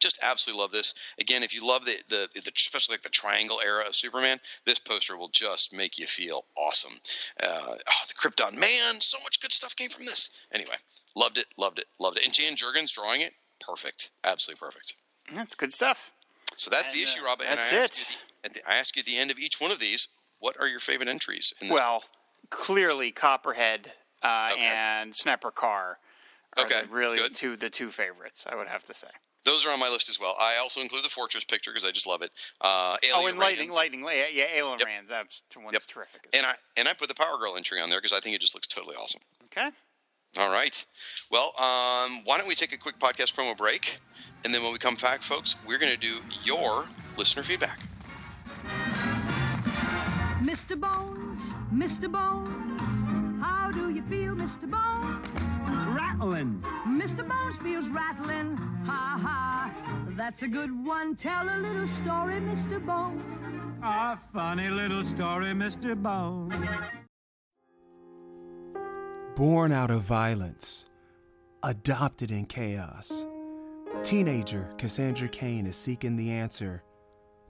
just absolutely love this. Again, if you love the, the, the especially like the triangle era of Superman, this poster will just make you feel awesome. Uh, oh, the Krypton Man, so much good stuff came from this. Anyway, loved it, loved it, loved it. And Dan Jurgens drawing it, perfect, absolutely perfect.
That's good stuff.
So that's the
And, uh,
issue, Robin. And
that's
I
it.
At the, I ask you at the end of each one of these, what are your favorite entries? In this
Well, clearly Copperhead uh,
Okay.
and Snapper Carr are
Okay,
the, really the
good.
two the two favorites. I would have to say.
Those are on my list as well. I also include the Fortress picture because I just love it. Uh,
oh, and Lightning,
Ranzz.
Lightning, yeah, yeah Alan
Yep.
Ranzz. That's one's
Yep.
terrific.
And I and I put the Power Girl entry on there because I think it just looks totally awesome.
okay.
All right. Well, um, why don't we take a quick podcast promo break, and then when we come back, folks, we're going to do your listener feedback.
Mr. Bones, Mr. Bones, how do you feel, Mr. Bones?
Rattling.
Mr. Bones feels rattling, ha ha. That's a good one. Tell a little story, Mr. Bones.
A funny little story, Mr. Bone.
Born out of violence, adopted in chaos, teenager Cassandra Cain is seeking the answer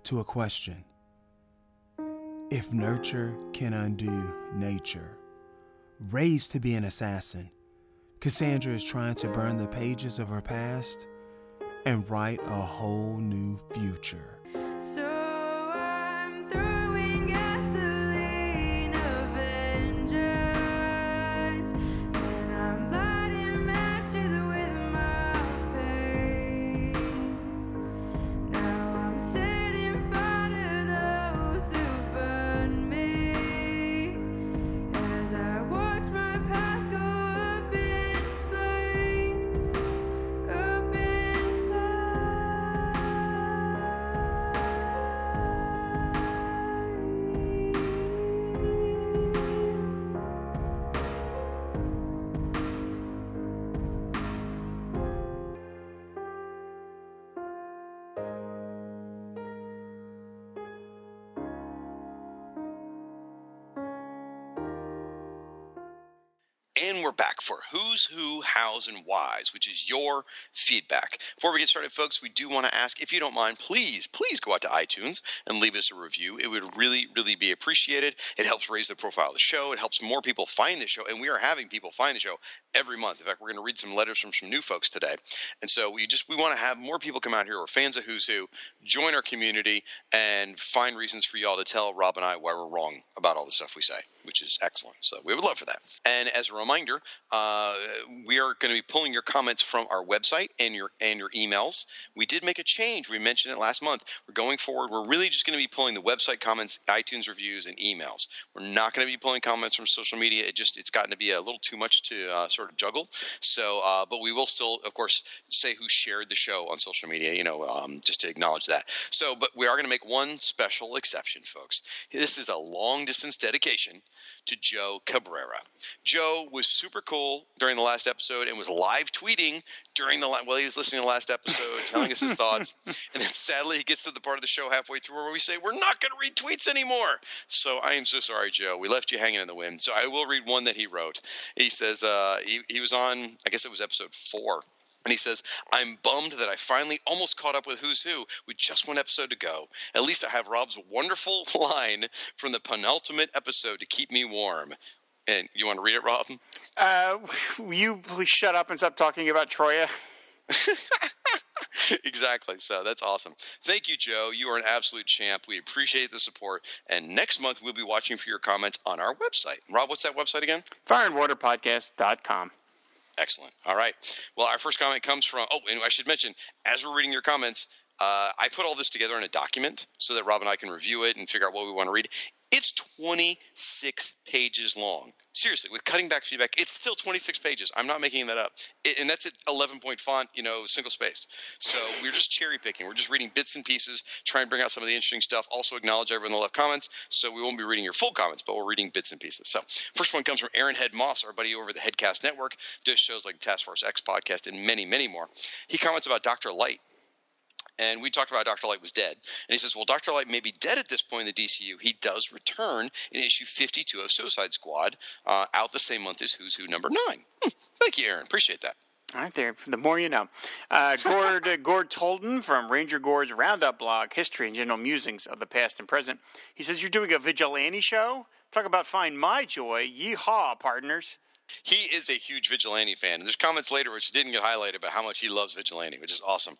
to a question. If nurture can undo nature, raised to be an assassin, Cassandra is trying to burn the pages of her past and write a whole new future.
Back for Who's Who, How's, and Whys, which is your feedback. Before we get started, folks, we do want to ask if you don't mind, please, please go out to iTunes and leave us a review. It would really, really be appreciated. It helps raise the profile of the show, it helps more people find the show, and we are having people find the show every month. In fact, we're going to read some letters from some new folks today. And so we just we want to have more people come out here who are fans of Who's Who, join our community, and find reasons for y'all to tell Rob and I why we're wrong about all the stuff we say, which is excellent. So we would love for that. And as a reminder, uh, we are going to be pulling your comments from our website and your and your emails. We did make a change. We mentioned it last month. We're going forward. We're really just going to be pulling the website comments, iTunes reviews, and emails. We're not going to be pulling comments from social media. It just it's gotten to be a little too much to uh, sort of juggle. So, uh, but we will still, of course, say who shared the show on social media. You know, um, just to acknowledge that. So, but we are going to make one special exception, folks. This is a long distance dedication to Joe Cabrera. Joe was super cool during the last episode and was live tweeting during the while he was listening to the last episode, telling us his thoughts. And then sadly, he gets to the part of the show halfway through where we say we're not going to read tweets anymore. So I am so sorry, Joe. We left you hanging in the wind. So I will read one that he wrote. He says uh, he he was on, I guess it was episode four. And he says, I'm bummed that I finally almost caught up with Who's Who with just one episode to go. At least I have Rob's wonderful line from the penultimate episode to keep me warm. And you want to read it, Rob?
Uh, will you please shut up and stop talking about Troia?
exactly. So that's awesome. Thank you, Joe. You are an absolute champ. We appreciate the support. And next month, we'll be watching for your comments on our website. Rob, what's that website again?
Fireandwaterpodcast.com.
Excellent. All right. Well, our first comment comes from. Oh, and I should mention, as we're reading your comments, uh, I put all this together in a document so that Rob and I can review it and figure out what we want to read. It's 26 pages long. Seriously, with cutting back feedback, it's still 26 pages. I'm not making that up. It, and that's at 11 point font, you know, single spaced. So we're just cherry picking. We're just reading bits and pieces, trying to bring out some of the interesting stuff. Also acknowledge everyone that left comments. So we won't be reading your full comments, but we're reading bits and pieces. So first one comes from Aaron Head Moss, our buddy over the Headcast Network, does shows like Task Force X podcast and many, many more. He comments about Dr. Light and we talked about Dr. Light was dead. And he says, well, Dr. Light may be dead at this point in the DCU. He does return in issue 52 of Suicide Squad, uh, out the same month as Who's Who number nine. Hmm. Thank you, Aaron. Appreciate that.
All right, there. The more you know. Uh, Gord, uh, Gord Tolden from Ranger Gord's Roundup blog, History and General Musings of the Past and Present. He says, You're doing a vigilante show? Talk about Find My Joy. Yeehaw, partners.
He is a huge Vigilante fan. And there's comments later which didn't get highlighted about how much he loves Vigilante, which is awesome.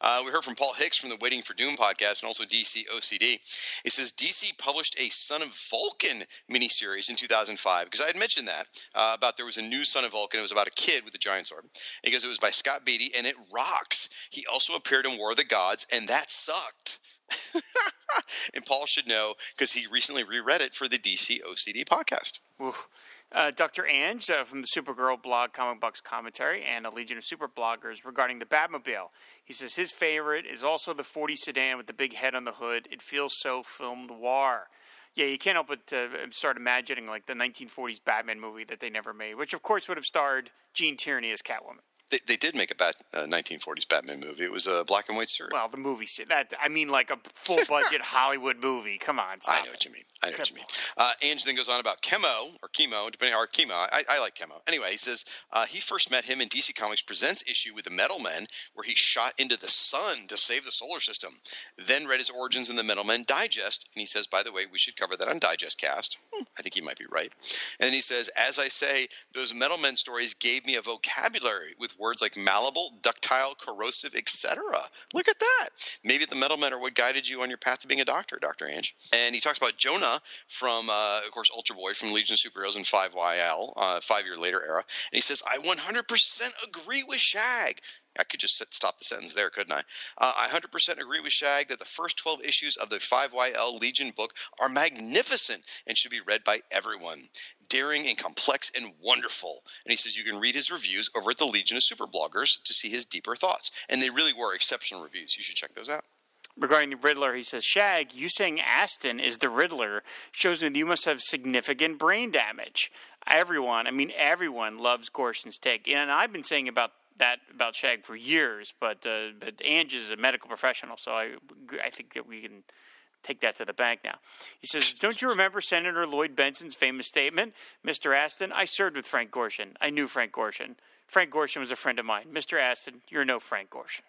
Uh, we heard from Paul Hicks from the Waiting for Doom podcast and also DC OCD. He says DC published a Son of Vulcan miniseries in 2005 because I had mentioned that uh, about there was a new Son of Vulcan. It was about a kid with a giant sword. Because it was by Scott Beatty and it rocks. He also appeared in War of the Gods and that sucked. and Paul should know because he recently reread it for the DC OCD podcast.
Oof. Uh, Dr. Anj uh, from the Supergirl blog, Comic Box Commentary, and a Legion of Super Bloggers regarding the Batmobile. He says his favorite is also the 40 sedan with the big head on the hood. It feels so film noir. Yeah, you can't help but uh, start imagining like the 1940s Batman movie that they never made, which of course would have starred Gene Tierney as Catwoman.
They, they did make a bat, uh, 1940s Batman movie. It was a black and white series.
Well, the movie that I mean, like a full budget Hollywood movie. Come on,
I know
it.
what you mean. I know what you mean. Uh, Anj then goes on about chemo or chemo, depending or chemo. I, I like chemo. Anyway, he says uh, he first met him in DC Comics Presents issue with the Metal Men, where he shot into the sun to save the solar system. Then read his origins in the Metal Men Digest, and he says, by the way, we should cover that on Digest Cast. Hmm, I think he might be right. And then he says, as I say, those Metal Men stories gave me a vocabulary with words like malleable, ductile, corrosive, etc. Look at that. Maybe the Metal Men are what guided you on your path to being a doctor, Dr. Anj. And he talks about Jo Nah from, uh, of course, Ultra Boy from Legion of Superheroes in 5YL, uh, five year later era. And he says, I 100% agree with Shag. I could just stop the sentence there, couldn't I? Uh, I 100% agree with Shag that the first 12 issues of the 5YL Legion book are magnificent and should be read by everyone. Daring and complex and wonderful. And he says you can read his reviews over at the Legion of Super Bloggers to see his deeper thoughts. And they really were exceptional reviews. You should check those out.
Regarding the Riddler, he says, Shag, you saying Astin is the Riddler shows me that you must have significant brain damage. Everyone, I mean, everyone loves Gorshin's take. And I've been saying about that about Shag for years, but uh, but Anj is a medical professional, so I I think that we can take that to the bank now. He says, Don't you remember Senator Lloyd Bentsen's famous statement? Mr. Astin, I served with Frank Gorshin. I knew Frank Gorshin. Frank Gorshin was a friend of mine. Mr. Astin, you're no Frank Gorshin.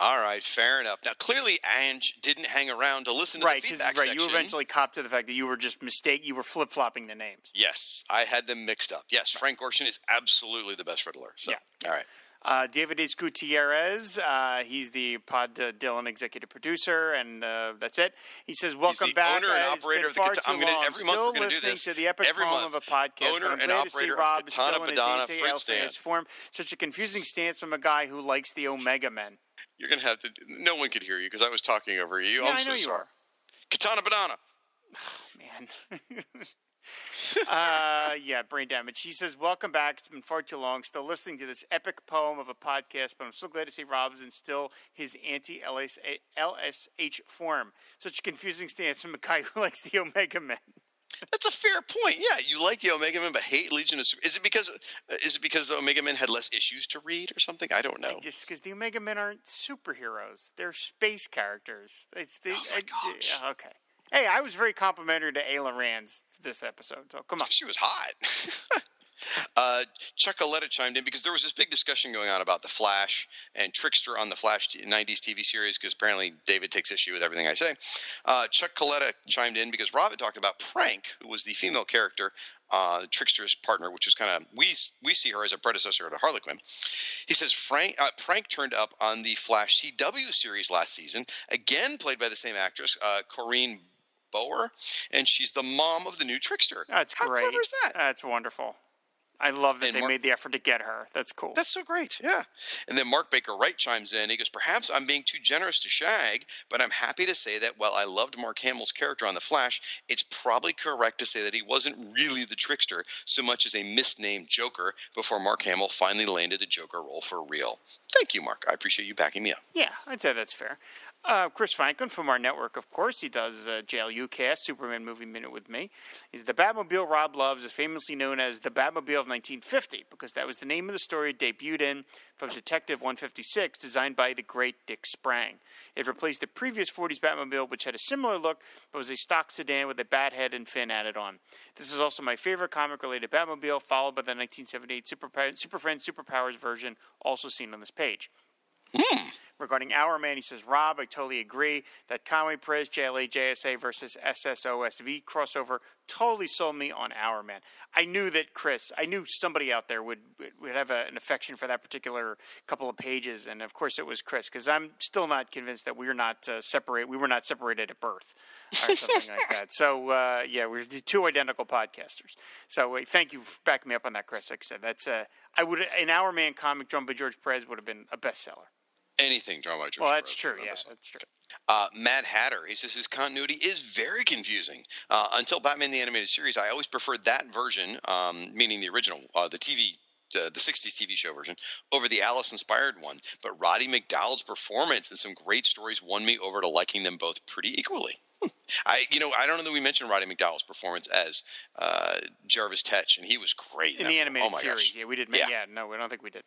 All right, fair enough. Now, clearly, Anj didn't hang around to listen to
Right,
the
because
feedback
right,
section.
you eventually copped to the fact that you were just mistake. You were flip flopping the names.
Yes, I had them mixed up. Yes, Frank Gorshin is absolutely the best Riddler. So,
Yeah.
all right.
Uh, David H. Gutierrez, uh, he's the Pod uh, Dylan executive producer, and uh, that's it. He says, "Welcome back.
owner and
Uh,
operator of the
far
I'm gonna- every month
Still
we're gonna do
listening
this.
to the epic
Every
poem
month.
of a podcast.
Owner
I'm
and
to
operator of
Rob
Katana
still in
Badana fruit stand.
form. Such a confusing stance from a guy who likes the Omega Men.
You're going to have to. No one could hear you because I was talking over you.
Yeah,
I'm
I
so
know you
sorry.
are.
Katana Banana.
man. uh, yeah, brain damage. He says, "Welcome back. It's been far too long. Still listening to this epic poem of a podcast, but I'm so glad to see Rob's instill his anti-LSH form. Such a confusing stance from a guy who likes the Omega Men.
That's a fair point. Yeah, you like the Omega Men, but hate Legion of. Super- Is it because uh, is it because the Omega Men had less issues to read or something? I don't know.
Just because the Omega Men aren't superheroes, they're space characters. It's the
Oh my uh,
I-
gosh.
yeah, okay. Hey, I was very complimentary to Ayla Ranzz this episode. So come on.
She was hot. uh, Chuck Coletta chimed in because there was this big discussion going on about the Flash and Trickster on the Flash t- 90s TV series because apparently David takes issue with everything I say. Uh, Chuck Coletta chimed in because Rob had talked about Prank, who was the female character, uh, Trickster's partner, which was kind of we we see her as a predecessor to Harley Quinn. He says Frank uh, Prank turned up on the Flash CW series last season, again played by the same actress, uh, Corinne Bohrer, and she's the mom of the new Trickster.
That's
How
great.
clever is that?
That's wonderful. I love that
And
they
Mark-
made the effort to get her. That's cool.
That's so great, yeah. And then Mark Baker Wright chimes in. He goes, Perhaps I'm being too generous to Shag, but I'm happy to say that while I loved Mark Hamill's character on The Flash, it's probably correct to say that he wasn't really the trickster so much as a misnamed Joker before Mark Hamill finally landed the Joker role for real. Thank you, Mark. I appreciate you backing me up.
Yeah, I'd say that's fair. Uh, Chris Franklin from our network, of course, he does uh, JLU cast Superman Movie Minute with me. He's the Batmobile Rob loves is famously known as the Batmobile of 1950 because that was the name of the story it debuted in from Detective 156, designed by the great Dick Sprang. It replaced the previous 40s Batmobile, which had a similar look but was a stock sedan with a bat head and fin added on. This is also my favorite comic-related Batmobile, followed by the 1978 Super, Super Friends Superpowers version, also seen on this page. Regarding Hourman, he says, Rob, I totally agree. That Conway Perez JLA JSA versus SSOSV crossover totally sold me on Hourman. I knew that Chris, I knew somebody out there would would have a, an affection for that particular couple of pages, and of course it was Chris, because I'm still not convinced that we're not uh, separate. We were not separated at birth, or something like that. So uh, yeah, we're two identical podcasters. So uh, thank you for backing me up on that, Chris. Like I said, that's uh, I would an Hourman comic drawn by George Perez would have been a bestseller.
Anything drawn by George
Well, that's true. Yeah,
that's-
true.
Uh, Mad Hatter, he says his continuity is very confusing. Uh, until Batman the Animated Series, I always preferred that version, um, meaning the original, uh, the TV, uh, the 60s TV show version, over the Alice inspired one. But Roddy McDowall's performance and some great stories won me over to liking them both pretty equally. Hmm. I, you know, I don't know that we mentioned Roddy McDowall's performance as uh, Jarvis Tetch, and he was great
In
that
the animated
oh
series,
Gosh.
yeah, we did.
Yeah.
Yeah. no, I don't think we did.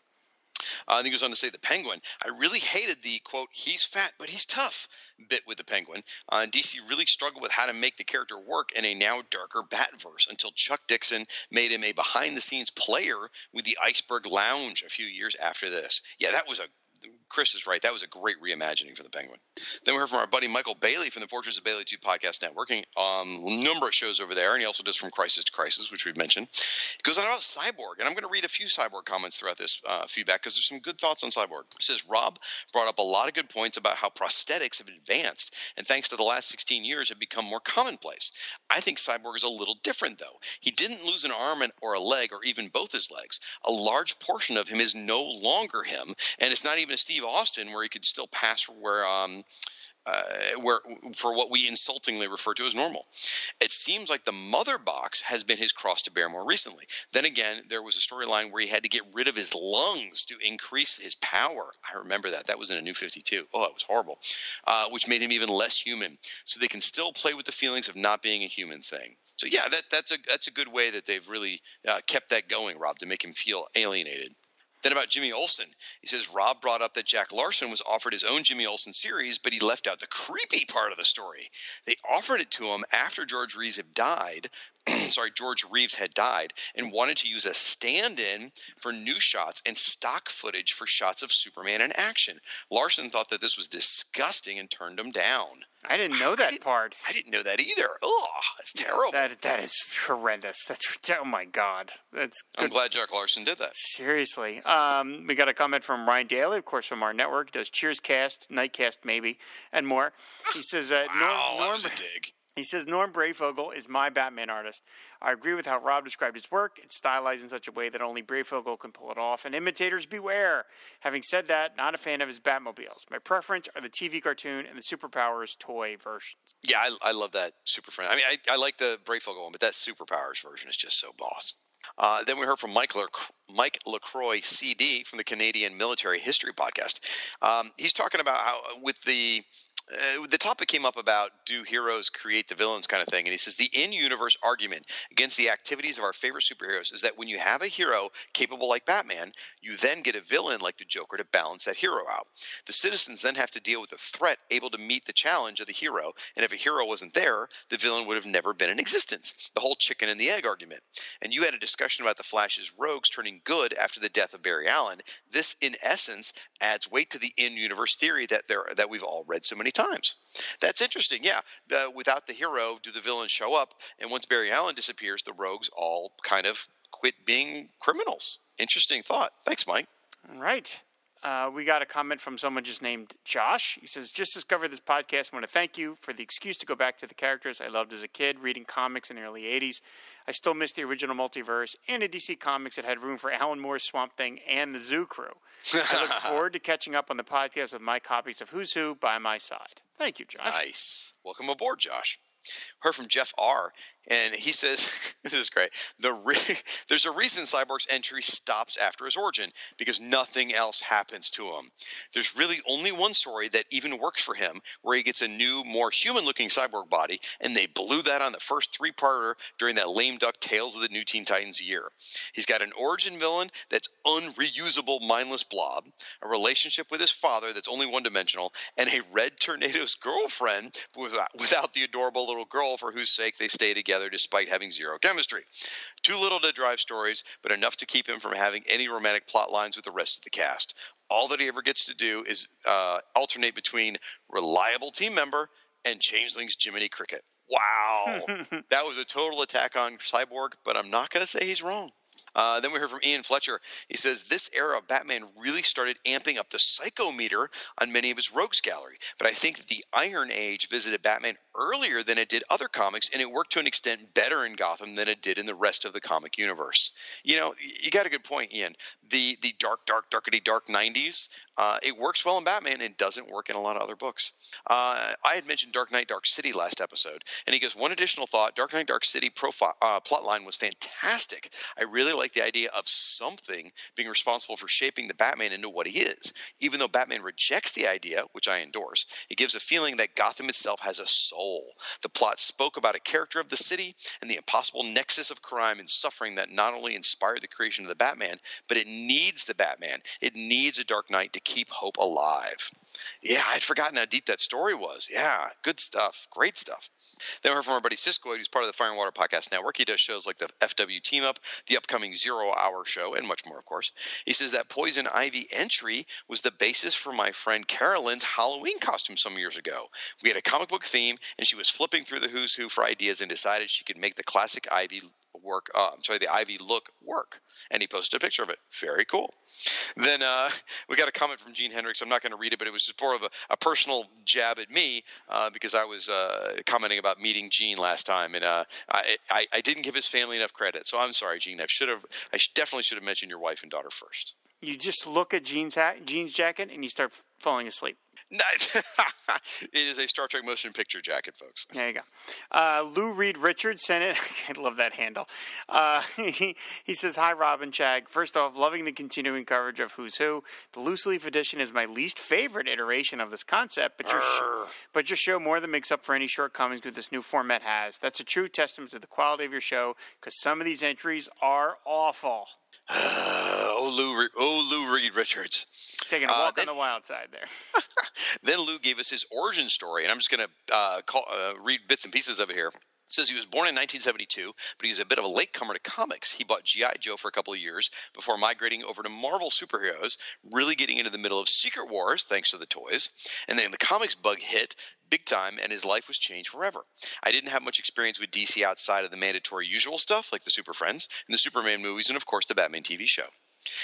Uh, and he goes on to say the Penguin. I really hated the quote, he's fat, but he's tough bit with the Penguin. Uh, and DC really struggled with how to make the character work in a now darker Batverse until Chuck Dixon made him a behind the scenes player with the Iceberg Lounge a few years after this. Yeah, that was a. Chris is right. That was a great reimagining for the Penguin. Then we heard from our buddy Michael Bailey from the Fortress of Bailey 2 podcast networking. Um, number of shows over there, and he also does From Crisis to Crisis, which we've mentioned. He goes on about Cyborg, and I'm going to read a few Cyborg comments throughout this uh, feedback because there's some good thoughts on Cyborg. It says Rob brought up a lot of good points about how prosthetics have advanced, and thanks to the last 16 years, have become more commonplace. I think Cyborg is a little different, though. He didn't lose an arm or a leg, or even both his legs. A large portion of him is no longer him, and it's not even a Steve Austin where he could still pass for where um, uh, where for what we insultingly refer to as normal. It seems like the mother box has been his cross to bear more recently. Then again, there was a storyline where he had to get rid of his lungs to increase his power. I remember that. That was in a New 52. Oh, it was horrible, uh, which made him even less human. So they can still play with the feelings of not being a human thing. So yeah, that, that's a that's a good way that they've really uh, kept that going, Rob, to make him feel alienated. Then about Jimmy Olsen, he says Rob brought up that Jack Larson was offered his own Jimmy Olsen series, but he left out the creepy part of the story. They offered it to him after George Reeves had died. sorry, George Reeves had died and wanted to use a stand-in for new shots and stock footage for shots of Superman in action. Larson thought that this was disgusting and turned him down.
I didn't know that
didn't-
part.
I didn't know that either. Oh, that's terrible.
That that is horrendous. That's oh my god. That's
I'm glad Jack Larson did that.
Seriously. Um, we got a comment from Ryan Daly, of course, from our network. Does Cheers Cast, Nightcast, maybe, and more. He says, uh,
Wow,
Norm,
that
Norm,
was a dig.
He says, Norm Breyfogle is my Batman artist. I agree with how Rob described his work. It's stylized in such a way that only Breyfogle can pull it off, and imitators beware. Having said that, not a fan of his Batmobiles. My preference are the TV cartoon and the Superpowers toy versions.
Yeah, I, I love that super friend. I mean, I, I like the Breyfogle one, but that superpowers version is just so boss. Uh, then we heard from Mike, Mike LaCroix, CD, from the Canadian Military History Podcast. Um, he's talking about how, with the uh, the topic came up about do heroes create the villains? kind of thing and he says the in-universe argument against the activities of our favorite superheroes is that when you have a hero capable like batman you then get a villain like the joker to balance that hero out. The citizens then have to deal with a threat able to meet the challenge of the hero and if a hero wasn't there the villain would have never been in existence. The whole chicken and the egg argument. And you had a discussion about the flash's rogues turning good after the death of barry allen. This in essence adds weight to the in-universe theory that there that we've all read so many times. That's interesting. Yeah, uh, without the hero, do the villains show up? And once Barry Allen disappears, the rogues all kind of quit being criminals. Interesting thought. Thanks, Mike.
All right. Uh, we got a comment from someone just named Josh. He says, Just discovered this podcast. I want to thank you for the excuse to go back to the characters I loved as a kid, reading comics in the early 80s. I still miss the original multiverse and a DC Comics that had room for Alan Moore's Swamp Thing and the Zoo Crew. I look forward to catching up on the podcast with my copies of Who's Who by my side. Thank you, Josh.
Nice. Welcome aboard, Josh. Heard from Jeff R. And he says, "This is great. The re- there's a reason Cyborg's entry stops after his origin because nothing else happens to him. There's really only one story that even works for him, where he gets a new, more human-looking cyborg body, and they blew that on the first three-parter during that lame duck Tales of the New Teen Titans year. He's got an origin villain that's unreusable, mindless blob, a relationship with his father that's only one-dimensional, and a Red Tornado's girlfriend without, without the adorable little girl for whose sake they stay together despite having zero chemistry. Too little to drive stories, but enough to keep him from having any romantic plot lines with the rest of the cast. All that he ever gets to do is uh, alternate between reliable team member and Changeling's Jiminy Cricket. Wow. that was a total attack on Cyborg, but I'm not going to say he's wrong. Uh, then we heard from Ian Fletcher. He says this era of Batman really started amping up the psychometer on many of his rogues gallery. But I think that the Iron Age visited Batman earlier than it did other comics, and it worked to an extent better in Gotham than it did in the rest of the comic universe. You know, you got a good point, Ian. The the dark, dark, darkety dark '90s. Uh, it works well in Batman and doesn't work in a lot of other books. Uh, I had mentioned Dark Knight, Dark City last episode, and he goes one additional thought: Dark Knight, Dark City profile uh, plotline was fantastic. I really like the idea of something being responsible for shaping the Batman into what he is. Even though Batman rejects the idea, which I endorse, it gives a feeling that Gotham itself has a soul. The plot spoke about a character of the city and the impossible nexus of crime and suffering that not only inspired the creation of the Batman, but it needs the Batman. It needs a Dark Knight to keep hope alive. Yeah, I'd forgotten how deep that story was. Yeah, good stuff. Great stuff. Then we heard from our buddy Siskoid, who's part of the Fire and Water Podcast Network. He does shows like the FW Team Up, the upcoming Zero Hour Show, and much more, of course. He says that Poison Ivy entry was the basis for my friend Carolyn's Halloween costume some years ago. We had a comic book theme, and she was flipping through the Who's Who for ideas and decided she could make the classic Ivy work. Uh, I'm sorry, the Ivy look work. And he posted a picture of it. Very cool. Then uh, we got a comment from Gene Hendricks. I'm not going to read it, but it was just more of a, a personal jab at me uh, because I was uh, commenting about meeting Gene last time, and uh, I, I, I didn't give his family enough credit. So I'm sorry, Gene. I should have. I definitely should have mentioned your wife and daughter first.
You just look at Gene's hat, Jean's jacket and you start falling asleep.
it is a Star Trek motion picture jacket, folks.
There you go. Uh, Lou Reed Richards sent it. I love that handle. Uh, he, he says, Hi, Robin Chag. First off, loving the continuing coverage of Who's Who. The loose leaf edition is my least favorite iteration of this concept, but your, sh- but your show more than makes up for any shortcomings that this new format has. That's a true testament to the quality of your show because some of these entries are awful.
oh, Lou, oh, Lou Reed Richards.
Taking a
Uh,
walk
then-
on the wild side there.
Then Lou gave us his origin story, and I'm just going to uh, uh, read bits and pieces of it here. Says he was born in 1972, but he's a bit of a latecomer to comics. He bought G.I. Joe for a couple of years before migrating over to Marvel superheroes, really getting into the middle of Secret Wars thanks to the toys. And then the comics bug hit big time, and his life was changed forever. I didn't have much experience with DC outside of the mandatory usual stuff like the Super Friends and the Superman movies, and of course the Batman TV show.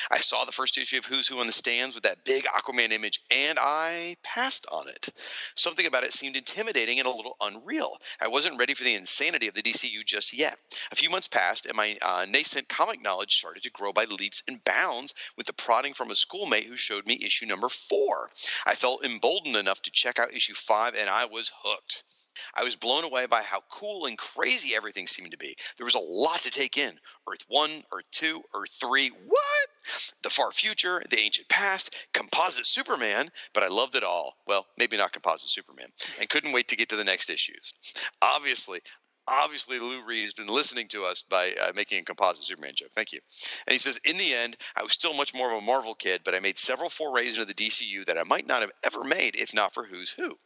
I saw the first issue of Who's Who on the stands with that big Aquaman image, and I passed on it. Something about it seemed intimidating and a little unreal. I wasn't ready for the insanity of the DCU just yet. A few months passed, and my uh, nascent comic knowledge started to grow by leaps and bounds with the prodding from a schoolmate who showed me issue number four. I felt emboldened enough to check out issue five, and I was hooked. I was blown away by how cool and crazy everything seemed to be. There was a lot to take in. Earth 1, Earth 2, Earth 3. What? The far future, the ancient past, composite Superman, but I loved it all. Well, maybe not composite Superman. And couldn't wait to get to the next issues. Obviously, obviously Lou Reed has been listening to us by uh, making a composite Superman joke. Thank you. And he says, in the end, I was still much more of a Marvel kid, but I made several forays into the DCU that I might not have ever made if not for Who's Who.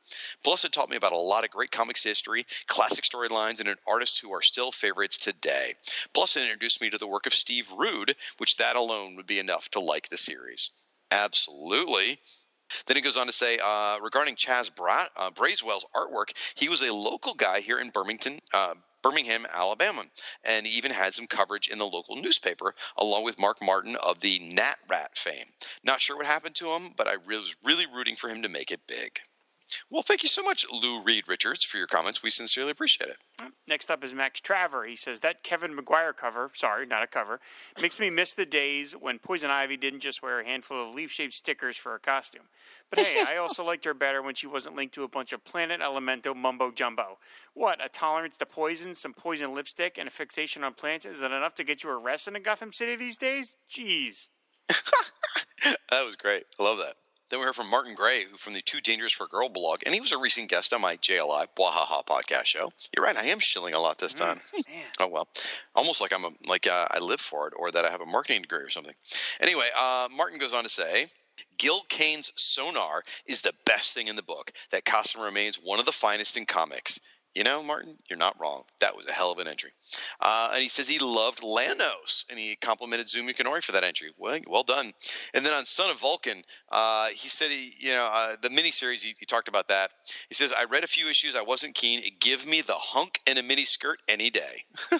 Plus, it taught me about a lot of great comics history, classic storylines, and an artists who are still favorites today. Plus, it introduced me to the work of Steve Rude, which that alone would be enough to like the series. Absolutely. Then he goes on to say, uh, regarding Chaz Bra- uh, artwork, he was a local guy here in Birmingham, uh, Birmingham, Alabama, and even had some coverage in the local newspaper, along with Mark Martin of the Nat Rat fame. Not sure what happened to him, but I was really rooting for him to make it big. Well, thank you so much, Lou Reed Richards, for your comments. We sincerely appreciate it.
Next up is Max Traver. He says that Kevin McGuire cover, sorry, not a cover, makes me miss the days when Poison Ivy didn't just wear a handful of leaf-shaped stickers for a costume. But hey, I also liked her better when she wasn't linked to a bunch of Planet Elemento mumbo jumbo. What, a tolerance to poison, some poison lipstick, and a fixation on plants isn't enough to get you arrested in Gotham City these days? Jeez.
that was great. I love that. Then we heard from Martin Gray, who from the Too Dangerous for a Girl blog, and he was a recent guest on my JLI Bwahaha podcast show. You're right, I am shilling a lot this time. oh well, almost like I'm a, like uh, I live for it, or that I have a marketing degree or something. Anyway, uh, Martin goes on to say. Gil Kane's sonar is the best thing in the book. That costume remains one of the finest in comics. You know, Martin, you're not wrong. That was a hell of an entry. Uh, and he says he loved Lanos, and he complimented Zumi Kanori for that entry. Well, well done. And then on Son of Vulcan, uh, he said he, you know, uh, the miniseries, he, he talked about that. He says, I read a few issues. I wasn't keen. Give me the hunk and a mini skirt any day.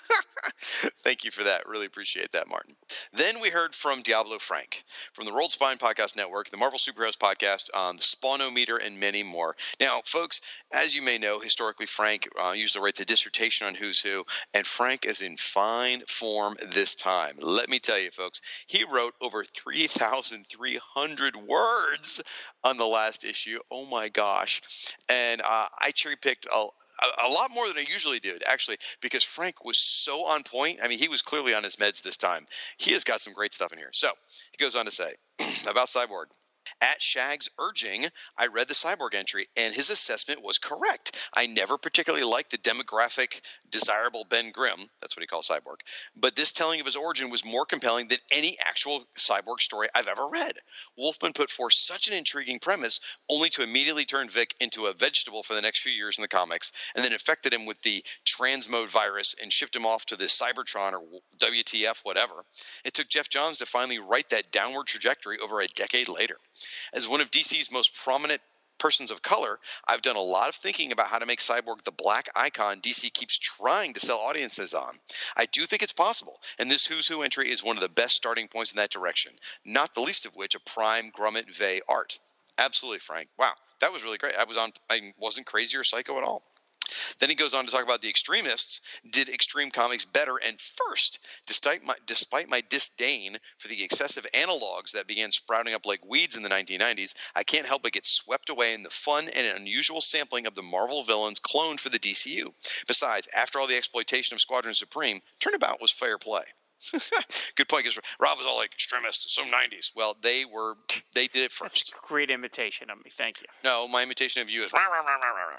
Thank you for that. Really appreciate that, Martin. Then we heard from Diablo Frank from the Rolled Spine Podcast Network, the Marvel Superheroes Podcast, um, the Spawnometer, and many more. Now, folks, as you may know, historically, Frank uh, usually writes a dissertation on Who's Who, and Frank is in fine form this time. Let me tell you, folks, he wrote over 3,300 words on the last issue. Oh my gosh. And uh, I cherry picked a, a, a lot more than I usually do, actually, because Frank was so on point. I mean, he was clearly on his meds this time. He has got some great stuff in here. So he goes on to say about Cyborg. At Shag's urging, I read the Cyborg entry, and his assessment was correct. I never particularly liked the demographic, desirable Ben Grimm, that's what he calls Cyborg, but this telling of his origin was more compelling than any actual Cyborg story I've ever read. Wolfman put forth such an intriguing premise, only to immediately turn Vic into a vegetable for the next few years in the comics, and then infected him with the transmode virus and shipped him off to the Cybertron or WTF, whatever. It took Geoff Johns to finally write that downward trajectory over a decade later. As one of DC's most prominent persons of color, I've done a lot of thinking about how to make Cyborg the black icon DC keeps trying to sell audiences on. I do think it's possible, and this Who's Who entry is one of the best starting points in that direction, not the least of which a prime Grummett Vey art. Absolutely, Frank. Wow, that was really great. I was on. I wasn't crazy or psycho at all. Then he goes on to talk about the extremists did extreme comics better and first, despite my despite my disdain for the excessive analogs that began sprouting up like weeds in the 1990s, I can't help but get swept away in the fun and unusual sampling of the Marvel villains cloned for the DCU. Besides, after all the exploitation of Squadron Supreme, Turnabout was fair play. Good point. Because Rob was all like extremist, so '90s. Well, they were. They did it first.
a great imitation of me. Thank you.
No, my imitation of you is. Rah, rah, rah, rah, rah,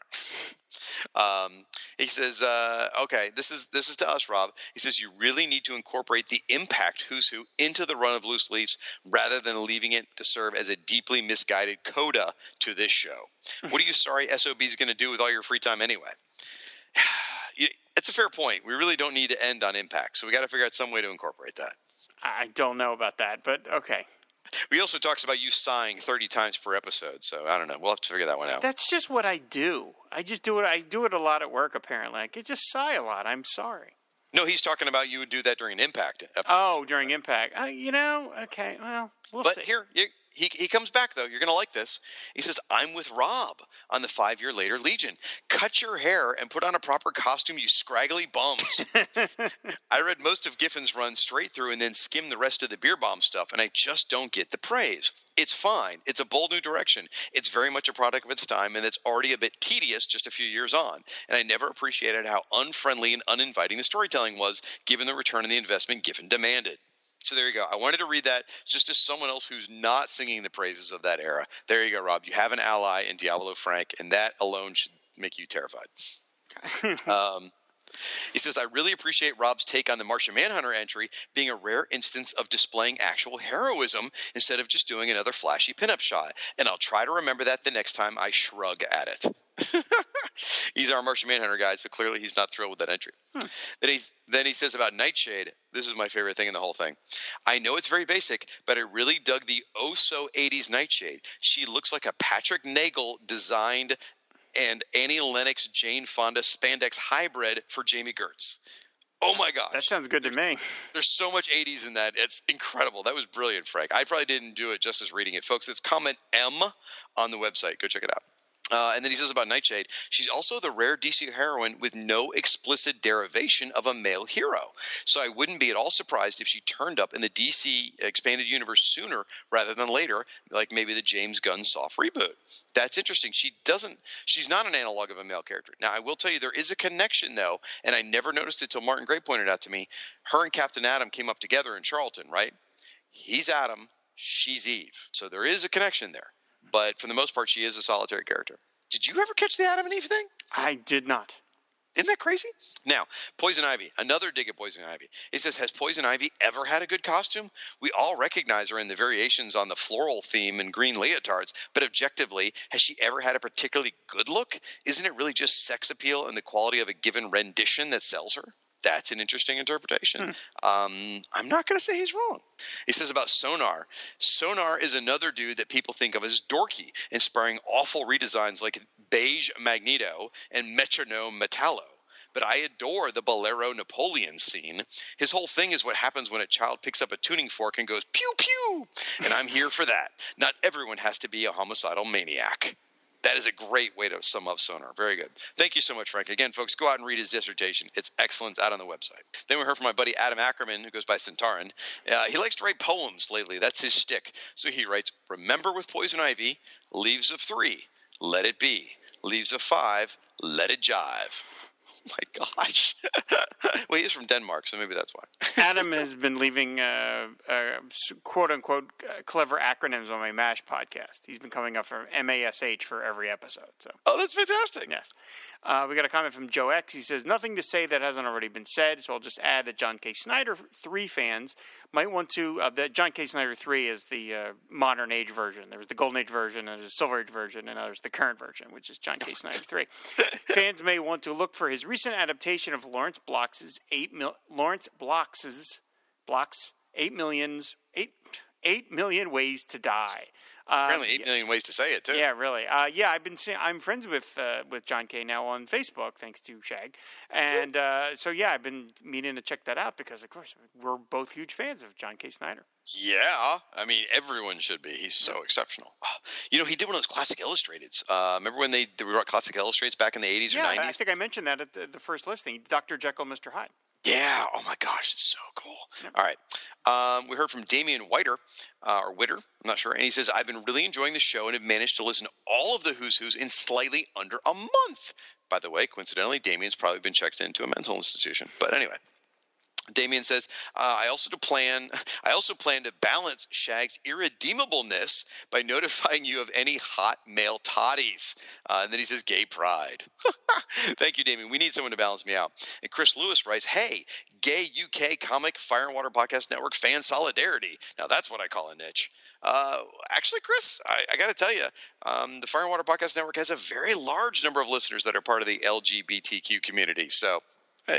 rah. Um, he says, uh, "Okay, this is this is to us, Rob." He says, "You really need to incorporate the impact Who's Who into the run of Loose Leaves, rather than leaving it to serve as a deeply misguided coda to this show. What are you sorry SOB is going to do with all your free time anyway?" It's a fair point. We really don't need to end on impact, so we got to figure out some way to incorporate that.
I don't know about that, but okay.
We also talks about you sighing 30 times per episode, so I don't know. We'll have to figure that one out.
That's just what I do. I just do it. I do it a lot at work. Apparently, I could just sigh a lot. I'm sorry.
No, he's talking about you would do that during an impact episode.
Oh, during impact. Uh, you know. Okay. Well, we'll
but
see.
here, you, he, he comes back, though. You're going to like this. He says, I'm with Rob on the five year later Legion. Cut your hair and put on a proper costume, you scraggly bums. I read most of Giffen's run straight through and then skimmed the rest of the Bierbaum stuff, and I just don't get the praise. It's fine. It's a bold new direction. It's very much a product of its time, and it's already a bit tedious just a few years on. And I never appreciated how unfriendly and uninviting the storytelling was, given the return on the investment Giffen demanded. So there you go. I wanted to read that just as someone else who's not singing the praises of that era. There you go, Rob. You have an ally in Diablo Frank, and that alone should make you terrified. um, he says, I really appreciate Rob's take on the Martian Manhunter entry being a rare instance of displaying actual heroism instead of just doing another flashy pinup shot. And I'll try to remember that the next time I shrug at it. he's our Martian Manhunter guy, so clearly he's not thrilled with that entry. Hmm. Then, he's, then he says about Nightshade, this is my favorite thing in the whole thing. I know it's very basic, but I really dug the oh so 80s Nightshade. She looks like a Patrick Nagel designed and Annie Lennox Jane Fonda spandex hybrid for Jami Gertz. Oh my gosh.
that sounds good to me.
There's so much 80s in that. It's incredible. That was brilliant, Frank. I probably didn't do it justice reading it. Folks, it's comment M on the website. Go check it out. Uh, and then he says about Nightshade, she's also the rare DC heroine with no explicit derivation of a male hero. So I wouldn't be at all surprised if she turned up in the DC expanded universe sooner rather than later, like maybe the James Gunn soft reboot. That's interesting. She doesn't. She's not an analog of a male character. Now I will tell you there is a connection though, and I never noticed it till Martin Gray pointed out to me. Her and Captain Atom came up together in Charlton, right? He's Adam, she's Eve. So there is a connection there. But for the most part, she is a solitary character. Did you ever catch the Adam and Eve thing?
I did not.
Isn't that crazy? Now, Poison Ivy, another dig at Poison Ivy. He says, Has Poison Ivy ever had a good costume? We all recognize her in the variations on the floral theme and green leotards, but objectively, has she ever had a particularly good look? Isn't it really just sex appeal and the quality of a given rendition that sells her? That's an interesting interpretation. Um, I'm not going to say he's wrong. He says about Sonar. Sonar is another dude that people think of as dorky, inspiring awful redesigns like Beige Magneto and Metronome Metallo. But I adore the Bolero Napoleon scene. His whole thing is what happens when a child picks up a tuning fork and goes pew pew. And I'm here for that. Not everyone has to be a homicidal maniac. That is a great way to sum up Sonar. Very good. Thank you so much, Frank. Again, folks, go out and read his dissertation. It's excellent out on the website. Then we heard from my buddy Adam Ackerman, who goes by Centauran. Uh, he likes to write poems lately. That's his shtick. So he writes, Remember with Poison Ivy, leaves of three, let it be. Leaves of five, let it jive. my gosh. well, he's from Denmark, so maybe that's why.
Adam has been leaving uh, uh, quote unquote uh, clever acronyms on my MASH podcast. He's been coming up for MASH for every episode. So
oh, that's fantastic.
yes, uh, we got a comment from Joe X. He says nothing to say that hasn't already been said. So I'll just add that John K. Snyder three fans might want to. Uh, that John K. Snyder three is the uh, modern age version. There was the golden age version, and there's a silver age version, and there's the current version, which is John K. Snyder three. fans may want to look for his recent adaptation of Lawrence Block's eight mil- Lawrence Block's Block's eight millions eight eight million ways to die. Um,
Apparently, eight million ways to say it, too.
yeah, really. Uh, yeah, I've been. Seeing, I'm friends with uh, with John Kay now on Facebook, thanks to Shag, and uh, so yeah, I've been meaning to check that out because, of course, we're both huge fans of John K. Snyder.
Yeah, I mean everyone should be. He's so exceptional. You know, he did one of those classic illustrateds. Uh, remember when they, they wrote classic illustrates back in the eighties or
Yeah, I think I mentioned that at the, the first listing. Doctor Jekyll, Mister Hyde.
Yeah. Oh my gosh, it's so cool. All right. Um, we heard from Damian Whiter uh, or Witter. I'm not sure, and he says I've been really enjoying the show and have managed to listen to all of the Who's Who's in slightly under a month. By the way, coincidentally, Damien's probably been checked into a mental institution. But anyway. Damien says, uh, "I also to plan. I also plan to balance Shag's irredeemableness by notifying you of any hot male toddies." Uh, and then he says, "Gay pride." Thank you, Damien. We need someone to balance me out. And Chris Lewis writes, "Hey, gay UK comic Fire and Water Podcast Network fan solidarity. Now that's what I call a niche." Uh, actually, Chris, I, I got to tell you, um, the Fire and Water Podcast Network has a very large number of listeners that are part of the LGBTQ community. So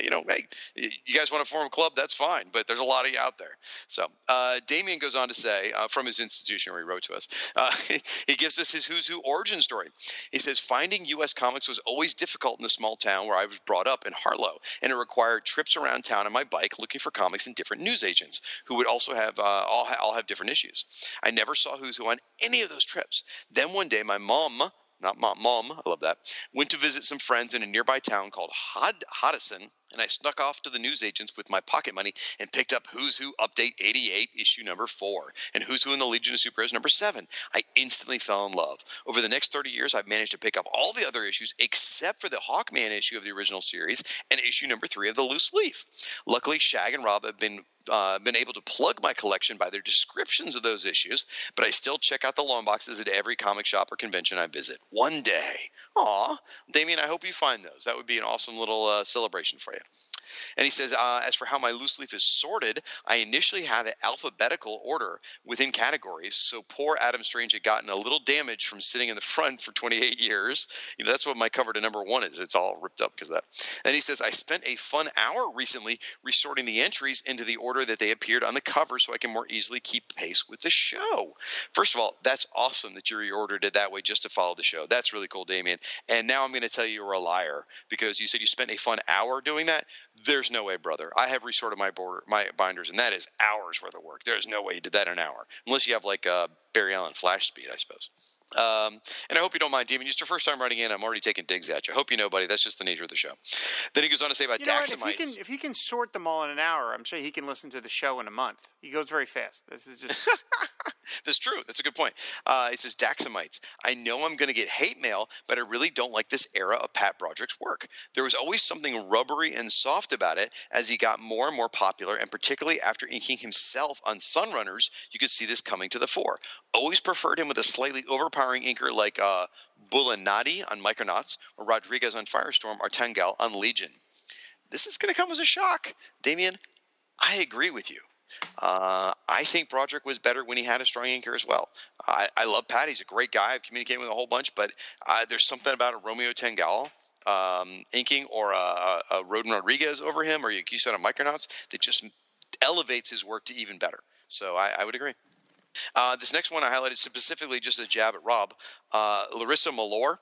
you know, hey, you guys want to form a club? That's fine, but there's a lot of you out there. So uh, Damien goes on to say uh, from his institution where he wrote to us, uh, he gives us his Who's Who origin story. He says, Finding U.S. comics was always difficult in the small town where I was brought up in Harlow, and it required trips around town on my bike looking for comics and different news agents who would also have uh, all, all have different issues. I never saw Who's Who on any of those trips. Then one day, my mom, not mom, mom, I love that, went to visit some friends in a nearby town called Hod- Hoddesdon, and I snuck off to the newsagents with my pocket money and picked up Who's Who Update 88, issue number four, and Who's Who in the Legion of Superheroes number seven. I instantly fell in love. Over the next 30 years, I've managed to pick up all the other issues except for the Hawkman issue of the original series and issue number three of the Loose Leaf. Luckily, Shag and Rob have been uh, been able to plug my collection by their descriptions of those issues, but I still check out the long boxes at every comic shop or convention I visit. One day. Aw, Damien, I hope you find those. That would be an awesome little uh, celebration for you area. And he says, uh, as for how my loose leaf is sorted, I initially had an alphabetical order within categories. So poor Adam Strange had gotten a little damage from sitting in the front for 28 years. You know, that's what my cover to number one is. It's all ripped up because of that. And he says, I spent a fun hour recently resorting the entries into the order that they appeared on the cover so I can more easily keep pace with the show. First of all, that's awesome that you reordered it that way just to follow the show. That's really cool, Damien. And now I'm going to tell you you're a liar because you said you spent a fun hour doing that. There's no way, brother. I have resorted my border, my binders, and that is hours worth of work. There's no way you did that in an hour, unless you have like uh, Barry Allen flash speed, I suppose. Um, and I hope you don't mind, Damien. It's your first time writing in. I'm already taking digs at you. I hope you know, buddy. That's just the nature of the show. Then he goes on to say about
You know what? If he can, if he can sort them all in an hour, I'm sure he can listen to the show in a month. He goes very fast. This is just
That's true. That's a good point. Uh, it says Daxamites. I know I'm going to get hate mail, but I really don't like this era of Pat Broderick's work. There was always something rubbery and soft about it as he got more and more popular, and particularly after inking himself on Sunrunners, you could see this coming to the fore. Always preferred him with a slightly overpowering inker like uh, Bulanadi on Micronauts or Rodriguez on Firestorm or Tanghal on Legion. This is going to come as a shock. Damien, I agree with you. Uh, I think Broderick was better when he had a strong inker as well. I, I love Pat. He's a great guy. I've communicated with a whole bunch, but uh, there's something about a Romeo Tanghal um, inking or a, a, Rodin Rodriguez over him, or you, said a Micronauts, that just elevates his work to even better. So I, I would agree. Uh, this next one I highlighted specifically just a jab at Rob. Uh, Lyrissa Mallor,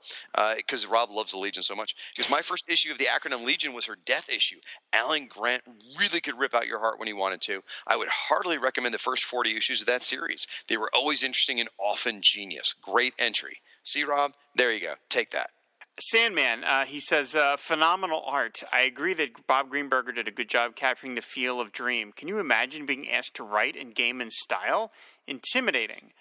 because Rob loves the Legion so much. Because my first issue of the acronym Legion was her death issue. Alan Grant really could rip out your heart when he wanted to. I would heartily recommend the first 40 issues of that series. They were always interesting and often genius. Great entry. See, Rob? There you go. Take that.
Sandman, uh, he says, uh, phenomenal art. I agree that Bob Greenberger did a good job capturing the feel of Dream. Can you imagine being asked to write in Gaiman's style? Intimidating.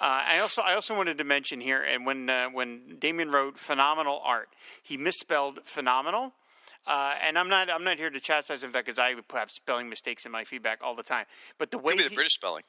Uh, I also I also wanted to mention here, and when uh, when Damien wrote phenomenal art, he misspelled phenomenal. Uh, and I'm not I'm not here to chastise him for that because I have spelling mistakes in my feedback all the time. But the way
Could be the
he-
British spelling.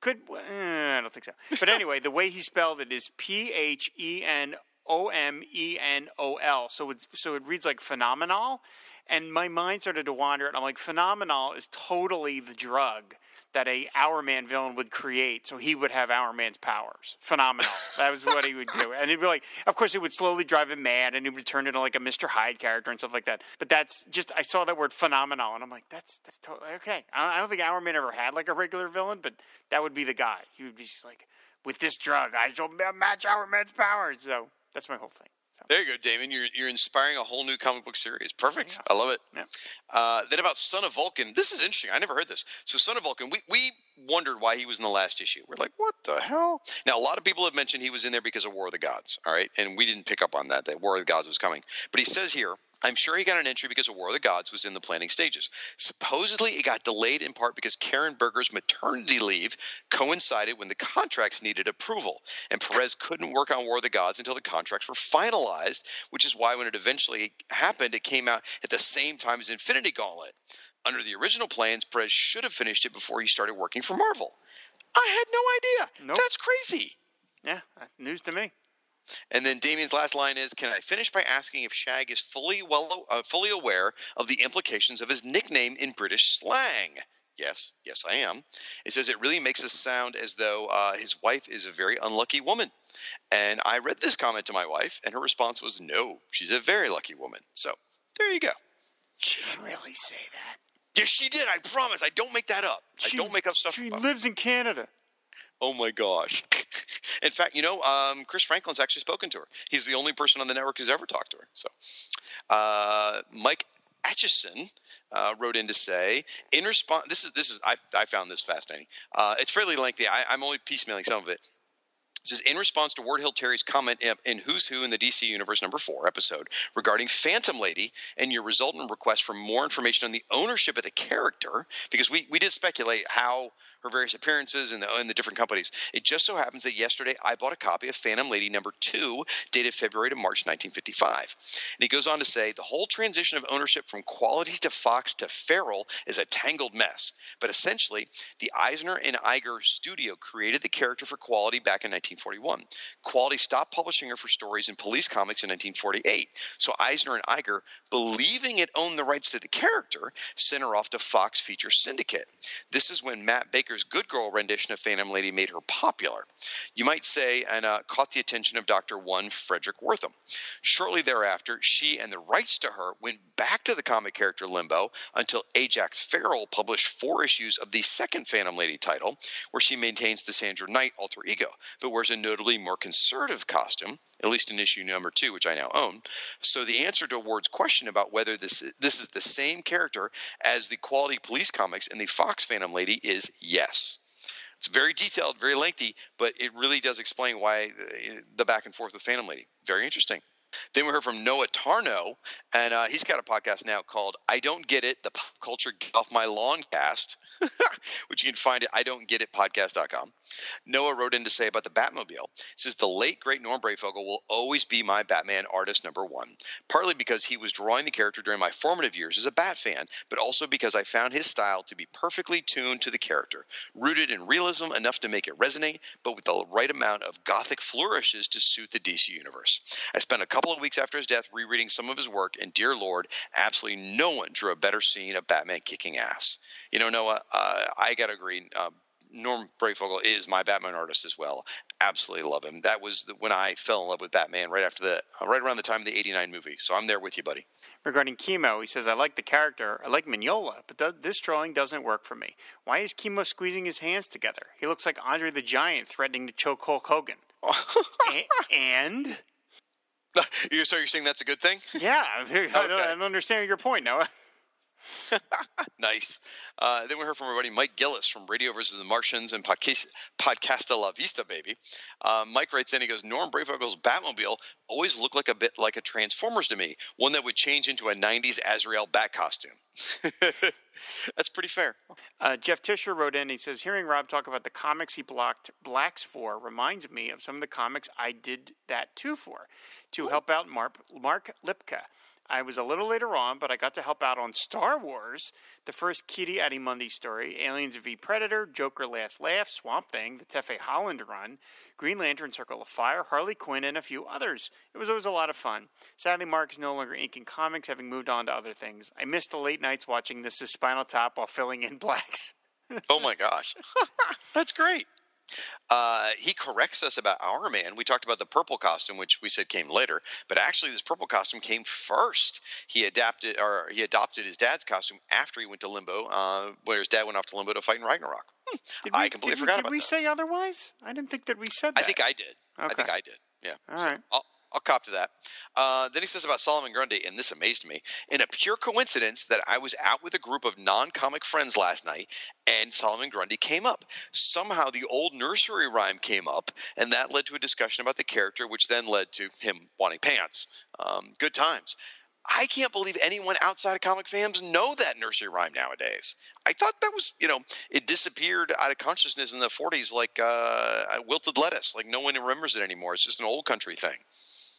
could eh, I don't think so. But anyway, the way he spelled it is P H E N O M E N O L. So it's so it reads like phenomenal, and my mind started to wander. And I'm like, phenomenal is totally the drug that a Hourman villain would create, so he would have Hourman's powers. Phenomenal. that was what he would do, and he'd be like, of course, it would slowly drive him mad, and he would turn into like a Mister Hyde character and stuff like that. But that's just I saw that word phenomenal, and I'm like, that's that's totally okay. I don't think Hourman ever had like a regular villain, but that would be the guy. He would be just like, with this drug, I shall match Hourman's powers. So that's my whole thing. So.
There you go, Damon. You're you're inspiring a whole new comic book series. Perfect. I love it.
Yeah.
Uh, then about Son of Vulcan. This is interesting. I never heard this. So Son of Vulcan, we, we wondered why he was in the last issue. We're like, what the hell? Now a lot of people have mentioned he was in there because of War of the Gods. All right, and we didn't pick up on that. That War of the Gods was coming. But he says here. I'm sure he got an entry because of War of the Gods was in the planning stages. Supposedly, it got delayed in part because Karen Berger's maternity leave coincided when the contracts needed approval, and Perez couldn't work on War of the Gods until the contracts were finalized, which is why when it eventually happened, it came out at the same time as Infinity Gauntlet. Under the original plans, Perez should have finished it before he started working for Marvel. I had no idea.
Nope.
That's crazy.
Yeah, uh, news to me.
And then Damien's last line is, "Can I finish by asking if Shag is fully well uh, fully aware of the implications of his nickname in British slang?" Yes, yes, I am. It says it really makes us sound as though uh, his wife is a very unlucky woman. And I read this comment to my wife, and her response was, "No, she's a very lucky woman." So there you go.
She didn't really say that.
Yes, she did. I promise. I don't make that up.
She,
I don't make up stuff.
She lives in Canada.
Oh my gosh. In fact, you know, um, Chris Franklin's actually spoken to her. He's the only person on the network who's ever talked to her. So, uh, Mike Atchison uh, wrote in to say, in response, this is this is I, I found this fascinating. Uh, it's fairly lengthy. I, I'm only piecemealing some of it. It says in response to Ward Hill Terry's comment in, Who's Who in the DC Universe number four episode regarding Phantom Lady and your resultant request for more information on the ownership of the character, because we, we did speculate how her various appearances in the, in the different companies. It just so happens that yesterday I bought a copy of Phantom Lady number two, dated February to March 1955. And he goes on to say the whole transition of ownership from quality to Fox to Farrell is a tangled mess. But essentially, the Eisner and Iger studio created the character for Quality back in 1941. Quality stopped publishing her for stories in police comics in 1948. So Eisner and Iger, believing it owned the rights to the character, sent her off to Fox Feature Syndicate. This is when Matt Baker's Good Girl rendition of Phantom Lady made her popular. You might say, and uh, caught the attention of Dr. One Frederick Wertham. Shortly thereafter, she and the rights to her went back to the comic character Limbo until Ajax Farrell published four issues of the second Phantom Lady title, where she maintains the Sandra Knight alter ego, but wears a notably more conservative costume, at least in issue number two, which I now own. So the answer to Ward's question about whether this this is the same character as the Quality Police comics and the Fox Phantom Lady is yes. It's very detailed, very lengthy, but it really does explain why the back and forth with Phantom Lady. Very interesting. Then we heard from Noah Tarno, and uh, he's got a podcast now called "I Don't Get It: The Pop Culture Get Off My Lawn Cast," which you can find at I Don't Get It Podcast.com. Noah wrote in to say about the Batmobile. Says the late great Norm Breyfogle will always be my Batman artist number one, partly because he was drawing the character during my formative years as a Bat fan, but also because I found his style to be perfectly tuned to the character, rooted in realism enough to make it resonate, but with the right amount of gothic flourishes to suit the DC universe. I spent a couple of weeks after his death rereading some of his work, and dear Lord, absolutely no one drew a better scene of Batman kicking ass. You know, Noah, uh, I got to agree. Uh, Norm Breyfogle is my Batman artist as well. Absolutely love him. That was the, when I fell in love with Batman right after the uh, right around the time of the '89 movie. So I'm there with you, buddy.
Regarding Chemo, he says, I like the character. I like Mignola, but th- this drawing doesn't work for me. Why is Chemo squeezing his hands together? He looks like Andre the Giant threatening to choke Hulk Hogan. A- and?
You- so you're saying that's a good thing?
Yeah, I don't, I don't understand your point, Noah.
Nice. Uh, then we heard from our buddy Mike Gillis from Radio versus the Martians and Podcast, Podcasta La Vista, baby. Uh, Mike writes in, he goes, Norm Breyfogle's Batmobile always looked like a bit like a Transformers to me, one that would change into a 90s Azrael bat costume. That's pretty fair.
Uh, Jeff Tisher wrote in. He says, "Hearing Rob talk about the comics he blocked blacks for reminds me of some of the comics I did that too for, to help out Mark Mark Lipka. I was a little later on, but I got to help out on Star Wars, the first Ki-Adi-Mundi story, Aliens v Predator, Joker Last Laugh, Swamp Thing, the Tefe Holland run, Green Lantern Circle of Fire, Harley Quinn, and a few others. It was always a lot of fun. Sadly, Mark is no longer inking comics, having moved on to other things. I missed the late nights watching This is Spinal Tap while filling in blacks.
Oh my gosh. That's great. Uh, he corrects us about Hourman. We talked about the purple costume, which we said came later, but actually this purple costume came first. He adapted or he adopted his dad's costume after he went to Limbo, uh, where his dad went off to Limbo to fight in Ragnarok. Hmm.
Did
I
we-
completely
did,
forgot
did
about
we
that.
say otherwise? I didn't think that we said that.
I think I did. I think I did. Yeah.
All
So
right.
I'll, I'll cop to that. Uh, then he says about Solomon Grundy, and this amazed me. In a pure coincidence that I was out with a group of non-comic friends last night, and Solomon Grundy came up. Somehow the old nursery rhyme came up, and that led to a discussion about the character, which then led to him wanting pants. Um, good times. I can't believe anyone outside of comic fans know that nursery rhyme nowadays. I thought that was, you know, it disappeared out of consciousness in the 40s like uh, wilted lettuce. Like no one remembers it anymore. It's just an old country thing.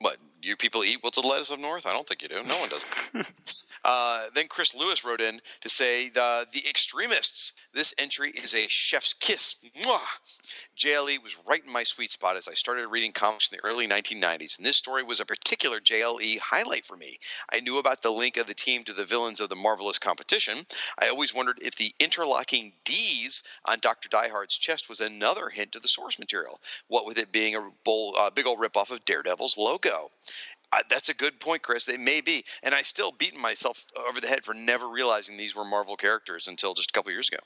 What? You you people eat wilted lettuce up north? I don't think you do. No one does. uh, then Chris Lewis wrote in to say the the extremists. This entry is a chef's kiss. Mwah! JLE was right in my sweet spot as I started reading comics in the early 1990s, and this story was a particular JLE highlight for me. I knew about the link of the team to the villains of the marvelous competition. I always wondered if the interlocking D's on Dr. Diehard's chest was another hint to the source material. What with it being a bold, uh, big old ripoff of Daredevil's logo. Uh, that's a good point, Chris. They may be, and I still beaten myself over the head for never realizing these were Marvel characters until just a couple years ago.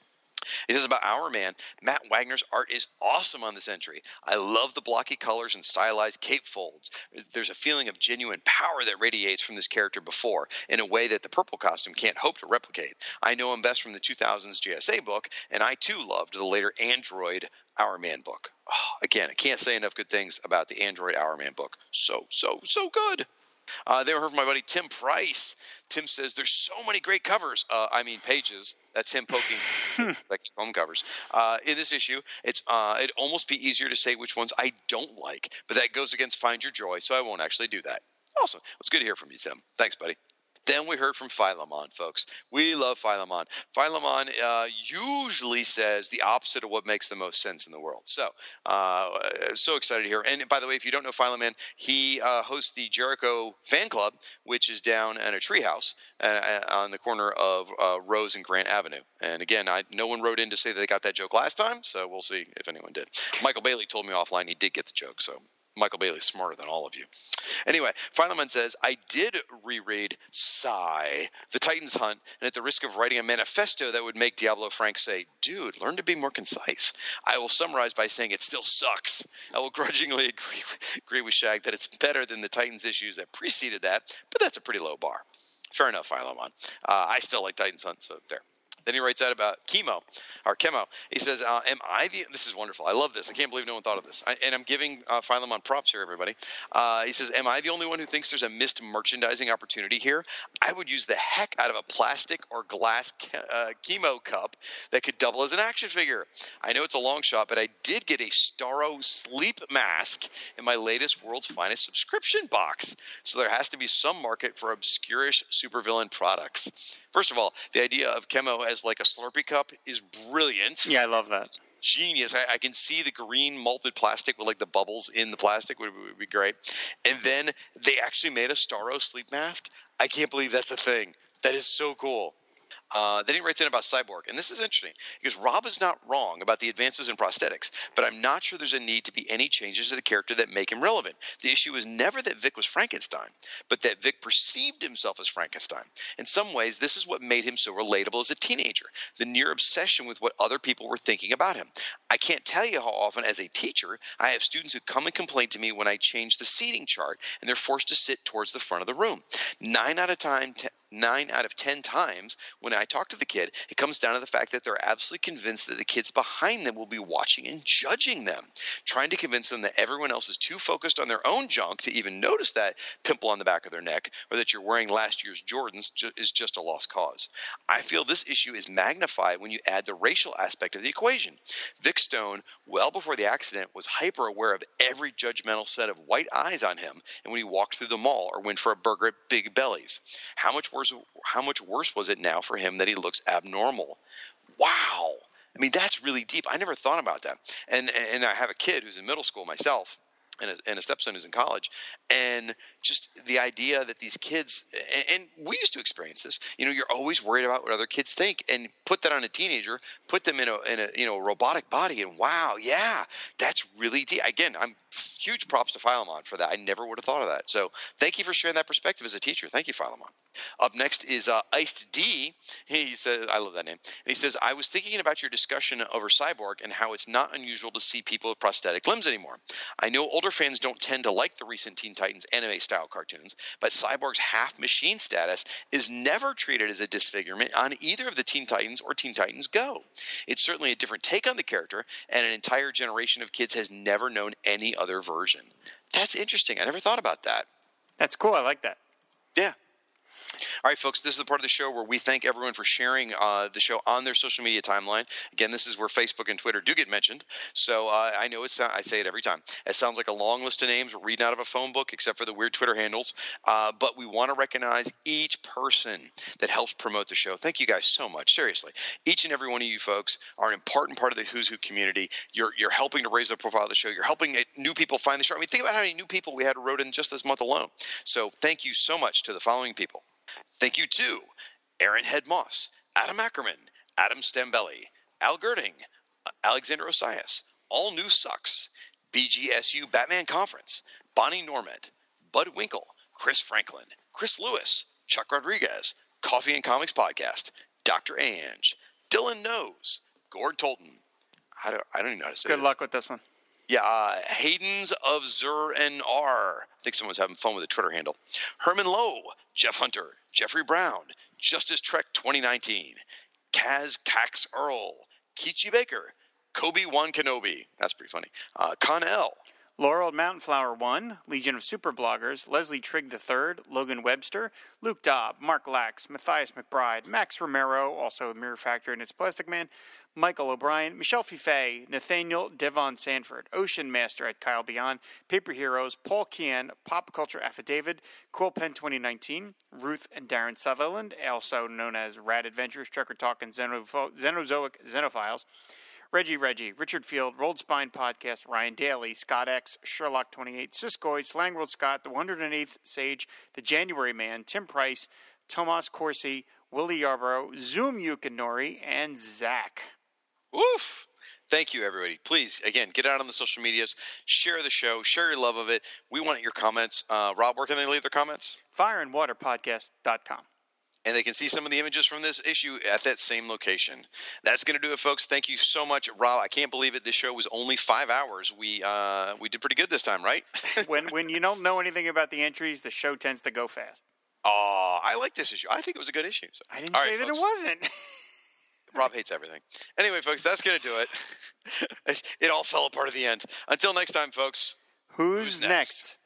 It is about Hourman. Matt Wagner's art is awesome on this entry. I love the blocky colors and stylized cape folds. There's a feeling of genuine power that radiates from this character before in a way that the purple costume can't hope to replicate. I know him best from the 2000s JSA book, and I too loved the later Android Hourman book. Oh, again, I can't say enough good things about the Android Hourman book. So, so, so good. Uh, then we heard from my buddy Tim Price. Tim says there's so many great covers. Uh, I mean pages. That's him poking like home covers. Uh, in this issue, it's uh, it'd almost be easier to say which ones I don't like, but that goes against Find Your Joy, so I won't actually do that. Awesome. It's good to hear from you, Tim. Thanks, buddy. Then we heard from Philemon, folks. We love Philemon. Philemon uh, usually says the opposite of what makes the most sense in the world. So, uh, so excited here. And by the way, if you don't know Philemon, he uh, hosts the Jericho Fan Club, which is down in a treehouse uh, on the corner of uh, Rose and Grant Avenue. And again, I, no one wrote in to say that they got that joke last time, so we'll see if anyone did. Michael Bailey told me offline he did get the joke, so Michael Bailey's smarter than all of you. Anyway, Philemon says, I did reread Sigh, The Titans Hunt, and at the risk of writing a manifesto that would make Diablo Frank say, dude, learn to be more concise, I will summarize by saying it still sucks. I will grudgingly agree, agree with Shag that it's better than the Titans issues that preceded that, but that's a pretty low bar. Fair enough, Philemon. Uh, I still like Titans Hunt, so there. Then he writes out about chemo or chemo. He says, uh, "Am I the? This is wonderful. I love this. I can't believe no one thought of this. I, and I'm giving uh, Philemon props here, everybody. Uh, he says, "Am I the only one who thinks there's a missed merchandising opportunity here? I would use the heck out of a plastic or glass ke- uh, chemo cup that could double as an action figure. I know it's a long shot, but I did get a Starro sleep mask in my latest World's Finest subscription box. So there has to be some market for obscurish supervillain products." First of all, the idea of chemo as like a Slurpee cup is brilliant.
Yeah, I love that.
Genius. I, I can see the green malted plastic with like the bubbles in the plastic would, would be great. And then they actually made a Starro sleep mask. I can't believe that's a thing. That is so cool. Uh, then he writes in about Cyborg, and this is interesting because Rob is not wrong about the advances in prosthetics, but I'm not sure there's a need to be any changes to the character that make him relevant. The issue is never that Vic was Frankenstein, but that Vic perceived himself as Frankenstein. In some ways, this is what made him so relatable as a teenager the near obsession with what other people were thinking about him. I can't tell you how often, as a teacher, I have students who come and complain to me when I change the seating chart and they're forced to sit towards the front of the room. Nine out of time, t- nine out of ten times when I talk to the kid, it comes down to the fact that they're absolutely convinced that the kids behind them will be watching and judging them, trying to convince them that everyone else is too focused on their own junk to even notice that pimple on the back of their neck or that you're wearing last year's Jordans is just a lost cause. I feel this issue is magnified when you add the racial aspect of the equation. Vic Stone, well before the accident, was hyper aware of every judgmental set of white eyes on him and when he walked through the mall or went for a burger at Big Bellies. How much worse how much worse was it now for him that he looks abnormal? Wow. I mean, that's really deep. I never thought about that. And and I have a kid who's in middle school myself and a, and a stepson who's in college. And just the idea that these kids and, and we used to experience this you know you're always worried about what other kids think and put that on a teenager put them in a, in a you know robotic body and wow yeah that's really deep again i'm huge props to Philemon for that. I never would have thought of that. So thank you for sharing that perspective as a teacher. Thank you Philemon. Up next is uh, iced d. He says i love that name. And he says i was thinking about your discussion over cyborg and how it's not unusual to see people with prosthetic limbs anymore. I know older fans don't tend to like the recent teen titans anime style cartoons but cyborg's half machine status is never treated as a disfigurement on either of the teen titans or teen titans go it's certainly a different take on the character and an entire generation of kids has never known any other version that's interesting i never thought about that
That's cool. I like that.
yeah. All right, folks, this is the part of the show where we thank everyone for sharing uh, the show on their social media timeline. Again, this is where Facebook and Twitter do get mentioned. So uh, I know it's I say it every time. It sounds like a long list of names reading out of a phone book, except for the weird Twitter handles. Uh, but we want to recognize each person that helps promote the show. Thank you guys so much. Seriously, each and every one of you folks are an important part of the Who's Who community. You're you're helping to raise the profile of the show. You're helping new people find the show. I mean, think about how many new people we had wrote in just this month alone. So thank you so much to the following people. Thank you to Aaron Head Moss, Adam Ackerman, Adam Stambelli, Al Girding, Alexander Osias, All New Sucks, BGSU Batman Conference, Bonnie Normand, Bud Winkle, Chris Franklin, Chris Lewis, Chuck Rodriguez, Coffee and Comics Podcast, Dr. Anj, Dylan Knows, Gord Tolton. I don't, I don't even know how to say
Good luck with this one.
Yeah, uh, Hayden's of Zur and R. I think someone's having fun with the Twitter handle. Herman Lowe, Jeff Hunter, Jeffrey Brown, Justice Trek 2019, Kaz Cax Earl, Kichi Baker, Kobe One Kenobi. That's pretty funny. Uh, Con L.
Laurel Mountain Flower 1, Legion of Super Bloggers, Leslie Trigg III, Logan Webster, Luke Dobb, Mark Lax, Matthias McBride, Max Romero, also Mirror Factor and its Plastic Man, Michael O'Brien, Michelle Fife, Nathaniel Devon Sanford, Ocean Master at Kyle Beyond, Paper Heroes, Paul Kian, Pop Culture Affidavit, Quillpen 2019, Ruth and Darren Sutherland, also known as Rad Adventures, Trekker Talk, and Xenozoic Xenophiles, Reggie Reggie, Richard Field, Rolled Spine Podcast, Ryan Daly, Scott X, Sherlock 28, Siskoid, Slangworld Scott, the 108th Sage, The January Man, Tim Price, Tomas Corsi, Willie Yarborough, Zoom Yukinori, and Zach.
Woof. Thank you, everybody. Please, again, get out on the social medias, share the show, share your love of it. We want your comments. Uh, Rob, where can they leave their comments?
Fireandwaterpodcast.com.
and they can see some of the images from this issue at that same location. That's going to do it, folks. Thank you so much, Rob. I can't believe it. This show was only five hours. We uh, we did pretty good this time, right?
when when you don't know anything about the entries, the show tends to go fast.
Oh, I like this issue. I think it was a good issue. So-
I didn't
All
say
right,
that
folks.
it wasn't.
Rob hates everything. Anyway, folks, that's going to do it. it all fell apart at the end. Until next time, folks.
Who's,
Who's
next?
next?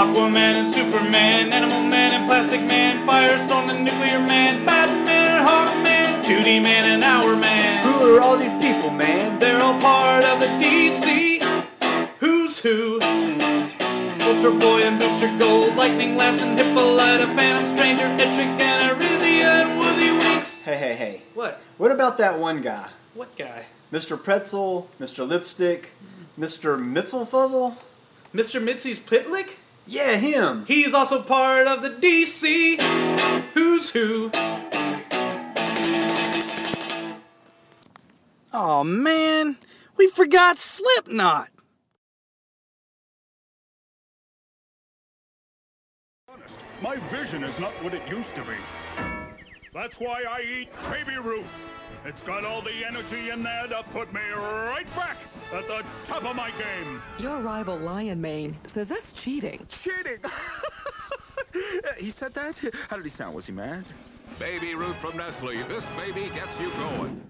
Aquaman and Superman, Animal Man and Plastic Man, Firestorm and Nuclear Man, Batman and Hawkman, 2D Man and Hour Man.
Who are all these people, man?
They're all part of the DC Who's Who. Ultra Boy and Booster Gold, Lightning Lass and Hippolyta, Phantom Stranger, Etrick and Arisia and Woozy Winks.
Hey, hey, hey.
What?
What about that one guy?
What guy?
Mr. Pretzel, Mr. Lipstick, Mr. Mitzelfuzzle?
Mr. Mxyzptlk?
Yeah, him.
He's also part of the DC Who's Who.
Oh man, we forgot Slipknot.
My vision is not what it used to be. That's why I eat Baby Ruth. It's got all the energy in there to put me right back at the top of my game.
Your rival Lion Mane says that's cheating.
Cheating. he said that? How did he sound? Was he mad?
Baby Ruth from Nestle. This baby gets you going.